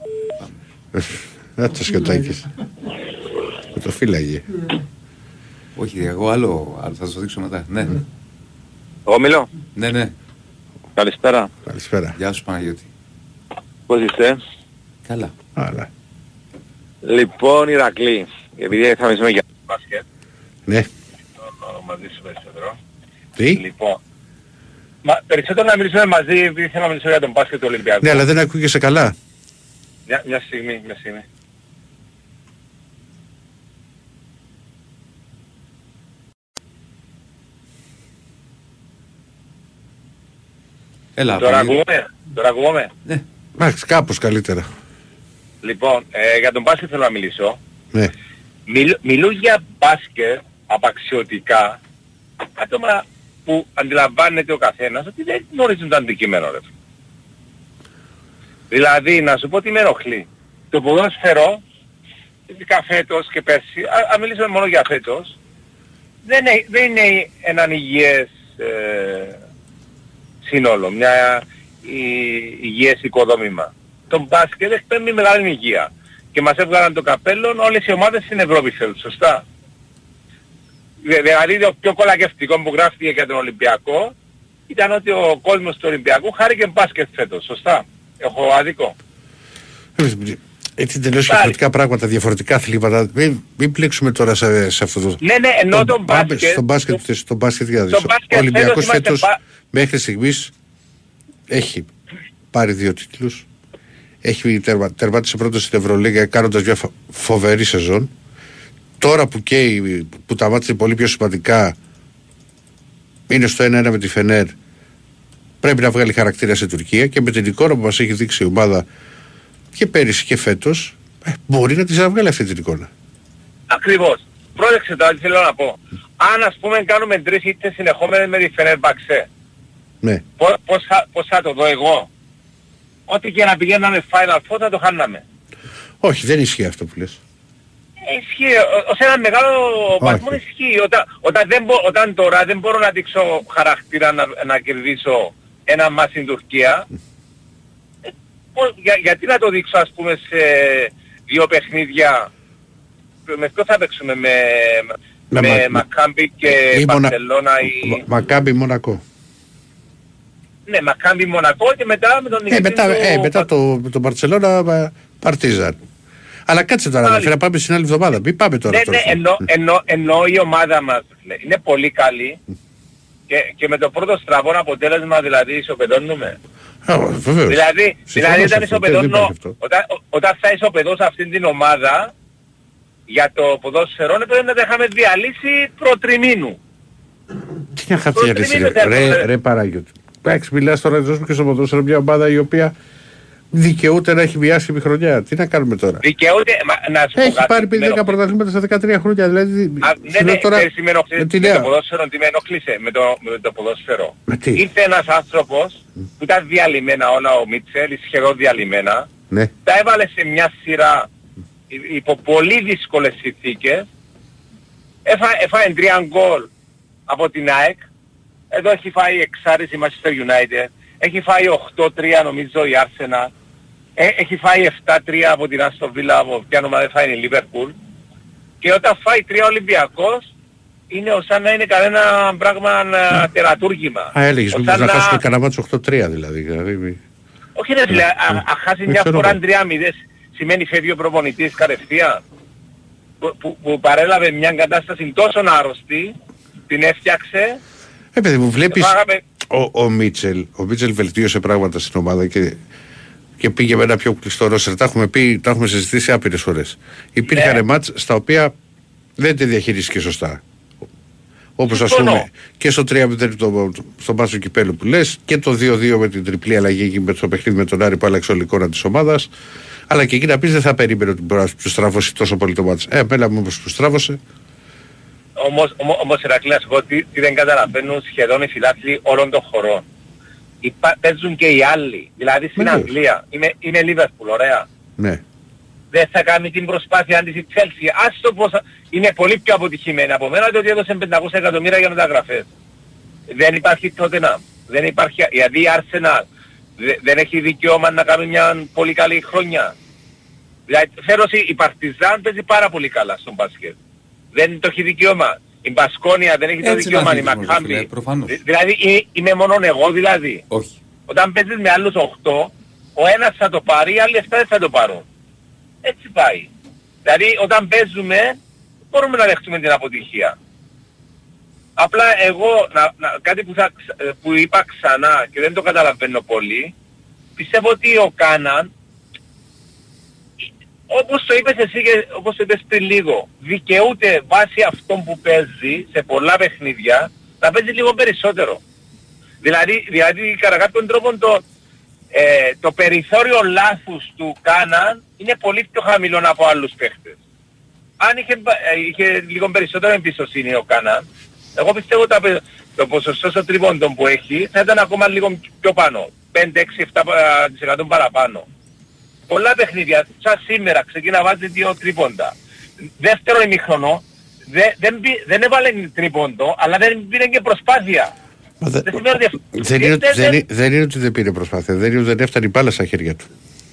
Να το σκοτάκεις. Με το φύλαγε. Όχι, εγώ άλλο, άλλο θα σας το δείξω μετά. Ναι. Εγώ μιλώ. Ναι, ναι. Καλησπέρα. Καλησπέρα. Γεια σου Παναγιώτη. Πώς είστε; Καλά. Άρα. Λοιπόν, Ηρακλή, επειδή θα μιλήσουμε για μπάσκετ, Ναι. θέλω μαζί σου περισσότερο. Τι; Λοιπόν, μα, περισσότερο να μιλήσουμε μαζί, επειδή θέλω να μιλήσω για τον μπάσκετ του Ολυμπιακού. Ναι, αλλά δεν ακούγεσαι καλά. Μια, μια στιγμή, μια στιγμή. Έλα, Τώρα Παναγιώτη. ακούμε, τώρα ακούμε; Ναι. Εντάξει, κάπως καλύτερα. Λοιπόν, ε, για τον μπάσκετ θέλω να μιλήσω. Ναι. Μιλ, μιλούν για μπάσκετ απαξιωτικά άτομα που αντιλαμβάνεται ο καθένας ότι δεν γνωρίζουν το αντικείμενο ρε. Δηλαδή, να σου πω τι με ενοχλεί. Το ποδόσφαιρο, ειδικά φέτος και πέρσι, α, α μιλήσουμε μόνο για φέτος, δεν, είναι- δεν είναι έναν υγιές ε, σύνολο, μια η- υγιές οικοδόμημα. Το μπάσκετ εκπέμπει μεγάλη υγεία. Και μας έβγαλαν το καπέλο όλες οι ομάδες στην Ευρώπη θέλουν, σωστά. Δε- Δηλαδή το πιο κολακευτικό που γράφτηκε για τον Ολυμπιακό ήταν ότι ο κόσμος του Ολυμπιακού χάρηκε μπάσκετ φέτος, σωστά. Έχω άδικο. Έτσι τελείως διαφορετικά πράγματα, διαφορετικά αθλήματα. Μην, μην πλέξουμε τώρα σε, σε αυτό το... Ναι, ναι, ενώ τον Πάμε μπάσκετ... στον μπάσκετ, στον μπάσκετ για να δεις. στο μπάσκετ Ο Ολυμπιακός φέτος είμαστε φέτος πα- μέχρι στιγμής έχει πάρει δύο τίτλους. Έχει τερμα, τερμάτισε πρώτος στην Ευρωλίγα κάνοντας μια φο- φοβερή σεζόν. Τώρα που καίει, που τα μάτια είναι πολύ πιο σημαντικά, είναι στο 1-1 με τη Φενέρ. Πρέπει να βγάλει χαρακτήρα σε Τουρκία και με την εικόνα που μας έχει δείξει η ομάδα και πέρυσι και φέτος ε, μπορεί να της βγάλει αυτή την εικόνα. Ακριβώς. Πρόσεξε τώρα τι θέλω να πω. Αν ας πούμε κάνουμε τρεις ήττες συνεχόμενες με τη Φενέρμπαξε, Ναι. πώς, πώς, θα, πώς θα το δω εγώ. Ό,τι και να πηγαίναμε Final Four θα το χάναμε. Όχι, δεν ισχύει αυτό που λες. Ε, Ισχύει, ο- ως ένα μεγάλο βαθμό ισχύει. Όταν, όταν, δεν μπο, όταν τώρα δεν μπορώ να δείξω χαρακτήρα να, να κερδίσω ένα μάτς στην Τουρκία, ε, πώς- για, γιατί να το δείξω ας πούμε σε δύο παιχνίδια, με ποιο θα παίξουμε, με, Με με, Μα- Μακάμπι και ή Μονα- Μπαρσελώνα ή... Μα- Μακάμπι Μονακό. Ναι, Μακάμπι Μονακό και μετά με τον Ε, νικητή μετά, του- ε, μετά το, το Μπαρτσελώνα Παρτίζαν. Αλλά κάτσε τώρα, Πάλι. να πάμε στην άλλη εβδομάδα. Μην πάμε τώρα. Ναι, τώρα. ναι, ενώ, ενώ, ενώ η ομάδα μας λέει, είναι πολύ καλή και, και με το πρώτο στραβό αποτέλεσμα δηλαδή ισοπεδώνουμε. Α, βεβαίως. Δηλαδή, Συμφωνώ δηλαδή σε όταν, αυτό, δεν ισοπεδώνω, υπάρχει αυτό. όταν, ο- όταν θα ισοπεδώσω αυτήν την ομάδα για το ποδόσφαιρο πρέπει να τα είχαμε διαλύσει προτριμήνου. Τι να χαρτιά Προτιμήνου ρε, δεν ρε, έρχονται. ρε Παράγιωτη. Εντάξει, μιλάς τώρα να και στο ποδόσφαιρο μια ομάδα η οποία δικαιούται να έχει μια άσχημη χρονιά. Τι να κάνουμε τώρα; Δικαιούται, μα, να σου πω Έχει κάτι, πάρει με 10 ενοχλεί. πρωταθλήματα στα 13 χρόνια. Δηλαδή, Α, σου ναι, λέω ναι, τώρα, ξέρεις τι με ενοχλεί με τη με νέα. το ποδόσφαιρο, τι με ενοχλήσε με το, με το ποδόσφαιρο. Με τι; Ήρθε ένας άνθρωπος που ήταν διαλυμένα όλα ο Μίτσελ, ή σχεδόν διαλυμένα, Ναι. τα έβαλε σε μια σειρά υ- υπό πολύ δύσκολες συνθήκες, Έφα, έφαγε τρία γκολ από την ΑΕΚ, εδώ έχει φάει εξάρις η Manchester United, έχει φάει 8-3 νομίζω η Arsenal, ε, έχει φάει 7-3 από την Aston Villa, από ποια ομάδα δεν φάει η Liverpool, και όταν φάει τρία Ολυμπιακός, είναι ως αν να είναι κανένα πράγμα ε, τερατούργημα. Α, έλεγες Ως μήπως αν να χάσουμε κανένα μάτσο 8-3 δηλαδή. δηλαδή. όχι ρε φίλε, α- α χάσει Δεν μια ξέρω φορά εγώ. 3-0 σημαίνει φεύγει ο προπονητής κατευθείαν. Που, που, που παρέλαβε μια κατάσταση τόσο άρρωστη, την έφτιαξε, Ε, παιδί μου, βλέπεις φάγαμε... ο, ο Μίτσελ, ο Μίτσελ βελτίωσε πράγματα στην ομάδα και, και πήγε με ένα πιο κλειστό ρόσερ. Τα έχουμε πει, τα έχουμε συζητήσει άπειρες φορές. Υπήρχαν Ναι. μάτς στα οποία δεν τη διαχειρίστηκε σωστά. Όπως ας Συμφωνώ. πούμε και στο 3-0 το, στο μάτσο του Κυπέλου που λες και το 2-2 με την τριπλή αλλαγή εκεί με το παιχνίδι με τον Άρη που άλλαξε όλη η εικόνα της ομάδας. Αλλά και εκεί να πεις δεν θα περίμενε ότι μπορεί να τους στραβώσει τόσο πολύ το μάτς. Ε, πέλα μου όπως τους στράβωσε. Όμως, ομο- όμως Ηρακλή, να σου πω τι, τι δεν καταλαβαίνουν σχεδόν οι φιλάθλοι όλων των χωρών. Υπά, παίζουν και οι άλλοι. Δηλαδή στην Βεβαίως. Αγγλία. Είναι, είναι Liverpool, ωραία. Ναι. Δεν θα κάνει την προσπάθεια της η Chelsea. Άστο πως είναι πολύ πιο αποτυχημένη από μένα διότι έδωσε 500 εκατομμύρια για μεταγραφές. Δεν υπάρχει τότε να. Δεν υπάρχει, γιατί η Arsenal δε- δεν έχει δικαίωμα να κάνει μια πολύ καλή χρονιά. Δηλαδή φέρω εσύ, η Παρτιζάν παίζει πάρα πολύ καλά στον μπάσκετ. Δεν το έχει δικαίωμα. Η Μπασκόνια δεν έχει το Έτσι είναι δικαίωμα. Η αθλητισμός, ρε φίλε, Μακάμπη. προφανώς. Δη- Δηλαδή ε- είμαι μόνο εγώ δηλαδή. Όχι. Όταν παίζεις με άλλους 8, ο ένας θα το πάρει, οι άλλοι 7 δεν θα το πάρουν. Έτσι πάει. Δηλαδή όταν παίζουμε μπορούμε να δεχτούμε την αποτυχία. Απλά εγώ, να, να- κάτι που, θα, ξα- ε, που είπα ξανά και δεν το καταλαβαίνω πολύ, πιστεύω ότι ο Κάναν, όπως το είπες εσύ και όπως το είπες πριν λίγο, δικαιούται βάσει αυτών που παίζει σε πολλά παιχνίδια να παίζει λίγο περισσότερο. Δηλαδή, δηλαδή κατά κάποιον τρόπο το, ε, το περιθώριο λάθους του Κάναν είναι πολύ πιο χαμηλό από άλλους παίχτες. Αν είχε, μπα- ε, είχε λίγο περισσότερο εμπιστοσύνη ο Κάναν, εγώ πιστεύω ότι τα πε- το ποσοστό στο τρίποντο που έχει θα ήταν ακόμα λίγο πιο πάνω. 5, 6, 7% παραπάνω. Πολλά παιχνίδια, σαν σήμερα, ξεκίνα βάζει δύο τρίποντα. Δεύτερο ημίχρονο, δε, δεν, μπη- δεν έβαλε τρίποντο, αλλά δεν πήρε και προσπάθεια. Μα δε- Δεν σημαίνει ότι αυ- Δεν είναι, ότι- δεν- δεν, είναι- δεν είναι ότι δεν πήρε προσπάθεια, δεν είναι ότι δεν έφτανε η μπάλα στα χέρια του.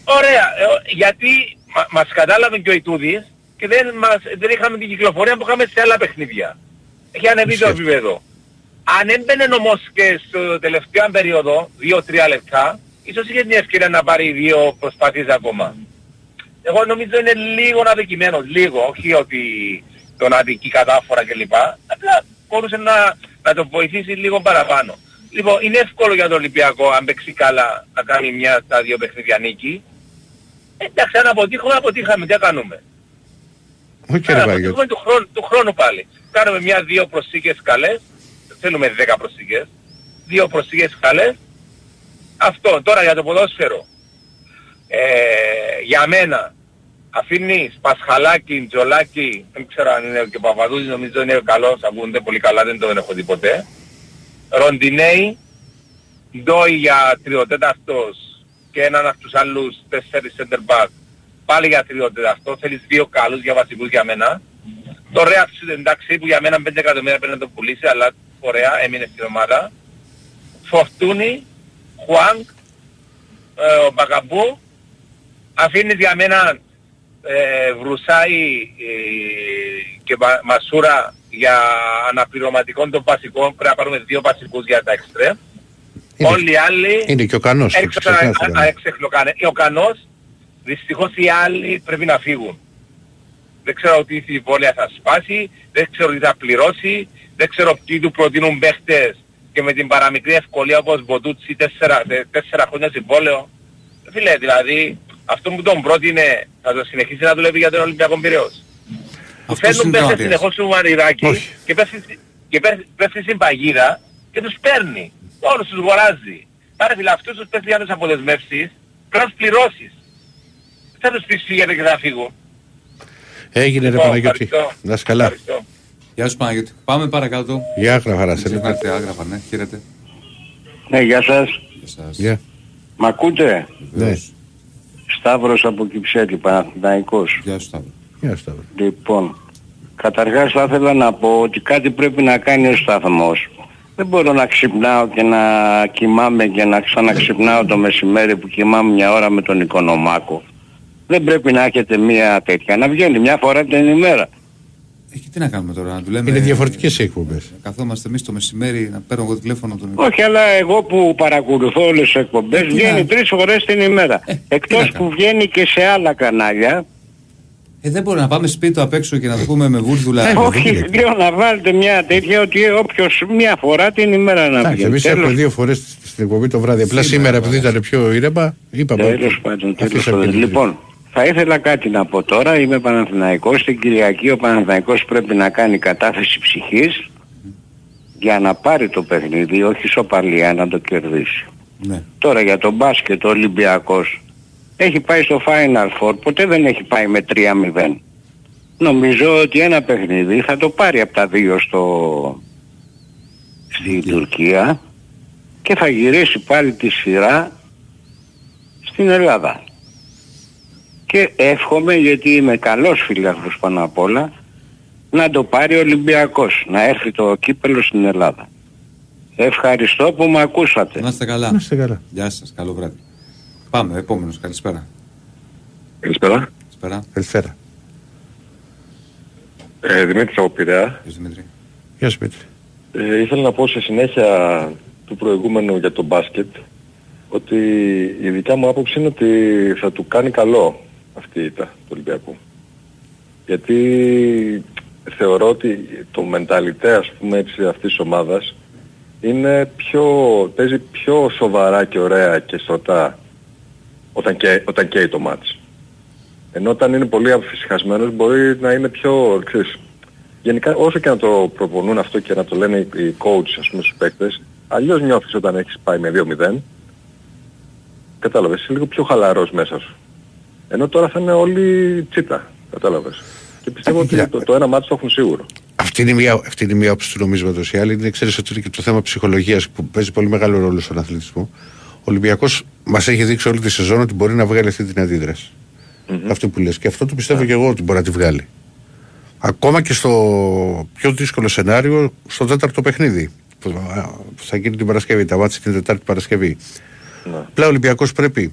Ωραία, ε, γιατί μα, μας κατάλαβε και ο Ιτούδης και δεν, μας, δεν είχαμε την κυκλοφορία που είχαμε σε άλλα παιχνίδια. Έχει ανεβεί το επίπεδο. Αν έμπαινε όμως και στο τελευταίο περίοδο, 2-3 λεπτά, ίσως είχε την ευκαιρία να πάρει δύο προσπάθειες ακόμα. Εγώ νομίζω είναι λίγο αδικημένος, λίγο, όχι ότι τον αδικεί κατάφορα κλπ. Απλά μπορούσε να, να τον βοηθήσει λίγο παραπάνω. Λοιπόν, είναι εύκολο για τον Ολυμπιακό αν παίξει καλά να κάνει μια στα δύο παιχνίδια νίκη. Εντάξει, αν αποτύχουμε, αποτύχαμε, τι θα κάνουμε. Όχι ρε Άρα, Βάγιο. αποτύχουμε του χρόνου, του χρόνου πάλι. Κάνουμε μια-δύο προσθήκες καλές, δεν θέλουμε δέκα προσθήκες, δύο προσθήκες καλές. Αυτό, τώρα για το ποδόσφαιρο. Ε, για μένα, αφήνεις Πασχαλάκη, Τζολάκη, δεν ξέρω αν είναι και ο Παπαδούζης, νομίζω είναι καλός, ακούνται πολύ καλά, δεν τον έχω δει ποτέ. Ροντινέη, Ντόι για τριωτέταρτος και έναν από τους άλλους τέσσερις center back. Πάλι για τριωτέταρτο, θέλεις δύο καλούς για βασικούς για μένα. Το Ρέαξ εντάξει που για μένα 5 εκατομμύρια πρέπει να το πουλήσει, αλλά ωραία, έμεινε στην ομάδα. Φορτούνι, Χουάνγκ, ε, ο Μπακαμπού. Αφήνεις για μένα ε, Βρουσάη ε, και Μα- Μασούρα για αναπληρωματικών των βασικών. Πρέπει να πάρουμε δύο βασικούς για τα εξτρέμ. Όλοι οι άλλοι... Είναι και ο Κανός, το Έξω ξεχνάς το Κανό. έξεχλοκάνε. Ο Κανός, δυστυχώς οι άλλοι πρέπει να φύγουν. Δεν ξέρω τι συμβόλαια θα σπάσει, δεν ξέρω τι θα πληρώσει, δεν ξέρω ποιοι του προτείνουν παίχτες και με την παραμικρή ευκολία όπως Μποτούτσι τέσσερα, τε- τέσσερα χρόνια συμβόλαιο. Φίλε, δηλαδή, αυτό που τον πρότεινε θα το συνεχίσει να δουλεύει για τον Ολυμπιακό Πυραιός. Του Αυτός φέρνουν είναι παίχτες τραυματίας. συνεχώς στο μαριδάκι και πέφτει, και πέφτει, πέφτει στην παγίδα και τους παίρνει. Όλους τους αγοράζει. Άρα φίλε αυτούς τους παίρνει άλλες αποδεσμεύσεις, πρέπει να τους πληρώσεις. Δεν θα τους πεις φύγετε και θα φύγω. Έγινε ρε Λοιπόν, Παναγιώτη. ευχαριστώ. Να είσαι καλά. Γεια σου Παναγιώτη. Πάμε παρακάτω. Γεια Γραφαρά. Μην ξεχνάτε άγραφα, ναι. Χαίρετε. Ναι, γεια σας. Γεια σας. Γεια. Μ' ακούτε; Ναι. Σταύρος από Κυψέλη, Παναθηναϊκός. Γεια σου Σταύρο. Γεια Σταύρο. Λοιπόν, καταρχάς θα ήθελα να πω ότι κάτι πρέπει να κάνει ο σταθμός. Δεν μπορώ να ξυπνάω και να κοιμάμαι και να ξαναξυπνάω το μεσημέρι που κοιμάμαι μια ώρα με τον Οικονομάκο. Δεν πρέπει να έχετε μια τέτοια, να βγαίνει μια φορά την ημέρα. Ε, και τι να κάνουμε τώρα, να του λέμε. Είναι διαφορετικές οι εκπομπές. Καθόμαστε εμείς το μεσημέρι να παίρνω εγώ τηλέφωνο τον Όχι, αλλά εγώ που παρακολουθώ όλες τις εκπομπές Ε, τι βγαίνει να- τρεις φορές την ημέρα. Εκτός που βγαίνει και σε άλλα κανάλια. Ε, δεν μπορεί να πάμε σπίτι του απ' έξω και να το πούμε με βούρδουλα. Ε, Όχι, λέω να βάλετε μια τέτοια ότι όποιος μια φορά την ημέρα να Εντάξει, βγαίνει. εμείς Τέλος. έχουμε δύο φορές στην εκπομπή το βράδυ. Απλά σήμερα επειδή ήταν πιο ήρεμα, είπαμε. Τέλος πάντων, τέλος αφήσαμε πάντων. την Λοιπόν, θα ήθελα κάτι να πω τώρα. Είμαι Παναθηναϊκός. Την Κυριακή ο Παναθηναϊκός πρέπει να κάνει κατάθεση ψυχής για να πάρει το παιχνίδι, όχι σοπαλία, να το κερδίσει. Ναι. Τώρα για τον μπάσκετ ο Ολυμπιακός έχει πάει στο Final Four, ποτέ δεν έχει πάει με 3-0. Νομίζω ότι ένα παιχνίδι θα το πάρει από τα δύο στο... στην Τουρκία και θα γυρίσει πάλι τη σειρά στην Ελλάδα. Και εύχομαι γιατί είμαι καλός φίλαθλος πάνω απ' όλα να το πάρει ο Ολυμπιακός, να έρθει το κύπελο στην Ελλάδα. Ευχαριστώ που με ακούσατε. Να είστε καλά. Να είστε καλά. Γεια σας, καλό βράδυ. Πάμε, επόμενος, καλησπέρα. Καλησπέρα. Καλησπέρα. Καλησπέρα. Ε, Δημήτρης από Πειραιά. Γεια σου, Δημήτρη. Γεια σου Πέτρη. Ε, ήθελα να πω σε συνέχεια του προηγούμενου για το μπάσκετ ότι η δικιά μου άποψη είναι ότι θα του κάνει καλό αυτή η ήττα του Ολυμπιακού. Γιατί θεωρώ ότι το μενταλιτέ ας πούμε έτσι αυτής της ομάδας είναι πιο, παίζει πιο σοβαρά και ωραία και στρωτά όταν, και, όταν καίει το μάτς. Ενώ όταν είναι πολύ αφησυχασμένος μπορεί να είναι πιο, ξέρεις, γενικά όσο και να το προπονούν αυτό και να το λένε οι οι coach ας πούμε στους παίκτες, αλλιώς νιώθεις όταν έχεις πάει με 2-0. Κατάλαβες, είσαι λίγο πιο χαλαρός μέσα σου. Ενώ τώρα θα είναι όλοι τσίτα, κατάλαβες. Και πιστεύω ότι το, το ένα μάτι το έχουν σίγουρο. Αυτή είναι μια, αυτή είναι μια όψη του νομίσματος. Η άλλη είναι, ξέρεις, ότι είναι και το θέμα ψυχολογίας που παίζει πολύ μεγάλο ρόλο στον αθλητισμό. Ο Ολυμπιακός μας έχει δείξει όλη τη σεζόν ότι μπορεί να βγάλει αυτή την αντίδραση. Αυτό που λες. Και αυτό το πιστεύω και εγώ ότι μπορεί να τη βγάλει. Ακόμα και στο πιο δύσκολο σενάριο, στο τέταρτο παιχνίδι. Που που θα γίνει την Παρασκευή. Τα μάτια την Τετάρτη Παρασκευή. Απλά ο Ολυμπιακός πρέπει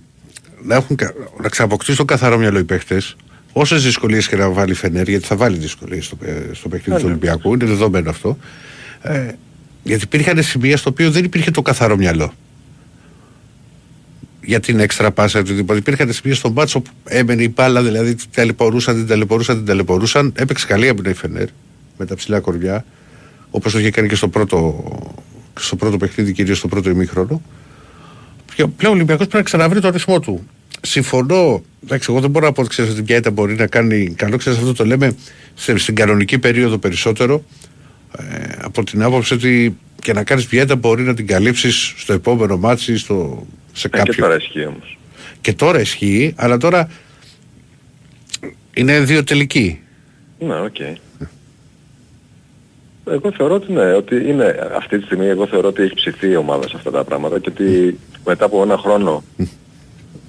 να, έχουν, κα- να ξαναποκτήσει το καθαρό μυαλό οι παίχτες Όσες δυσκολίες και να βάλει η Φενέρ, γιατί θα βάλει δυσκολίες στο, παι- στο παιχνίδι του Ολυμπιακού, είναι δεδομένο αυτό. Ε, γιατί υπήρχαν σημεία στο οποίο δεν υπήρχε το καθαρό μυαλό. Για την έξτρα πάσα ή οτιδήποτε. Υπήρχαν σημεία στο μπάτσο που έμενε η μπάλα, δηλαδή την ταλαιπωρούσαν, την ταλαιπωρούσαν, την ταλαιπωρούσαν. Έπαιξε καλή από η Φενέρ με τα ψηλά κορμιά, όπως το είχε κάνει και στο πρώτο, στο πρώτο παιχνίδι, κυρίως στο πρώτο ημίχρονο. Και πλέον ο Ολυμπιακός πρέπει να ξαναβρει το ρυθμό του. Συμφωνώ. Εντάξει, εγώ δεν μπορώ να πω ότι ξέρεις ότι μια ήττα μπορεί να κάνει καλό. Ξέρεις, αυτό το λέμε σε, στην κανονική περίοδο περισσότερο. Ε, από την άποψη ότι και να κάνεις μια ήττα μπορεί να την καλύψεις στο επόμενο ματς, στο, σε Ε, κάποιο. και τώρα ισχύει όμως. Και τώρα ισχύει, αλλά τώρα είναι δύο τελικοί. Ναι, οκ. Εγώ θεωρώ ότι ναι, ότι είναι αυτή τη στιγμή εγώ θεωρώ ότι έχει ψηθεί η ομάδα σε αυτά τα πράγματα και ότι μετά από ένα χρόνο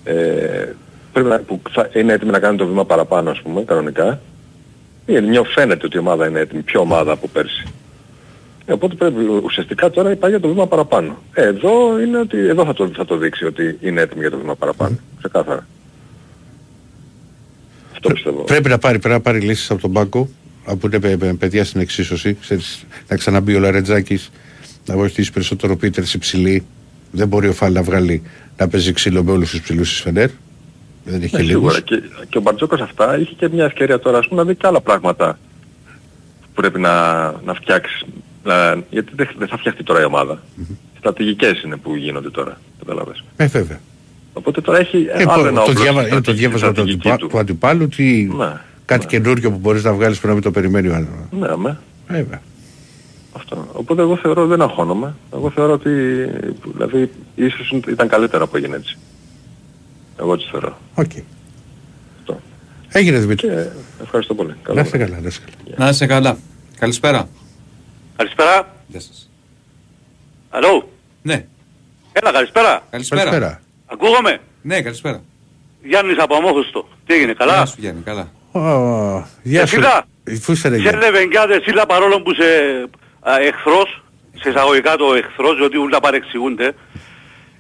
ε, πρέπει να, που θα, είναι έτοιμη να κάνει το βήμα παραπάνω ας πούμε κανονικά είναι, νιώ, φαίνεται ότι η ομάδα είναι έτοιμη, πιο ομάδα από πέρσι. Ε, οπότε πρέπει ουσιαστικά τώρα πάει για το βήμα παραπάνω. Ε, εδώ είναι ότι εδώ θα το, θα το δείξει ότι είναι έτοιμη για το βήμα παραπάνω. Ξεκάθαρα. Αυτό πιστεύω. Πρέπει να πάρει, πρέπει να πάρει λύσεις από τον πάγκο, από είναι παι- παι- παιδιά στην εξίσωση. Ξέρεις, να ξαναμπεί ο Λαρετζάκης, να βοηθήσει περισσότερο ο Πίτερς υψηλή. Δεν μπορεί ο Φάλ να βγάλει να παίζει ξύλο με όλους τους ψηλούς της Φενέρ. Δεν έχει Ναι, λίγους. σίγουρα. Και, και ο Μπαρτζόκας αυτά είχε και μια ευκαιρία τώρα ας πούμε να δει και άλλα πράγματα που πρέπει να, να φτιάξει. Να, γιατί δεν, δεν θα φτιαχτεί τώρα η ομάδα. Στρατηγικές είναι που γίνονται τώρα. Καταλάβες. Ε, βέβαια. Οπότε τώρα έχει Ε, άλλο το, ένα το, όπλο διάβα, στη ε, το στρατηγική- διάβασμα του, στρατηγική αντιπα- του αντιπάλου ότι Ναι, κάτι καινούριο που μπορείς να βγάλεις που να μην το περιμένει ο άλλος. Ναι, με. Βέβαια. Αυτό. Οπότε εγώ θεωρώ δεν αγχώνομαι. Εγώ θεωρώ ότι δηλαδή ίσως ήταν καλύτερα που έγινε έτσι. Εγώ έτσι θεωρώ. Οκ. Έγινε Δημήτρη. Και ευχαριστώ πολύ. Καλό Να είστε βράδυ. καλά, να είστε καλά. Να είσαι καλά. Καλησπέρα. Καλησπέρα. Γεια σας. Αλλό. Ναι. Έλα, καλησπέρα. Καλησπέρα. Ακούγομαι. Ναι, καλησπέρα. Γιάννης από Αμμόχωστο. Τι έγινε, καλά; Γεια σου Γιάννη, καλά. Ω, Γεια σου. Εσύλα. Πού είσαι ρε Σε Γιάννη. λεβενκιάδε εσύλα παρόλο που είσαι α, εχθρός, σε εισαγωγικά το εχθρός, διότι όλα παρεξηγούνται.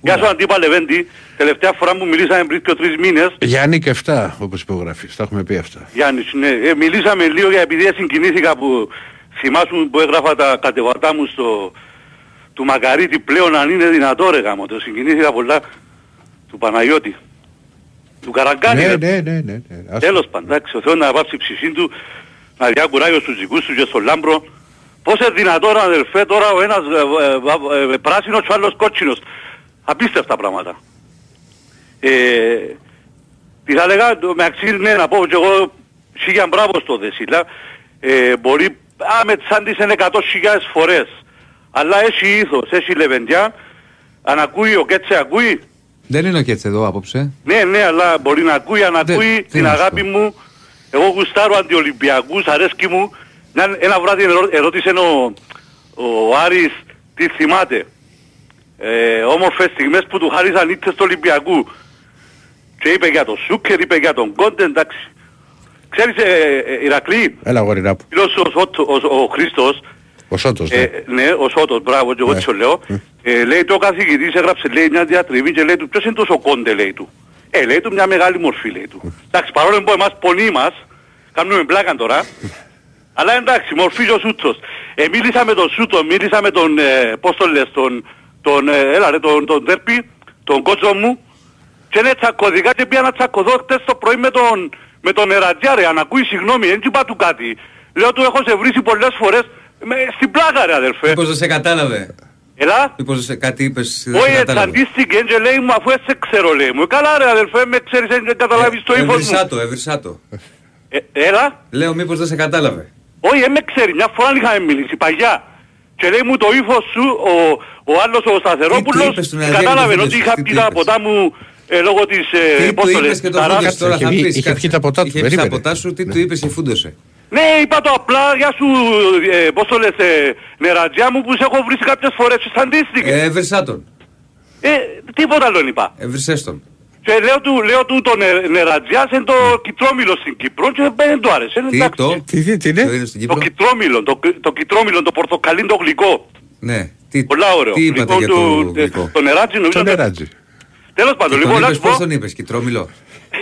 Γεια σου Αντίπα Λεβέντη, τελευταία φορά που μιλήσαμε πριν και τρεις μήνες, Γιάννη και 7 όπως υπογράφεις. Τα έχουμε πει αυτά. Γιάννης, ναι, ε, μιλήσαμε λίγο για επειδή συγκινήθηκα που θυμάσαι που έγραφα τα κατεβατά μου στο του Μακαρίτη πλέον αν είναι δυνατό ρε γάμο, το συγκινήθηκα πολλά του Παναγιώτη, του Καραγκάνη. Ναι, ρε. ναι, ναι, ναι. ναι. Ας- Τέλος πάντων, εντάξει, ο Θεός να βάψει ψυχή του, να διά κουράγιο στους δικούς του και στον Λάμπρο. Πώς είναι δυνατόν αδελφέ τώρα ο ένας ε, ε, ε, ε, πράσινος και ο άλλος κότσινος. Απίστευτα πράγματα. Ε, τι θα λέγα, το- με αξίζει ναι, να πω και εγώ σίγια μπράβο στο Δεσίλα. Ε, μπορεί, α, με τσάντης είναι 100.000 φορές. Αλλά έχει ήθος, έχει λεβεντιά. Αν ακούει ο Κέτσε ακούει. Δεν είναι ο Κέτσε εδώ απόψε. Ναι, ναι, αλλά μπορεί να ακούει, αν ακούει την να σου αγάπη μου. Εγώ γουστάρω αντιολυμπιακούς, αρέσκει μου. Ένα, ένα βράδυ ερώ- ερώτησε ο, ο Άρης τι θυμάται. Ε, όμορφες στιγμές που του χάρισαν ήττες του Ολυμπιακού. Και είπε για τον Σούκερ, είπε για τον Κόντε, εντάξει. Ξέρεις, ε, ε, Ηρακλή, Έλα γορινά που. φίλος ο, Σότο- ο, ο Χρήστος, Ο Σότος, ναι. ε, ναι, ο Σότος, μπράβο, και εγώ Ναι. έτσι το λέω. Ε, λέει το ο καθηγητής έγραψε λέει μια διατριβή και λέει του ποιος είναι τόσο κόντε λέει του. Ε, λέει του μια μεγάλη μορφή λέει του. Εντάξει, παρόλο που εμάς πονεί μας, κάνουμε πλάκα τώρα, αλλά εντάξει, μορφή και ο Σούτσος. Ε, μίλησα με τον Σούτο, μίλησα με τον, ε, πώς το λες, τον, τον, ε, έλα ρε, τον, τον Τέρπι, τον κότσο μου, και είναι τσακωδικά και πήγα να τσακωδώ χτες το πρωί με τον, με τον Ερατζιά ρε, αν ακούει συγγνώμη, δεν είπα του κάτι. Λέω του έχω σε βρήσει πολλές φορές, με, στην πλάκα ρε αδερφέ. Μήπως δεν σε κατάλαβε. Έλα. Μήπως δεν σε- κάτι είπες δεν σε Όχι, κατάλαβε. εξαντίστηκε και λέει μου αφού έτσι σε ξέρω λέει μου. «Ε, Καλά ρε αδερφέ, με ξέρεις δεν καταλάβεις το ύφος μου. Έβρισά το, έβρισά το. Ε, έλα. Λέω μήπως δεν σε κατάλαβε. Όχι, δεν με ξέρει, μια φορά είχαμε μιλήσει παγιά. Και λέει μου το ύφος σου, ο, ο άλλος ο Σταθερόπουλος, είπες στον Αδριάννη κατάλαβε το ότι φίλο είχα σου, τι πει του τα είπες; ποτά μου ε, λόγω της, ε, Τι πώς του το είπες λες, και το ταράς. φούντωσε τώρα θα Είχε- πεις. είχε κάτσε. πιει τα ποτά του, Είχε πιει τα περίμενε. ποτά σου, τι του είπες και φούντωσε. Ναι, είπα το απλά, γεια σου, ε, πώς το λες, ε, νερατζιά μου που σε έχω βρει κάποιες φορές, σταντίστηκε. Ε, έβρισά τον. Ε, τίποτα άλλο δεν είπα. Έβρισες τον. Και λέω του, λέω του το νε, νερατζιάς είναι το κιτρόμιλο στην Κύπρο και δεν του άρεσε. Τι εντάξει. το; Τι, τι, τι είναι. Το είναι στην Το Κύπρο; κιτρόμιλο, το, το κιτρόμιλο, το πορτοκαλί το γλυκό. Ναι. Τι, Πολλά ωραίο. τι είπατε Λοιπόν, για το του- γλυκό; Το νεράτζι νομίζω. Το νεράτζι. Τέλος πάντων, Και λοιπόν, τον να είπες, σου πω, πώς τον είπες, κυτρόμιλο;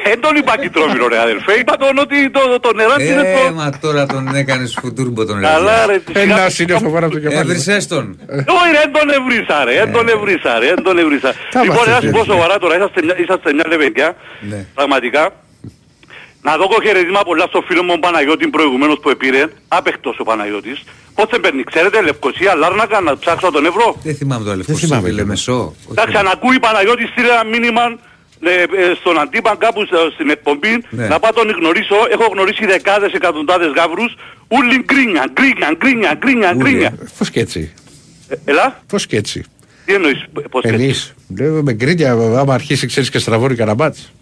Δεν τον είπα κιτρόμιλο ρε αδελφέ, είπα τον ότι το, το νεράτζι είναι Ε, το... μα τώρα τον έκανες φουτούρμπο τον Καλά ρε, τη σιγά- Ένα σύννεφο πάνω από το κεφάλι. Έβρισες τον. Όχι ρε, δεν τον εβρίσα ρε, δεν τον εβρίσα ρε, δεν τον εβρίσα. Τα Λοιπόν, είμαστε να σου πω τέτοιοι. σοβαρά τώρα, είσαστε μια- είσαστε μια λεβεντιά, Ναι. πραγματικά. Να δω χαιρετίσμα πολλά στο φίλο μου ο Παναγιώτης προηγουμένως που επήρε, άπεχτος ο Παναγιώτης. Πώς δεν παίρνει, ξέρετε, Λευκοσία, Λάρνακα, να ψάξω τον ευρώ. Δεν θυμάμαι το αλεφό θυμάμαι σου, και Λεμεσό. Εντάξει, αν ακούει Παναγιώτη στείλε ένα μήνυμα ε, ε, στον Αντίπαν κάπου στο- στην εκπομπή Ναι. να πάω τον γνωρίσω. Έχω γνωρίσει δεκάδες, εκατοντάδες γάβρους. Ούλοι γκρίνια, γκρίνια, γκρίνια, γκρίνια, γκρίνια. Πώς και έτσι. Ε, Ελά, Πώς και έτσι. τι εννοείς, πώς και έτσι. Εμείς. Λέμε με γκρίνια, άμα αρχίσει ξέρεις και στραβώνει κανένα μάτς.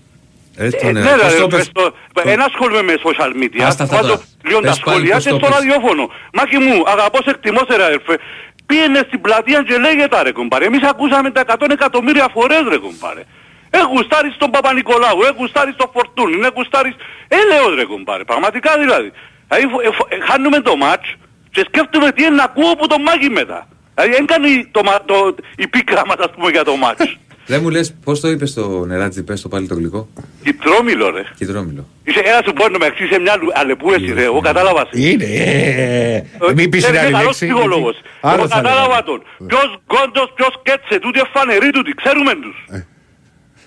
Ε, Ε, τον, ναι, ε, ρε, πώς το ρε, πες; στο- Ένα ασχολούμαι με social media. Άστα αυτά Βάζω τώρα. λίγο τα Πες πάλι σχόλια πώς και το στο πες. ραδιόφωνο. Μάκη μου, αγαπώ σε εκτιμώ σε ρε αδερφέ. Πήγαινε στην πλατεία και λέγεται ρε κουμπάρε. Εμείς ακούσαμε τα 100 εκατομμύρια φορές ρε κουμπάρε. Ε, γουστάρεις τον Παπα-Νικολάου, ε, γουστάρεις τον Φορτούνι, ε, γουστάρεις... Ε, λέω ρε κουμπάρε, πραγματικά δηλαδή. Δηλαδή, φο- ε, φο- ε, χάνουμε το μάτς και σκέφτομαι τι είναι να ακούω από το μάγι μετά. Δηλαδή, δεν κάνει το, μα- το, η πίκρα μας, ας πούμε, για το μάτς. Δεν μου λες πώς το είπες στο νεράτζι, πες το πάλι το γλυκό. Κιτρόμιλο ρε. Κυτρόμιλο. Είσαι ένας σου μπορεί να με αξίσει μια αλου- αλεπού εσύ ρε, εγώ κατάλαβα. σε. Είναι, ε, ε, μην πεις την Είναι άλλη καλός λέξη. ψυχολόγος. Άλλο Εγώ θα κατάλαβα λέγαμε. τον. Ποιος γκόντος, ποιος κέτσε, τούτοι εφανεροί τούτοι, ξέρουμε τους.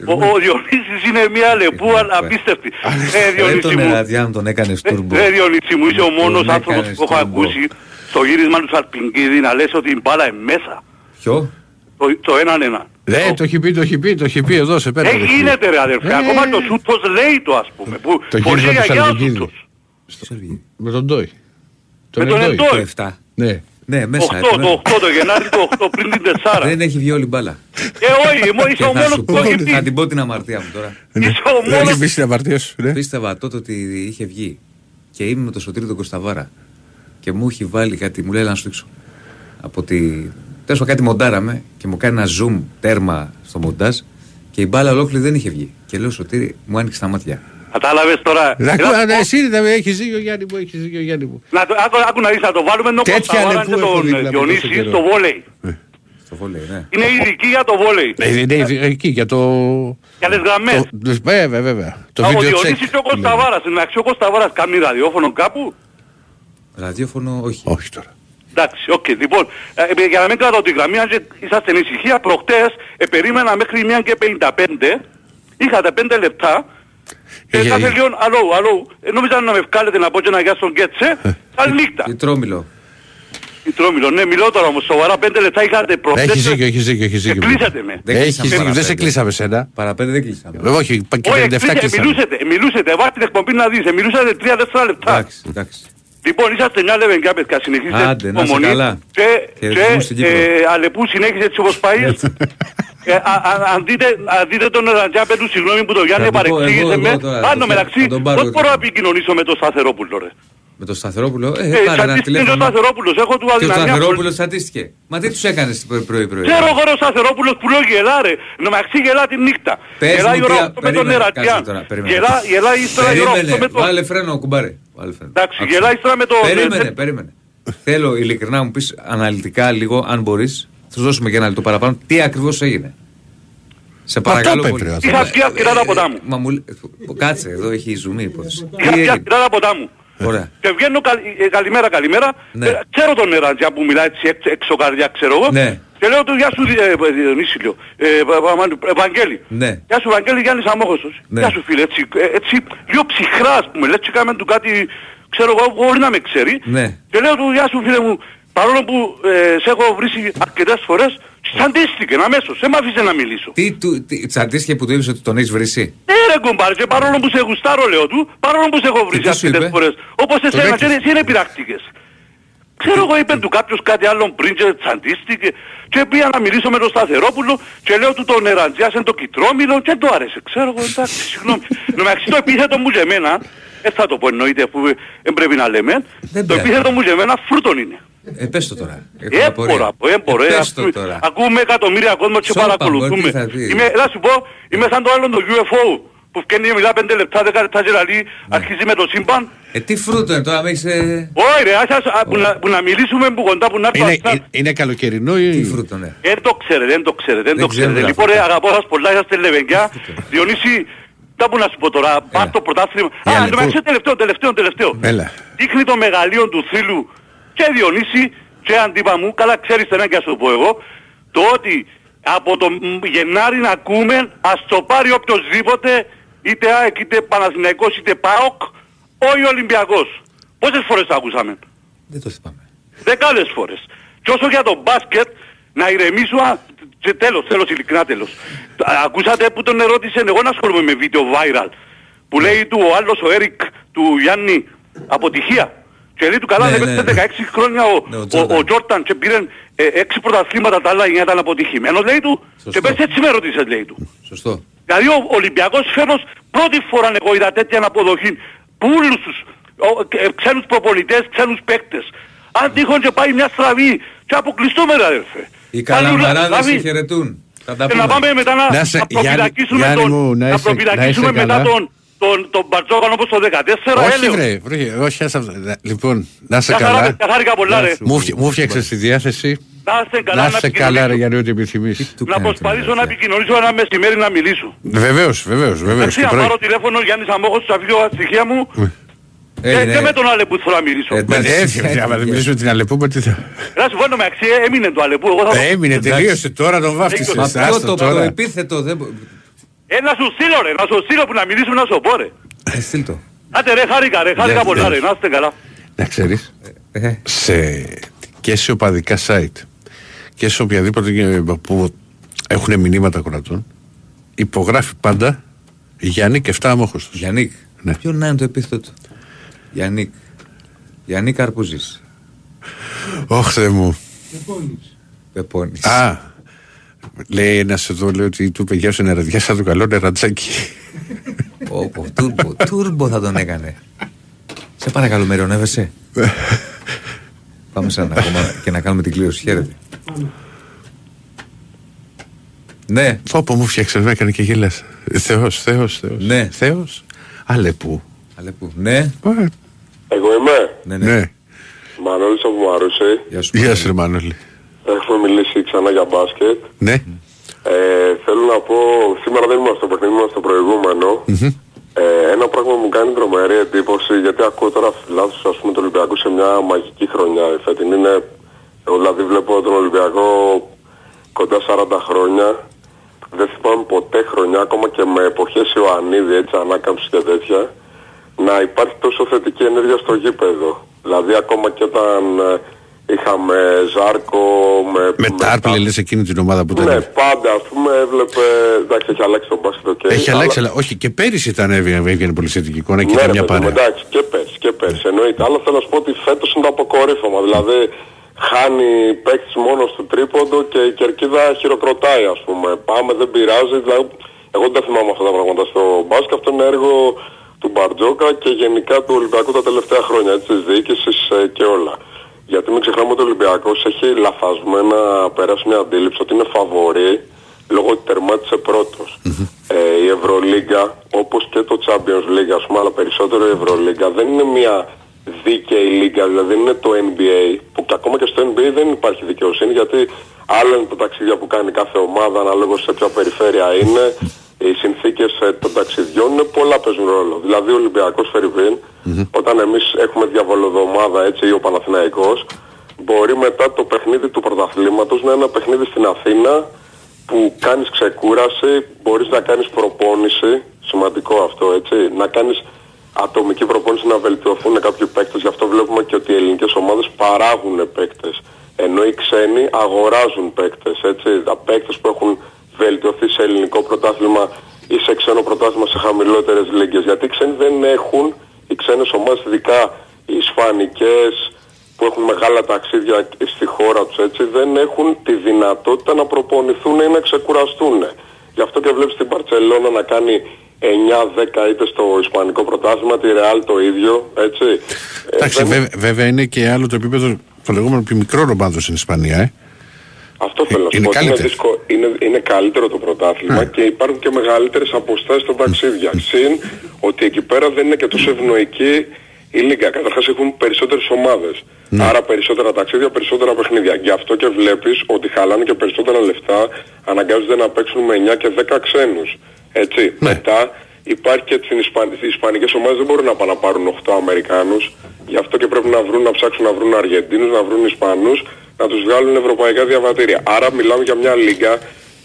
Ε. Ο, ο Διονύσης είναι μια αλεπού α- απίστευτη. Ε, Ε, Διονύση τον μου, νεράτζι, αν τον έκανες τούρμπο. ε, Διονύση μου, είσαι ο μόνος Τον άνθρωπος έκανες που έχω τούρμπο. ακούσει στο γύρισμα του Σαρπινγκίδη να λες ότι η μπάλα είναι μέσα. Ποιο; Το, το έναν ένα. Ναι, το έχει πει, το έχει πει, το έχει πει εδώ σε πέρα. Ε, γίνεται ρε αδερφέ, Ε. ακόμα το σούτος λέει το ας πούμε. Που Το μπορεί γύρισμα του για ο Σαλβικίδη. σούτος. Με τον Ντόι. Με τον Εντόι. Εντόι. Το 7. Ναι. Ναι, μέσα. 8, έπρεπε. το 8, το Γενάρη το 8, πριν την 4. Δεν έχει βγει όλη μπάλα. Ε, όχι, μόνο είσαι Και ο θα μόνος σου που πω, έχει πει. θα την πω την αμαρτία μου τώρα. Είσαι ο Δεν μόνος έχει μπει στην αμαρτία σου. ναι. Πίστευα τότε ότι είχε βγει. Και ήμουν με το Σωτήρι τον Κωνσταβάρα. Και μου έχει βάλει κάτι, μου λέει να σου δείξω. Από τη. Τέλος πάντων κάτι μοντάραμε και μου κάνει ένα zoom τέρμα στο μοντάζ και η μπάλα ολόκληρη δεν είχε βγει. Και λέω Σωτήρι, μου άνοιξε τα μάτια. Κατάλαβες τώρα; Να Έλα, ακούω, ναι, Εσύ δεν έχεις δίκιο Γιάννη μου, έχεις δίκιο Γιάννη μου. Να το, άκου, άκου να δεις, να το βάλουμε ενώ Τέτοια Κωνσταβάρα και λεπού έχω τον δίπλα μου τόσο Διονύση καιρό. στο βόλεϊ. Στο βόλεϊ, ναι. Είναι ειδική για το βόλεϊ. Ναι, ναι, εκεί για το. Για τις γραμμές. το- Βέβαια, βέβαια. Το Ο video check. Διονύσης και ο Κωνσταβάρας. Εντάξει, ο Κωνσταβάρας κάνει ραδιόφωνο κάπου; Ραδιόφωνο, όχι. Όχι τώρα. Εντάξει, οκ. Λοιπόν, ε, ε, για να μην κρατώ τη γραμμή, αν και είσαστε εν ησυχία, προχτές ε, περίμενα μέχρι 1 και 55, είχατε 5 λεπτά, Ε, και ε, κάθε ε. λίγο, αλλού, αλλού, ε, νόμιζα να με βγάλετε να πω και ένα γεια στον Κέτσε, καλή νύχτα. Η τρόμιλο. Η Τρόμιλο, ναι, μιλώ τώρα όμως σοβαρά, 5 λεπτά είχατε προχτές. Έχει δίκιο, έχει δίκιο. Έχεις Και δίκιο. κλείσατε με. Δεν Έχεις κλείσαμε δίκιο, δεν παραπέντε. σε κλείσαμε σένα. Παραπέντε δεν κλείσαμε. Ε, Όχι, πα- και Όχι, 57 κλείσατε, κλείσαμε. μιλούσατε, μιλούσατε, βάζει την εκπομπή να δεις, ε, μιλούσατε 3-4 λεπτά. Εντάξει, εντάξει. Λοιπόν, είσαστε μια λεβενκιά παιδιά, συνεχίζετε Άντε, την να είσαι υπομονή καλά. και, Χαιρετισμούς και στην Κύπρο. ε, Αλεπού συνέχισε έτσι όπως πάει. Ε, α, α, αν, δείτε, αν δείτε τον Ραντζάπε του, συγγνώμη που το Γιάννη Θα του πω εγώ, παρεξήγησε εγώ με. τώρα, Άνω θα- μεταξύ, θα τον πάρω πώς εγώ. μπορώ να επικοινωνήσω με τον Σταθερόπουλο ρε; Με τον Σταθερόπουλο, ε, Ε, πάρε ένα τσαντίστηκε ο τηλέφωνο. Σταθερόπουλος, έχω του Και ο αδυναμία. Σταθερόπουλος τσαντίστηκε. Μα τι τους έκανες πρωί-πρωί. Ξέρω εγώ ρε ο Σταθερόπουλος που λέω γελά ρε. Να μεταξύ γελά τη νύχτα. Πες Γελάει μου η ώρα τι- 8 με τον περίμενε, Ερατιάν. κάτσε τώρα, περίμενε. Γελά- Γελάει ύστερα η ώρα 8 Περίμενε, με τον... βάλε φρένο, κουμπάρε. Βάλε φρένο. Εντάξει, Άκουσα. γελάει ύστερα με τον... Περίμενε, περίμενε. Θέλω ειλικρινά να μου πεις αναλυτικά λίγο, αν μπορείς, θα σου δώσουμε και ένα λεπτό παραπάνω, τι ακριβώς έγινε; Σε παρακαλώ το πολύ. είπε, ρε, Είχα πιει αρκετά τα ποτά μου. Μα μου λέ- Κάτσε, εδώ έχει ζουμί η υπόθεση. Τι Είχα πιει έγινε; αρκετά τα ποτά μου. Ωραία. Και βγαίνω καλ, ε, καλημέρα, καλημέρα. Ναι. Ε, ξέρω τον Εραντζιά που μιλάει έτσι έξω, έξω καρδιά, ξέρω εγώ. Ναι. Και λέω του γεια σου ε, ε, Διονύση, λέω. Ε, Πα- Πα- Πα- Ευαγγέλη. Ναι. Γεια σου Ευαγγέλη Γιάννης Αμόχωστος. Ναι. Γεια σου φίλε, έτσι, ε, έτσι λίγο ψυχρά ας πούμε. Λες και κάμε του κάτι, ξέρω εγώ, μπορεί να με ξέρει. Ναι. Και λέω του γεια σου φίλε μου, παρόλο που ε, σε έχω βρήσει αρκετές φορές, τσαντίστηκε αμέσως, δεν μ' άφησε να μιλήσω. Τι, του, τι, τσαντίστηκε που του είπες ότι τον έχεις βρει. Ναι ρε κουμπάρε, και παρόλο που σε γουστάρω λέω του, παρόλο που σε έχω βρει τι σου αρκετές είπε; φορές, όπως Τον εσένα και έκλεισε. εσύ είναι πειρακτικές. Ξέρω εγώ είπε του κάποιος κάτι άλλο πριν και τσαντίστηκε και πήγα να μιλήσω με τον Σταθερόπουλο και λέω του τον Εραντζιάς το κυτρόμιλο και δεν του άρεσε. Ξέρω εγώ εντάξει συγγνώμη. Νομαξύ το επίθετο μου για μένα, δεν θα το πω εννοείται αφού δεν πρέπει να λέμε, Δεν το πειράζει. επίθετο μου για μένα φρουτον είναι. Ε, πες το τώρα. Έχω απορία. Έμπορα, έμπορα. Ε, ε, πες το ακούμε- τώρα. Ακούμε εκατομμύρια κόσμος και Σώπα, παρακολουθούμε. μωρέ, τι θα πει. Είμαι, να σου πω, είμαι σαν το άλλο το UFO που φτιάχνει και μιλά 5 λεπτά, 10 λεπτά και λαλεί, αρχίζει με το σύμπαν. Ε, τι φρούτο είναι τώρα, με έχεις... Ε... Όχι ρε, ας, ας, α, που, να, που να μιλήσουμε που κοντά που να έρθω Είναι, αυτά. είναι, είναι καλοκαιρινό ή... Τι φρούτο, ναι. Δεν το ξέρετε, δεν το ξέρετε, δεν Δεν το ξέρετε. ξέρουμε Λοιπόν αυτό. ρε, αγαπώ σας πολλά, είσαστε λεβενκιά. Διονύση, τα που να σου πω τώρα, πάρ' το πρωτάθλημα. Η Α, Αλεπού. το μεταξύ τελευταίο, τελευταίο, τελευταίο. Έλα. Δείχνει το μεγαλείο του θύλου και Διονύση και αντίπα μου, καλά ξέρεις ένα και ας το πω εγώ, το ότι από το μ, Γενάρη να ακούμε, ας το πάρει οποιοδήποτε, είτε ΑΕΚ, είτε Παναθηναϊκός, είτε ΠΑΟΚ, όχι Ολυμπιακός. Πόσες φορές το ακούσαμε; Δεν το θυμάμαι. Δεκάδες φορές. Και όσο για το μπάσκετ, να ηρεμήσω, α, και τέλος, τέλος, ειλικρινά τέλος. Α, Ακούσατε που τον ερώτησε, εγώ να ασχολούμαι με βίντεο viral, που λέει του ο άλλος ο Έρικ του Γιάννη αποτυχία. Και λέει του καλά, Ναι, ναι, ναι, ναι. 16 χρόνια ο, Ναι, ο ο, Τζόρνταν. ο Τζόρταν και πήρε ε, 6 πρωταθλήματα, τα άλλα 9 ήταν αποτυχημένος, λέει του. Σωστό. Και πες έτσι με ρωτήσες, λέει του. Σωστό. Δηλαδή ο Ολυμπιακός φέτος πρώτη φορά εγώ είδα τέτοια αποδοχή που όλους τους ο, ε, ξένους προπονητές, ξένους παίκτες. Αν τυχόν και πάει μια στραβή και αποκλειστούμε ρε αδερφέ. Οι Πάλι ουλα- καλαμαράδες δηλαδή, σε χαιρετούν. Θα τα και να πούμε. πάμε μετά να, Να σε- να Γιάννη- προφυλακίσουμε Γιάννη τον, μου, να να είσαι- προφυλακίσουμε να είσαι μετά καλά. τον, τον, τον Μπαρτζόκαν όπως το 14 Όχι έλεος. βρε, βρε, όχι ας αυτό. Να- Λοιπόν, να είσαι Καθαρά- καλά. καθάρικα πολλά, ρε. Μου φι- Μου φτιάξες τη διάθεση. Να είστε καλά, Να να είσαι καλά ρε επικοινωνήσω. για ό,τι επιθυμείς. Του Να κάνει προσπαθήσω τον να αδερφέ. επικοινωνήσω ένα μεσημέρι να μιλήσω. Βεβαίως, βεβαίως, βεβαίως. Εντάξει, Και να πρωί. πάρω τηλέφωνο Γιάννης Αμόχος, θα βγει τα στοιχεία μου και, Έγινε. και με τον Αλεπού θέλω να μιλήσω. Ε, Με- εντάξει, Έτσι, έτσι, άμα δεν έτσι. μιλήσουμε την Αλεπού, τι θα... Να σου πω το μεταξύ, έμεινε το Αλεπού. Εγώ θα... Ε, Έμεινε, τελείωσε τώρα, τον βάφτισες. Μα Άστο ποιο το, το τώρα. επίθετο δεν... μπο- Ε, να σου στείλω ρε, να σου στείλω που να μιλήσουμε να σου πω ρε. Ε, στείλ το. Άντε ρε, χάρηκα ρε, χάρηκα Ναι, πολλά ναι. ρε, να είστε καλά. Να ξέρεις, Ε, σε, και σε οπαδικά site και σε οποιαδήποτε ε, που έχουν μηνύματα κρατών υπογράφει πάντα Γιάννη και 7 αμόχωστος. Γιάννικ. Ναι. Ποιο να είναι το επίθετο; του. Γιάννικ. Γιάννικ Καρπούζης. Ωχ, Θεέ μου. Πεπώνης. Α, λέει ένα εδώ λέει ότι του είπε γεια σου νεραδιά σαν το καλό νερατζάκι. Όπο, τούρμπο, τούρμπο θα τον έκανε. Σε παρακαλώ, με ειρωνεύεσαι. Πάμε σε ένα ακόμα και να κάνουμε την κλήρωση. Χαίρετε. Ναι. Πω μου φτιάξε, με έκανε και γελάς. Θεός, Θεός, Θεός. Ναι. Θεός. Αλεπού. Αλεπού. Ναι. Εγώ είμαι. Ναι, ναι. Μανώλης από Μαρούσι. Γεια σου. Γεια σου ρε Μανώλη. Έχουμε μιλήσει ξανά για μπάσκετ. Ναι. Ε, θέλω να πω, σήμερα δεν ήμουν στο παιχνίδι, ήμουν στο προηγούμενο. Ε, ένα πράγμα μου κάνει τρομερή εντύπωση γιατί ακούω τώρα φιλάθους ας πούμε του Ολυμπιακού σε μια μαγική χρονιά. Η φετινή είναι, εγώ δηλαδή βλέπω τον Ολυμπιακό κοντά 40 χρόνια. Δεν θυμάμαι ποτέ χρονιά, ακόμα και με εποχές Ιωαννίδη, έτσι, ανάκαμψη και τέτοια, να υπάρχει τόσο θετική ενέργεια στο γήπεδο. Δηλαδή ακόμα και όταν ε, είχαμε Ζάρκο, με, Με Τάρπλεϊ λες εκείνη την ομάδα που ήταν. ναι, πάντα ας πούμε έβλεπε, εντάξει έχει αλλάξει το μπάσκετ οκ. Έχει αλλά- αλλάξει, αλλά όχι και πέρυσι ήταν έβγαινε, έβγαινε πολύ θετική εικόνα και ναι, ήταν ρε μια παιδί μου, παρέα. εντάξει, και πέρσι, και πέρσι, εννοείται. Αλλά θέλω να σου πω ότι φέτος είναι το αποκορύφωμα. Δηλαδή, χάνει παίκτης μόνος του τρίποντο και η κερκίδα χειροκροτάει, ας πούμε. Πάμε, δεν πειράζει. Δηλαδή, εγώ δεν θυμάμαι αυτά τα πράγματα στο μπάσκετ. Αυτό είναι έργο του Μπαρτζόκα και γενικά του Ολυμπιακού τα τελευταία χρόνια, έτσι, της διοίκησης ε, και όλα. Γιατί μην ξεχνάμε ότι ο Ολυμπιακός έχει λαθασμένα περάσει μια αντίληψη ότι είναι φαβορή λόγω ότι τερμάτισε πρώτος. Ε, η Ευρωλίγκα, όπως και το Champions League, ας πούμε, αλλά περισσότερο η Ευρωλίγκα, δεν είναι μια δίκαιη λίγκα, δηλαδή δεν είναι το NBA, που και ακόμα και στο NBA δεν υπάρχει δικαιοσύνη, γιατί άλλο είναι τα ταξίδια που κάνει κάθε ομάδα, αναλόγως σε ποια περιφέρεια είναι, οι συνθήκες ε, των ταξιδιών είναι πολλά παίζουν ρόλο. Δηλαδή ο Ολυμπιακός Φερρυπίν, όταν εμείς έχουμε διαβολοδομάδα έτσι ή ο Παναθηναϊκός, μπορεί μετά το παιχνίδι του πρωταθλήματος να είναι ένα παιχνίδι στην Αθήνα που κάνεις ξεκούραση, μπορείς να κάνεις προπόνηση, σημαντικό αυτό έτσι, να κάνεις ατομική προπόνηση να βελτιωθούν κάποιοι παίκτες, γι' αυτό βλέπουμε και ότι οι ελληνικές ομάδες παράγουν παίκτες, ενώ οι ξένοι αγοράζουν παίκτες, έτσι, τα παίκτες που έχουν βελτιωθεί σε ελληνικό πρωτάθλημα ή σε ξένο πρωτάθλημα σε χαμηλότερες λίγκες, γιατί οι ξένοι δεν έχουν, οι ξένες ομάδες, ειδικά οι ισπανικές, που έχουν μεγάλα ταξίδια στη χώρα τους έτσι δεν έχουν τη δυνατότητα να προπονηθούν ή να ξεκουραστούν. Γι' αυτό και βλέπεις την Παρτσελώνα να κάνει 9-10 είτε στο Ισπανικό πρωτάθλημα, τη Ρεάλ το ίδιο, έτσι. Ε, Εντάξει, δεν- βέβαια, βέβαια είναι και άλλο το επίπεδο το λεγόμενο πιο μικρό ομάδων στην Ισπανία, ε. Αυτό θέλω να σου είναι πω. ότι Είναι, καλύτερη. δυσκο- είναι, είναι καλύτερο το πρωτάθλημα και υπάρχουν και μεγαλύτερες αποστάσεις στα ταξίδια. Συν ότι εκεί πέρα δεν είναι και τόσο ευνοϊκή η Λίγκα. Καταρχάς έχουν περισσότερες ομάδες. Άρα περισσότερα ταξίδια, περισσότερα παιχνίδια. Γι' αυτό και βλέπεις ότι χαλάνε και περισσότερα λεφτά, αναγκάζονται να παίξουν με 9 και 10 ξένους. Έτσι. Μετά υπάρχει και τις Ισπαν... οι Ισπανικές ομάδες δεν μπορούν να πάνε να πάρουν 8 Αμερικάνους. Γι' αυτό και πρέπει να βρουν, να ψάξουν να βρουν Αργεντίνους, να βρουν Ισπανούς, να τους βγάλουν ευρωπαϊκά διαβατήρια. Άρα μιλάμε για μια λίγα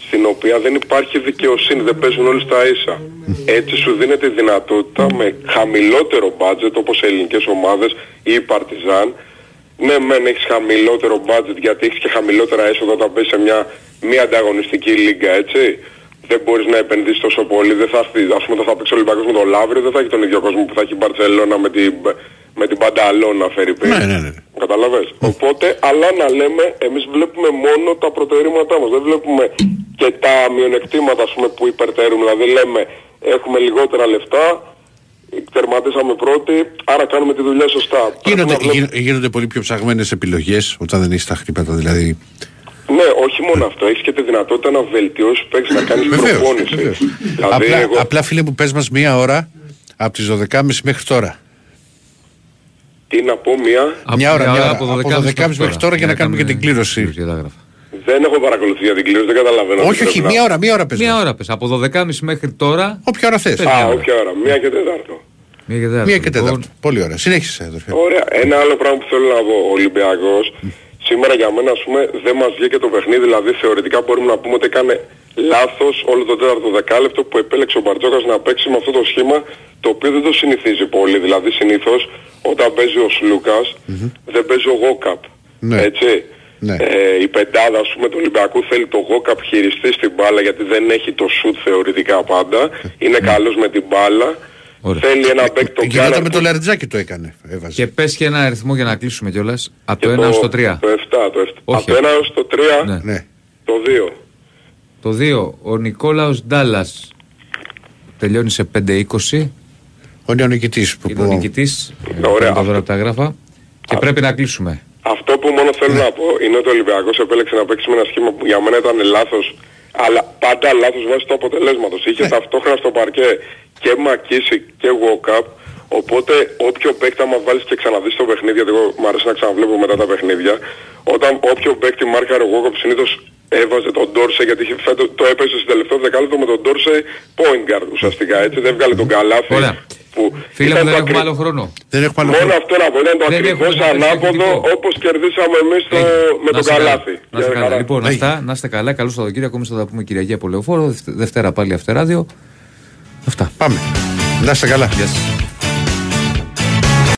στην οποία δεν υπάρχει δικαιοσύνη, δεν παίζουν όλοι στα ίσα. Έτσι σου δίνεται η δυνατότητα με χαμηλότερο budget όπως οι ελληνικές ομάδες ή η Παρτιζάν ναι, μεν έχεις χαμηλότερο budget γιατί έχεις και χαμηλότερα έσοδα όταν παίζεις σε μια μη ανταγωνιστική λίγκα, έτσι. Δεν μπορείς να επενδύσεις τόσο πολύ, δεν θα έρθει, ας πούμε, όταν θα παίξει ο Ολυμπιακός με τον Λαύριο, δεν θα έχει τον ίδιο κόσμο που θα έχει η Μπαρτσελώνα με την, με την Πανταλώνα, φέρει πει. Ναι, ναι, ναι. Καταλαβες; Οπότε, αλλά να λέμε, εμείς βλέπουμε μόνο τα προτερήματά μας. Δεν βλέπουμε και τα μειονεκτήματα, ας πούμε, που υπερτερούμε. Δηλαδή λέμε, έχουμε λιγότερα λεφτά, τερματίσαμε πρώτοι, άρα κάνουμε τη δουλειά σωστά. Πρέπει Γίνονται, να βλέπουμε- γίν- γίνονται πολύ πιο ψαγμένες επιλογές όταν δεν έχεις τα χρήματα, δηλαδή. Ναι, όχι μόνο αυτό. Έχεις και τη δυνατότητα να βελτιώσεις παίξεις, να κάνεις Βεβαίως, προπόνηση. βεβαίως. Δηλαδή, απλά, εγώ... απλά φίλε μου πες μας μία ώρα από τις 12.30 μέχρι τώρα. Τι να πω, μία... μια ώρα, μια μια ώρα ώρα, από από 12.30 12.30 μέχρι τώρα για να κάνουμε και την κλήρωση. Δεν έχω παρακολουθεί για την κλήρωση, δεν καταλαβαίνω. τι Όχι, όχι, πρέπει να- μία ώρα, μία ώρα πες. Μία ώρα πες. Από 12.30 μέχρι τώρα. Όποια ώρα θες. Α, όποια ώρα. Μία και τετάρτο. Μία και τέταρτο. Μία και λοιπόν. τέταρτο. Πολύ ωραία. Συνέχισε, αδερφέ. Ωραία. Ένα άλλο πράγμα που θέλω να πω. Ο Ολυμπιακός σήμερα για μένα ας πούμε δεν μας βγήκε το παιχνίδι. Δηλαδή θεωρητικά μπορούμε να πούμε ότι έκανε λάθος όλο το τέταρτο δεκάλεπτο που επέλεξε ο Μπαρτζόκας να παίξει με αυτό το σχήμα το οποίο δεν το συνηθίζει πολύ. Δηλαδή συνήθως όταν παίζει ο σλουκας δεν παίζει ο Γόκαπ. Ναι. Έτσι. Ναι. Ε, η πεντάδα ας πούμε του Ολυμπιακού θέλει το Γόκαπ χειριστή στην μπάλα γιατί δεν έχει το σουτ θεωρητικά πάντα. Είναι καλός με την μπάλα Ωραία. θέλει ένα παίκ τον Η γυναίκα Γκάραντ με το Λαριτζάκι το έκανε. Έβαζε. Και πες και ένα αριθμό για να κλείσουμε κιόλας. Από το και 1 έως το 3. Το 7, το 7. Όχι. Από το 1 έως το 3, Ναι. Ναι. το 2. Το 2. Ο Νικόλαος Ντάλλας τελειώνει σε 5-20. Ο νεονικητής που Είναι ο που- νικητής. Ωραία. Τα δώρα από τα γράφα. Και πρέπει να κλείσουμε. Αυτό που μόνο θέλω να πω είναι ότι ο Ολυμπιακός επέλεξε να παίξει με ένα σχήμα που για μένα ήταν λάθος, αλλά πάντα λάθος βάσει του αποτελέσματος. Είχε ταυτόχρονα στο παρκέ και Μακίση και Walkup, οπότε όποιο παίκτη άμα βάλεις και ξαναδείς το παιχνίδι, γιατί εγώ μου αρέσει να ξαναβλέπω μετά τα παιχνίδια, όταν όποιο παίκτη μάρκαρε ο Walkup συνήθως έβαζε τον Ντόρσε γιατί είχε φέτος, το έπαιζε στο τελευταίο δεκάλεπτο με τον Ντόρσε point guard ουσιαστικά έτσι, δεν βγάλε τον καλάθι. Ωραία. Που Φίλε ήταν μου, δεν το έχουμε ακρι- άλλο χρόνο. Δεν έχουμε άλλο Μόνο χρόνο. αυτό να πω, ήταν το Δεν ακριβώς έχουμε να ανάποδο πεις όπως κερδίσαμε εμείς το, με Να τον είστε καλά. καλάθι. Να είστε Για καλά. χαρά. Λοιπόν, αυτά, να είστε καλά. Καλό Σαββατοκύριακο. Εμεί θα τα πούμε Κυριακή από Λεωφόρο. Δευτε- Δευτέρα πάλι Αυτεράδιο. Αυτά. Πάμε. Να είστε καλά. Γεια σας.